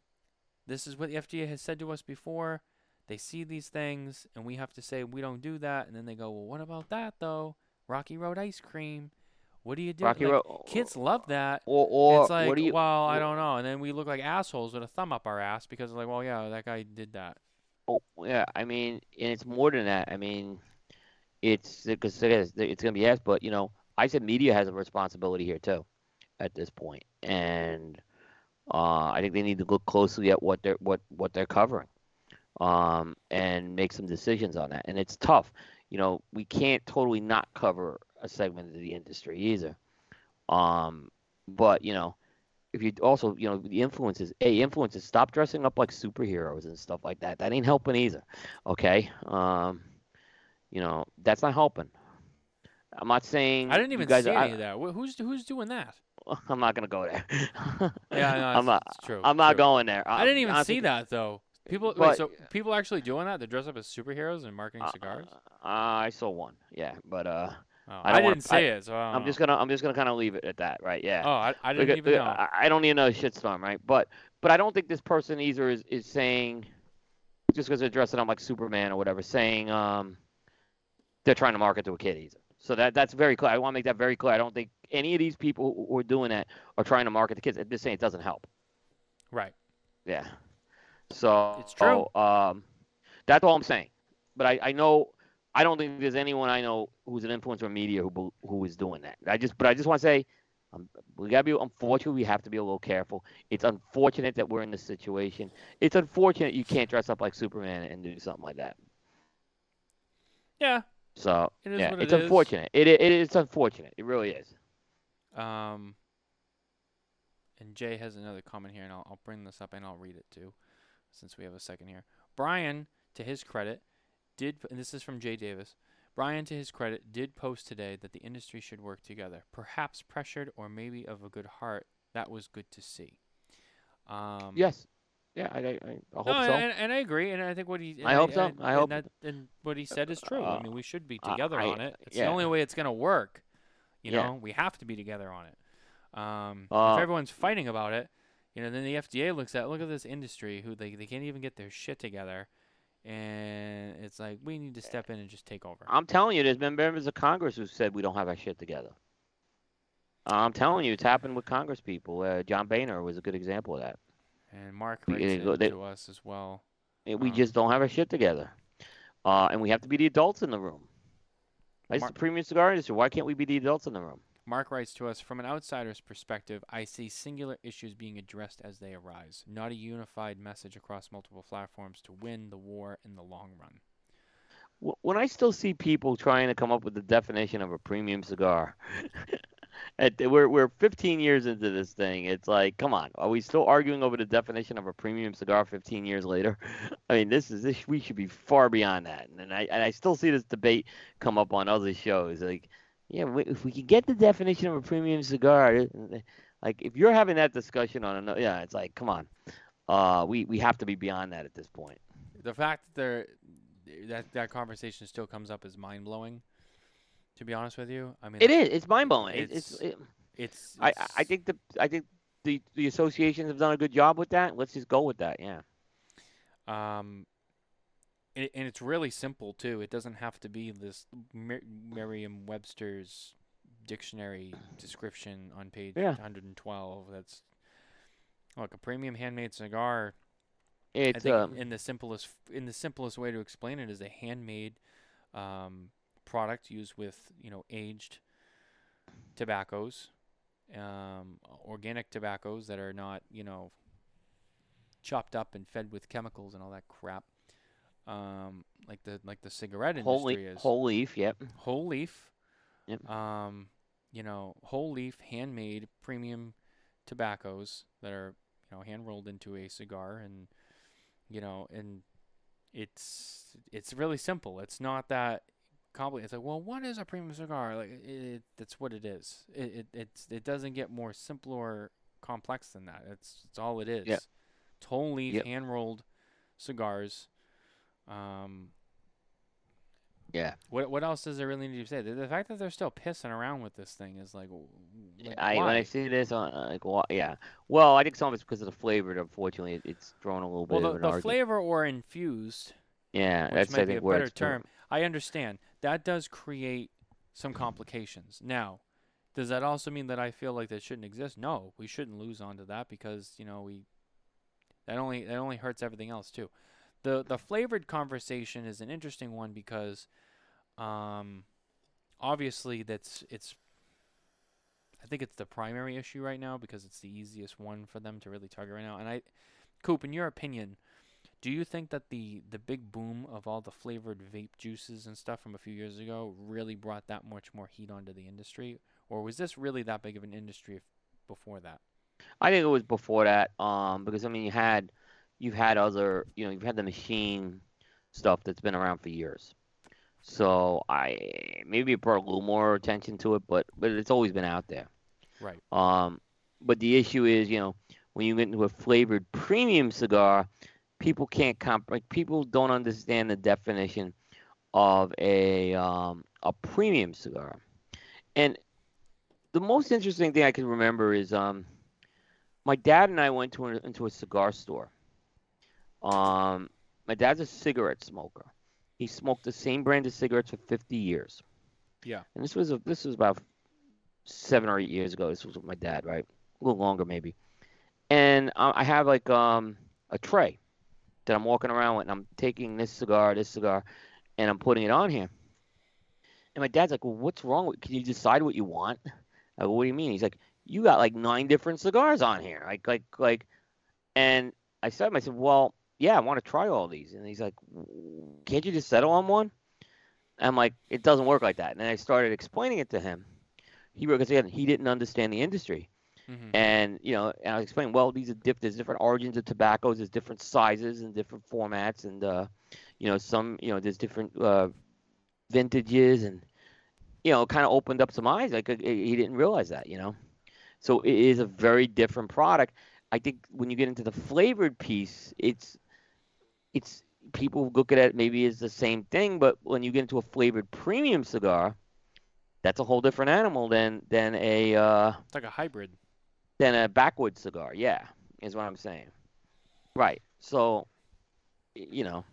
this is what the FDA has said to us before. They see these things and we have to say we don't do that, and then they go, well, what about that though? Rocky Road ice cream. What do you do? Rocky Like, Road. Kids love that. Or or it's like, what do you? well, I don't know. And then we look like assholes with a thumb up our ass because, like, well, yeah, that guy did that. Oh, yeah, I mean, and it's more than that. I mean, it's because it's, it's going to be asked, but you know, I said media has a responsibility here too, at this point. point, and uh, I think they need to look closely at what they're what what they're covering. um, and make some decisions on that. And it's tough. You know, we can't totally not cover a segment of the industry either. Um, but you know, if you also, you know, the influences, a influences, stop dressing up like superheroes and stuff like that. That ain't helping either. Okay, um, you know, that's not helping. I'm not saying I didn't even guys see any of that. Who's who's doing that? I, I'm not gonna go there. Yeah, no, I'm it's- not. true, I'm not true. going there. I didn't even see that though. People, wait, so people actually doing that? They dress up as superheroes and marketing Uh, cigars. I saw one. Yeah, but uh, Oh, I I, don't wanna- didn't see it, so I I'm just gonna I'm just gonna kind of leave it at that, right? Yeah. Oh, I, I didn't got- even know. I, I don't need another shitstorm, right? But but I don't think this person either is, is saying just because they're dressing up like Superman or whatever, saying um they're trying to market to a kid either. So that that's very clear. I want to make that very clear. I don't think any of these people who- who are doing that are trying to market to kids. I'm just saying it doesn't help. right. Yeah. So It's true. Um, that's all I'm saying. But I, I know I don't think there's anyone I know who's an influencer in media who who is doing that. I just but I just want to say um, we gotta be unfortunately we have to be a little careful. It's unfortunate that we're in this situation. It's unfortunate you can't dress up like Superman and do something like that. Yeah. So It is yeah, what it it's is. unfortunate. It, it it's unfortunate. It really is. Um. And Jay has another comment here, and I'll, I'll bring this up and I'll read it too, since we have a second here. Brian, to his credit, did, and this is from Jay Davis. Brian, to his credit, did post today that the industry should work together. Perhaps pressured or maybe of a good heart. That was good to see. Um, Yes. Yeah, I I, I hope no, so. and, and I agree, and I think what he. and I hope so. I and hope- that, and what he said is true. I Uh, mean, we should be together I- on it. It's yeah. the only way it's gonna work. You Yeah. know, we have to be together on it. Um, Uh, if everyone's fighting about it, you know, then the FDA looks at look at this industry who they they can't even get their shit together, and it's like we need to step in and just take over. I'm telling you, there's been members of Congress who said we don't have our shit together. I'm telling you, it's happened with Congress people. Uh, John Boehner was a good example of that. And Mark Yeah, writes go- in they- to us as well. We Um, just don't have our shit together. Uh, and we have to be the adults in the room. It's Mar- the premium cigar industry. Why can't we be the adults in the room? Mark writes to us from an outsider's perspective, I see singular issues being addressed as they arise, not a unified message across multiple platforms to win the war in the long run. When I still see people trying to come up with the definition of a premium cigar, we're we're 15 years into this thing. It's like, come on, are we still arguing over the definition of a premium cigar 15 years later? I mean, this is this we should be far beyond that. And I and I still see this debate come up on other shows. Like, yeah, if we could get the definition of a premium cigar, like if you're having that discussion on another, yeah, it's like, come on, uh, we we have to be beyond that at this point. The fact that there, that that conversation still comes up is mind blowing. To be honest with you, I mean, It is. It's mind blowing. It, It's- it's. It, It's, I, I- I think the I think the the associations have done a good job with that. Let's just go with that. Yeah. Um, and, and it's really simple too. It doesn't have to be this Mer- Merriam-Webster's dictionary description on page Yeah. 112. That's look a premium handmade cigar. I It's think um, in the simplest in the simplest way to explain it is a handmade um, product used with you know aged tobaccos, um, organic tobaccos that are not you know chopped up and fed with chemicals and all that crap, um, like the like the cigarette whole industry leaf, is whole leaf. Yep. whole leaf. Yep. Um, you know, whole leaf, handmade, premium tobaccos that are you know hand rolled into a cigar, and you know, and it's it's really simple. It's not that complicated. It's like, well, what is a premium cigar? Like, it, it that's what it is. It, it it's it doesn't get more simple or complex than that. It's it's all it is. Yep. It's whole leaf, Yep. hand rolled cigars. Um, Yeah. what what else does it really need to say? The, the fact that they're still pissing around with this thing is like, like I why? when I see this on uh, like wha- yeah. Well, I think some of it's because of the flavor. Unfortunately, it, it's thrown a little bit well, of the, the flavor or infused, yeah, which that's might I be a better term. I understand that does create some complications. Now, does that also mean that I feel like that shouldn't exist? No, we shouldn't lose onto that because you know we that only that only hurts everything else too. The the flavored conversation is an interesting one because um obviously that's it's I think it's the primary issue right now because it's the easiest one for them to really target right now. And I Coop, in your opinion, Do you think that the the big boom of all the flavored vape juices and stuff from a few years ago really brought that much more heat onto the industry, or was this really that big of an industry before that? I think it was before that, um, because I mean, you had, you've had other, you know, you've had the machine stuff that's been around for years. So I maybe it brought a little more attention to it, but but it's always been out there. Right. Um, but the issue is, you know, when you get into a flavored premium cigar, people can't comp like people don't understand the definition of a um, a premium cigar. And the most interesting thing I can remember is um, my dad and I went to a, into a cigar store. Um, my dad's a cigarette smoker. He smoked the same brand of cigarettes for 50 years. Yeah. And this was a, this was about seven or eight years ago. This was with my dad, right? A little longer maybe. And I I have like um a tray that I'm walking around with, and I'm taking this cigar, this cigar, and I'm putting it on here. And my dad's like, "Well, what's wrong? with Can you decide what you want?" I go, "What do you mean?" He's like, "You got like nine different cigars on here, like like like." And I said I said, "Well, yeah, I want to try all these." And he's like, "Can't you just settle on one?" I'm like, "It doesn't work like that." And I started explaining it to him. He because again, he didn't understand the industry. Mm-hmm. And you know, and I was explaining, well, these are diff- there's different origins of tobaccos, there's different sizes and different formats, and uh, you know, some, you know, there's different uh, vintages, and you know, kind of opened up some eyes. Like uh, he didn't realize that, you know. So it is a very different product. I think when you get into the flavored piece, it's it's people look at it maybe as the same thing, but when you get into a flavored premium cigar, that's a whole different animal than than a uh, It's like a hybrid. than a backwoods cigar. Yeah, is what I'm saying. Right. So, you know,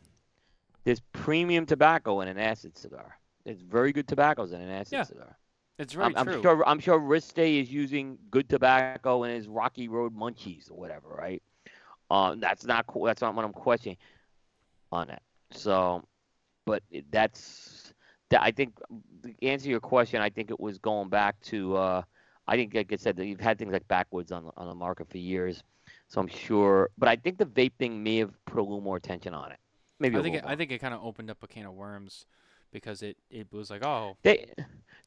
there's premium tobacco in an acid cigar. There's very good tobaccos in an acid Yeah, cigar. It's very I'm, true. I'm sure. I'm sure Riste is using good tobacco in his Rocky Road Munchies or whatever, right? Um, that's not. qu- That's not what I'm questioning on that. So, but that's. That, I think to answer your question, I think it was going back to. Uh, I think, like I said, that you've had things like backwoods on the- on the market for years, so I'm sure. But I think the vape thing may have put a little more attention on it. Maybe I think it, I think it kind of opened up a can of worms because it, it was like, oh, They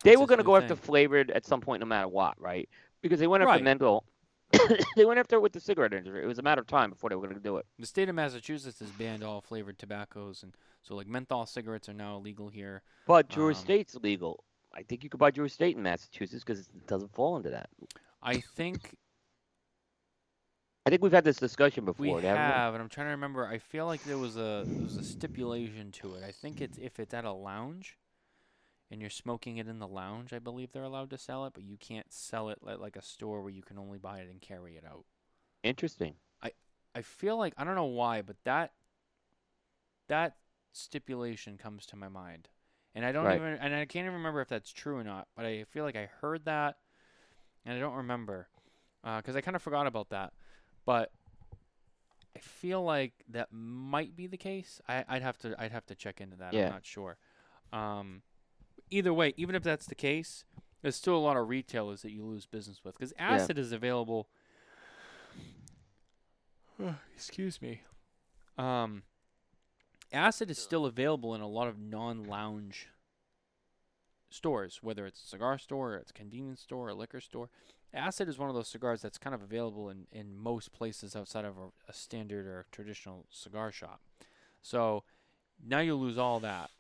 they were going to go after flavored at some point, no matter what, right? Because they went after Right. menthol. they went after it with the cigarette industry. It was a matter of time before they were going to do it. the state of Massachusetts has banned all flavored tobaccos, and so like menthol cigarettes are now illegal here. But Drew Um, Estate's legal. I think you could buy Drew Estate in Massachusetts because it doesn't fall into that. I think I think we've had this discussion we before. we? have, and I'm trying to remember. I feel like there was a there was a stipulation to it. I think it's if it's at a lounge, and you're smoking it in the lounge. I believe they're allowed to sell it, but you can't sell it at like a store where you can only buy it and carry it out. Interesting. I I feel like I don't know why, but that that stipulation comes to my mind, and I don't Right. even and I can't even remember if that's true or not. But I feel like I heard that, and I don't remember because I kind of forgot about that. But I feel like that might be the case. I, I'd have to I'd have to check into that. Yeah. I'm not sure. Um, either way, even if that's the case, there's still a lot of retailers that you lose business with because acid is available. Excuse me. Um, acid is still available in a lot of non-lounge stores, whether it's a cigar store, or it's a convenience store, or a liquor store. Acid is one of those cigars that's kind of available in, in most places outside of a, a standard or traditional cigar shop. So now you lose all that.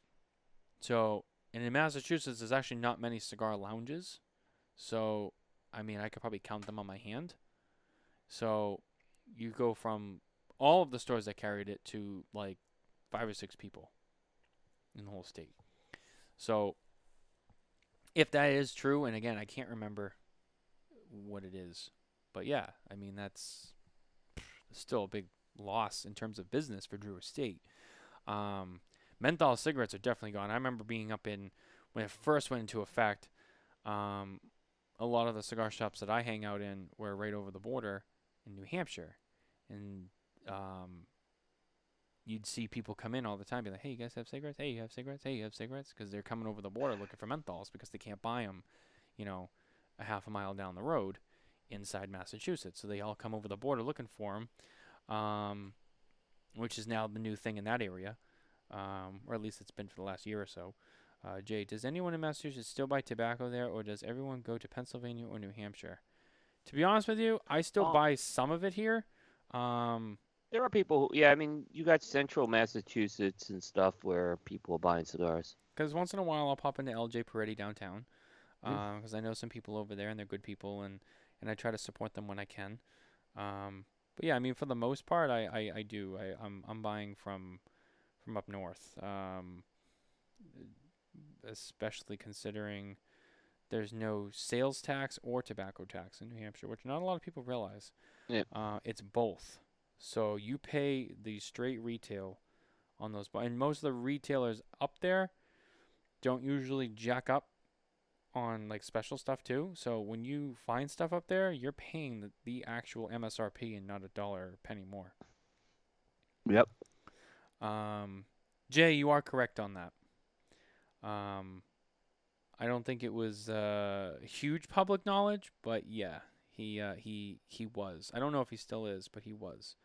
So, and in Massachusetts, there's actually not many cigar lounges. So, I mean, I could probably count them on my hand. So, you go from all of the stores that carried it to like five or six people in the whole state. So, if that is true, and again, I can't remember what it is, but yeah, I mean, that's still a big loss in terms of business for Drew Estate. Um, menthol cigarettes are definitely gone. I remember being up in when it first went into effect. Um, a lot of the cigar shops that I hang out in were right over the border in New Hampshire, and um, you'd see people come in all the time, be like, "Hey, you guys have cigarettes? Hey, you have cigarettes? Hey, you have cigarettes?" Because they're coming over the border looking for menthols because they can't buy them, you know, a half a mile down the road inside Massachusetts. So they all come over the border looking for them. Um, which is now the new thing in that area, um, or at least it's been for the last year or so. Uh, Jay, does anyone in Massachusetts still buy tobacco there, or does everyone go to Pennsylvania or New Hampshire? To be honest with you, I still Oh. buy some of it here. Um, There are people. Who, yeah, I mean, you got central Massachusetts and stuff where people are buying cigars. because once in a while I'll pop into LJ Peretti downtown, Mm. because I know some people over there and they're good people, and and I try to support them when I can. Um, but yeah, I mean for the most part, I I, I do. I I'm I'm buying from from up north. Um, especially considering there's no sales tax or tobacco tax in New Hampshire, which not a lot of people realize. Yeah. Uh, it's both. So you pay the straight retail on those, and most of the retailers up there don't usually jack up on like special stuff too. So when you find stuff up there, you're paying the, the actual MSRP and not a dollar or penny more. Yep. Um, Jay, you are correct on that. Um, I don't think it was uh, huge public knowledge, but yeah, he uh, he he was. I don't know if he still is, but he was.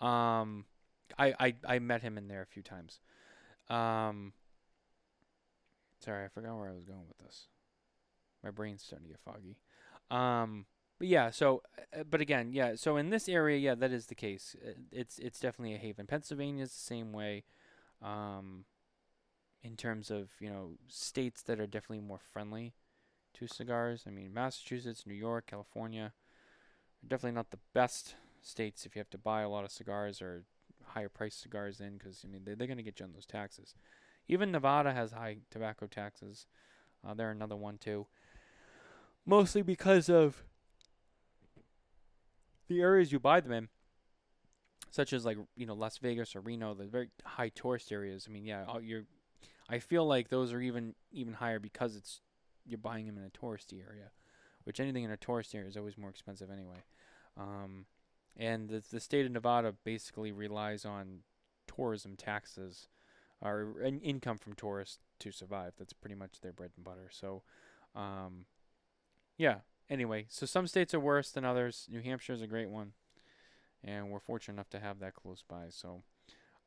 Um, I I I met him in there a few times. Um, sorry, I forgot where I was going with this. My brain's starting to get foggy. Um, but yeah, so uh, but again, yeah, so in this area, yeah, that is the case. Uh, It's it's definitely a haven. Pennsylvania is the same way. Um, in terms of you know states that are definitely more friendly to cigars. I mean, Massachusetts, New York, California, are definitely not the best states if you have to buy a lot of cigars or higher priced cigars in because I mean they, they're going to get you on those taxes. Even Nevada has high tobacco taxes. Uh, they're another one too. Mostly because of the areas you buy them in, such as like you know Las Vegas or Reno, the very high tourist areas. I mean, yeah, you're. I feel like those are even even higher because it's you're buying them in a touristy area, which anything in a tourist area is always more expensive anyway. Um, and the the state of Nevada basically relies on tourism taxes or in- income from tourists to survive. That's pretty much their bread and butter. So, um, yeah. Anyway, so some states are worse than others. New Hampshire is a great one, and we're fortunate enough to have that close by. So,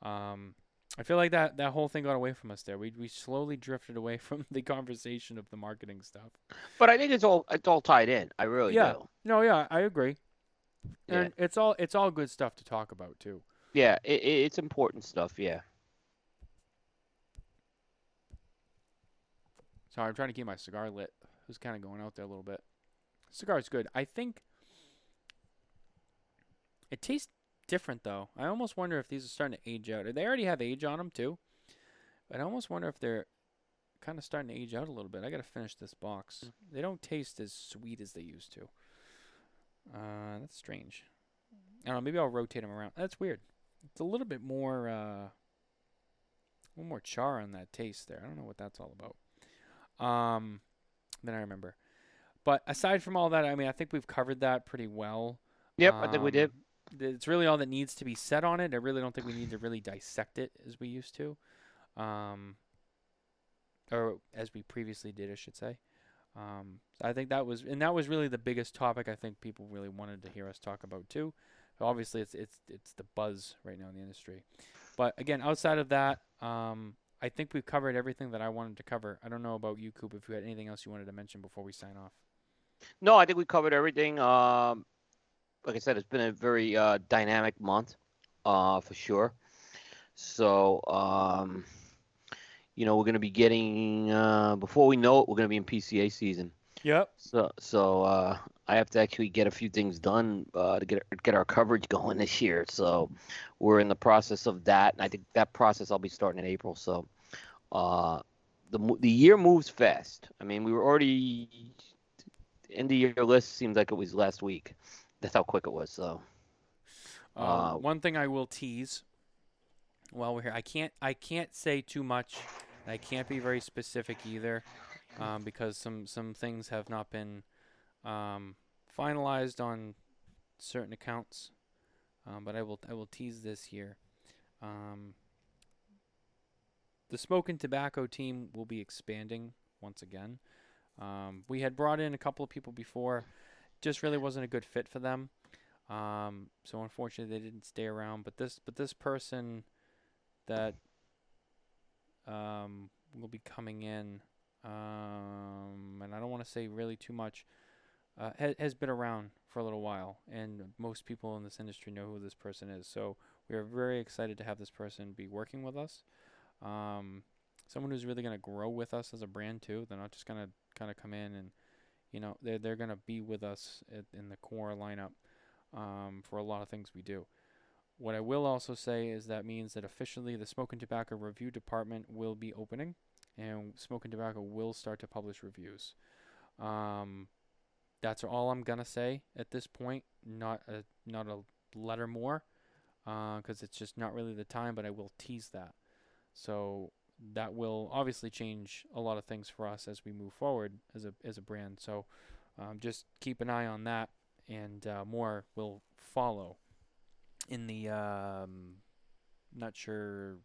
um, I feel like that that whole thing got away from us there. We we slowly drifted away from the conversation of the marketing stuff. But I think it's all it's all tied in. I really Yeah. do. No, yeah, I agree. Yeah. And it's all it's all good stuff to talk about too. Yeah, it, it, it's important stuff. Yeah. Sorry, I'm trying to keep my cigar lit. It was kind of going out there a little bit. Cigar's good. I think it tastes different though. I almost wonder if these are starting to age out. They already have age on them too, but I almost wonder if they're kind of starting to age out a little bit. I got to finish this box. They don't taste as sweet as they used to. Uh, that's strange. I don't know. Maybe I'll rotate them around. That's weird. It's a little bit more, uh, little more char on that taste there. I don't know what that's all about um, than I remember. But aside from all that, I mean, I think we've covered that pretty well. Yep, I think we did. Um, It's really all that needs to be said on it. I really don't think we need to really dissect it as we used to, um, or as we previously did, I should say. Um, I think that was, and that was really the biggest topic. I think people really wanted to hear us talk about too. Obviously, it's it's it's the buzz right now in the industry. But again, outside of that, um, I think we've covered everything that I wanted to cover. I don't know about you, Coop, if you had anything else you wanted to mention before we sign off. No, I think we covered everything. Um, like I said, it's been a very uh, dynamic month, uh, for sure. So, um, you know, we're gonna be getting uh, before we know it, we're gonna be in PCA season. Yep. So, so uh, I have to actually get a few things done uh, to get get our coverage going this year. So, we're in the process of that, and I think that process I'll be starting in April. So, uh, the the year moves fast. I mean, we were already end of year list seems like it was last week. That's how quick it was. So, Uh, Uh, one thing I will tease while we're here, I can't I can't say too much. I can't be very specific either, um, because some some things have not been um, finalized on certain accounts. Um, but I will I will tease this here. Um, the Smokin Tabacco team will be expanding once again. Um, we had brought in a couple of people before, just really wasn't a good fit for them. Um, so unfortunately, they didn't stay around. But this, but this person that um, will be coming in, um, and I don't want to say really too much, uh, ha- has been around for a little while, and most people in this industry know who this person is. So we are very excited to have this person be working with us. Um, someone who's really going to grow with us as a brand too. They're not just going to kind of come in and, you know, they're they're to be with us at, in the core lineup um, for a lot of things we do. What I will also say is that means that officially the Smokin Tabacco Review Department will be opening, and Smokin Tabacco will start to publish reviews. Um, that's all I'm gonna say at this point. Not a not a letter more, because it's just not really the time. But I will tease that. So that will obviously change a lot of things for us as we move forward as a as a brand. So um, just keep an eye on that, and uh, more will follow in the um, not sure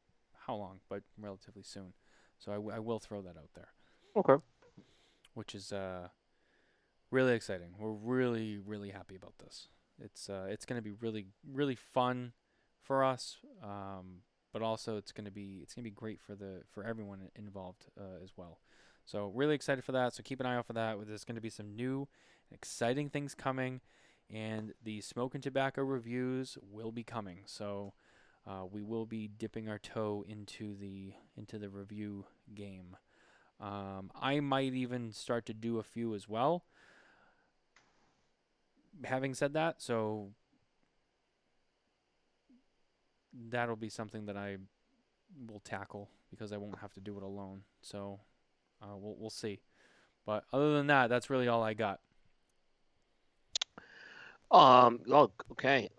how long, but relatively soon. So I, w- I will throw that out there, Okay. which is uh, really exciting. We're really really happy about this. It's uh, it's going to be really really fun for us, um, but also it's going to be it's going to be great for the for everyone involved uh, as well. So really excited for that. So keep an eye out for that. There's going to be some new exciting things coming and the Smokin Tabacco reviews will be coming. So uh, we will be dipping our toe into the into the review game. Um, I might even start to do a few as well. Having said that, so that'll be something that I will tackle because I won't have to do it alone. So uh, we'll we'll see. But other than that, that's really all I got. Um. Oh, okay.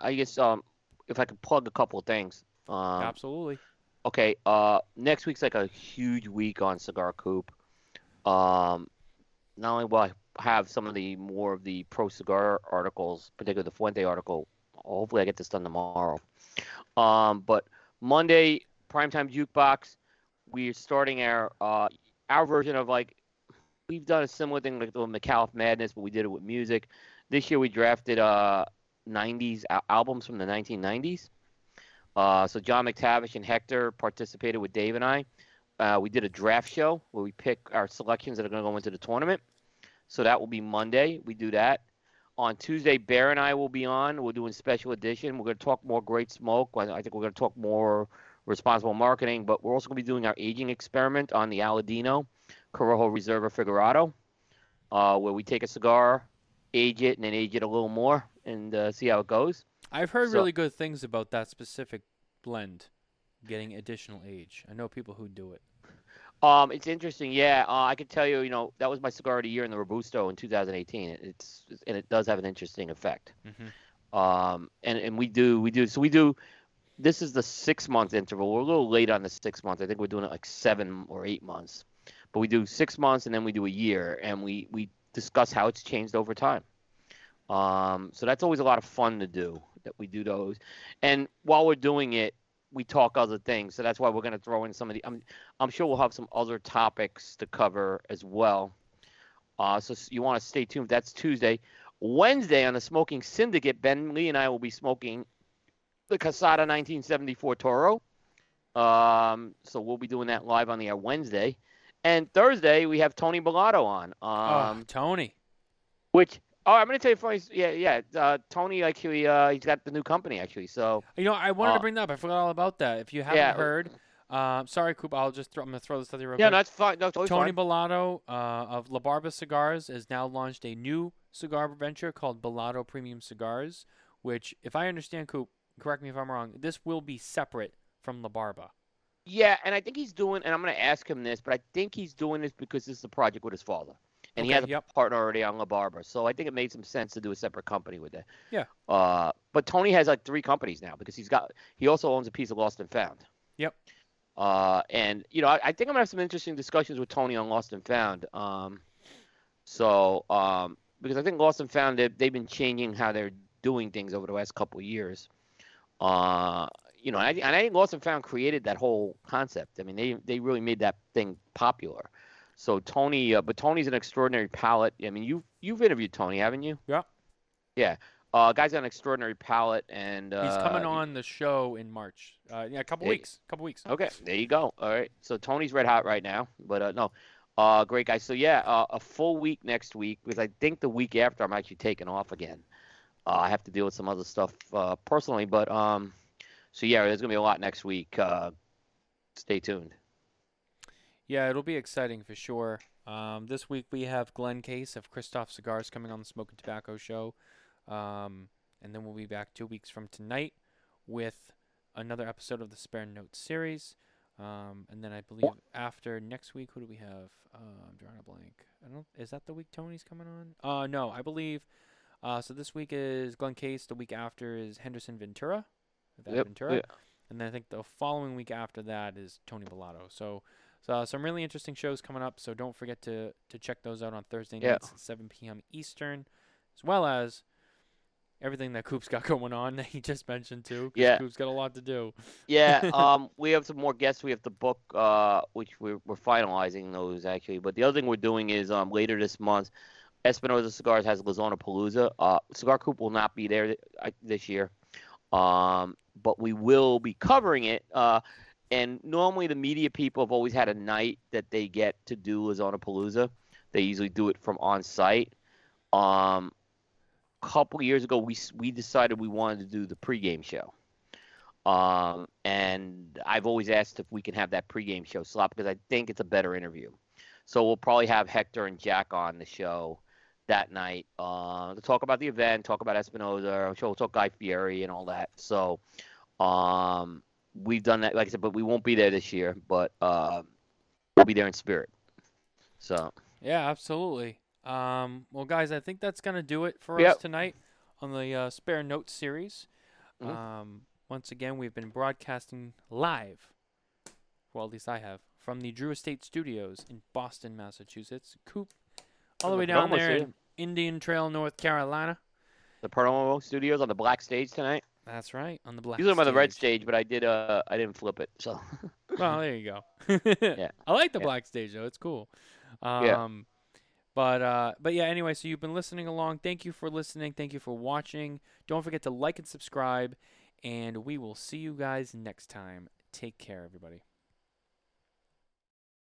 I guess um, if I could plug a couple of things. Um. Absolutely. Okay. Uh, next week's like a huge week on Cigar Coop. Um, not only will I have some of the more of the pro cigar articles, particularly the Fuente article. Hopefully, I get this done tomorrow. Um, but Monday, primetime jukebox. We're starting our uh our version of like we've done a similar thing like the McAuliffe Madness, but we did it with music. This year we drafted uh 90s al- albums from the 1990s. Uh, so John McTavish and Hector participated with Dave and I. Uh, we did a draft show where we pick our selections that are going to go into the tournament. So that will be Monday. We do that. On Tuesday, Bear and I will be on. We're doing special edition. We're going to talk more Great Smoke. I think we're going to talk more responsible marketing, but we're also going to be doing our aging experiment on the Aladino Corojo Reserva Figurado, uh, where we take a cigar, age it, and then age it a little more and uh, see how it goes. I've heard So- really good things about that specific blend getting additional age. I know people who do it. Um, it's interesting. Yeah, uh, I can tell you. You know, that was my cigar of the year in the Robusto in 2018. It's and it does have an interesting effect. Mm-hmm. Um, and and we do we do so we do. This is the six month interval. We're a little late on the six months. I think we're doing it like seven or eight months. But we do six months and then we do a year, and we we discuss how it's changed over time. Um, so that's always a lot of fun to do. That we do those, and while we're doing it, we talk other things. So that's why we're going to throw in some of the. I'm I'm sure we'll have some other topics to cover as well. Uh, so you want to stay tuned. That's Tuesday. Wednesday on the Smoking Syndicate, Ben Lee and I will be smoking the Casada 1974 Toro. Um, so we'll be doing that live on the air Wednesday. And Thursday we have Tony Bellato on. Um, oh, Tony. which oh, I'm gonna tell you funny. Yeah, yeah. Uh, Tony actually, uh, he's got the new company actually. So You know, I wanted Uh, to bring that up. I forgot all about that. If you haven't yeah. heard, uh, sorry, Coop. I'll just throw, I'm gonna throw this real yeah, quick. no, that's fine. No, totally Tony. Bellato uh, of La Barba Cigars has now launched a new cigar venture called Bellato Premium Cigars, which, if I understand, Coop, correct me if I'm wrong, this will be separate from La Barba. Yeah, and I think he's doing, and I'm going to ask him this, but I think he's doing this because this is a project with his father, and he Okay, has a partner already on La Barba. So I think it made some sense to do a separate company with that. Yeah. Uh, but Tony has like three companies now because he's got he also owns a piece of Lost and Found. Yep. Uh, and you know, I, I think I'm gonna have some interesting discussions with Tony on Lost and Found. Um, so um, because I think Lost and Found they, they've been changing how they're doing things over the last couple of years. Uh, you know, and I, and I think Lost and Found created that whole concept. I mean, they they really made that thing popular. So Tony, uh, but Tony's an extraordinary palate. I mean, you you've interviewed Tony, haven't you? Yeah. Yeah. Uh, guy's got an extraordinary palate, and uh, He's coming on the show in March. Uh, yeah, a couple Yeah. weeks. couple weeks. Okay, there you go. All right. So Tony's red hot right now, but uh, no, uh, great guy. So yeah, uh, a full week next week because I think the week after I'm actually taking off again. Uh, I have to deal with some other stuff uh, personally, but um, so yeah, there's gonna be a lot next week. Uh, stay tuned. Yeah, it'll be exciting for sure. Um, this week we have Glenn Case of Kristoff Cigars coming on the Smokin Tabacco Show. Um, and then we'll be back two weeks from tonight with another episode of the Spare Notes series. Um, and then I believe after next week, who do we have? Uh, I'm drawing a blank. I don't. Is that the week Tony's coming on? Uh, no, I believe. Uh, so this week is Glenn Case. The week after is Henderson Ventura. Yep, Ventura. yeah. And then I think the following week after that is Tony Bellato. So, so uh, some really interesting shows coming up. So don't forget to to check those out on Thursday Yeah. nights at 7 p.m. Eastern, as well as everything that Coop's got going on that he just mentioned too. Yeah. Coop's got a lot to do. Yeah, um, we have some more guests. We have to book, uh, which we're, we're finalizing those actually. But the other thing we're doing is um, later this month, Espinosa Cigars has Lazona Palooza. Uh, Cigar Coop will not be there th- this year, um, but we will be covering it. Uh, and normally the media people have always had a night that they get to do Lazona Palooza. They usually do it from on site. Um, couple years ago, we we decided we wanted to do the pregame show. Um, and I've always asked if we can have that pregame show slot because I think it's a better interview. So we'll probably have Hector and Jack on the show that night uh, to talk about the event, talk about Espinosa. I'm sure we'll talk Guy Fieri and all that. So um, we've done that, like I said, but we won't be there this year, but uh, we'll be there in spirit. So Yeah, absolutely. Um, well, guys, I think that's gonna do it for Yep. us tonight on the uh, Spare Notes series. Mhm. Um, once again, we've been broadcasting live. Well, at least I have from the Drew Estate Studios in Boston, Massachusetts. Coop, all the way down there in Indian Trail, North Carolina. the Promo Studios on the black stage tonight. That's right, on the black. Usually I'm on the red stage. but I did uh I didn't flip it. So Well, there you go. Yeah. I like the Yeah. black stage though. It's cool. Um, Yeah. But uh, but yeah. Anyway, so you've been listening along. Thank you for listening. Thank you for watching. Don't forget to like and subscribe, and we will see you guys next time. Take care, everybody.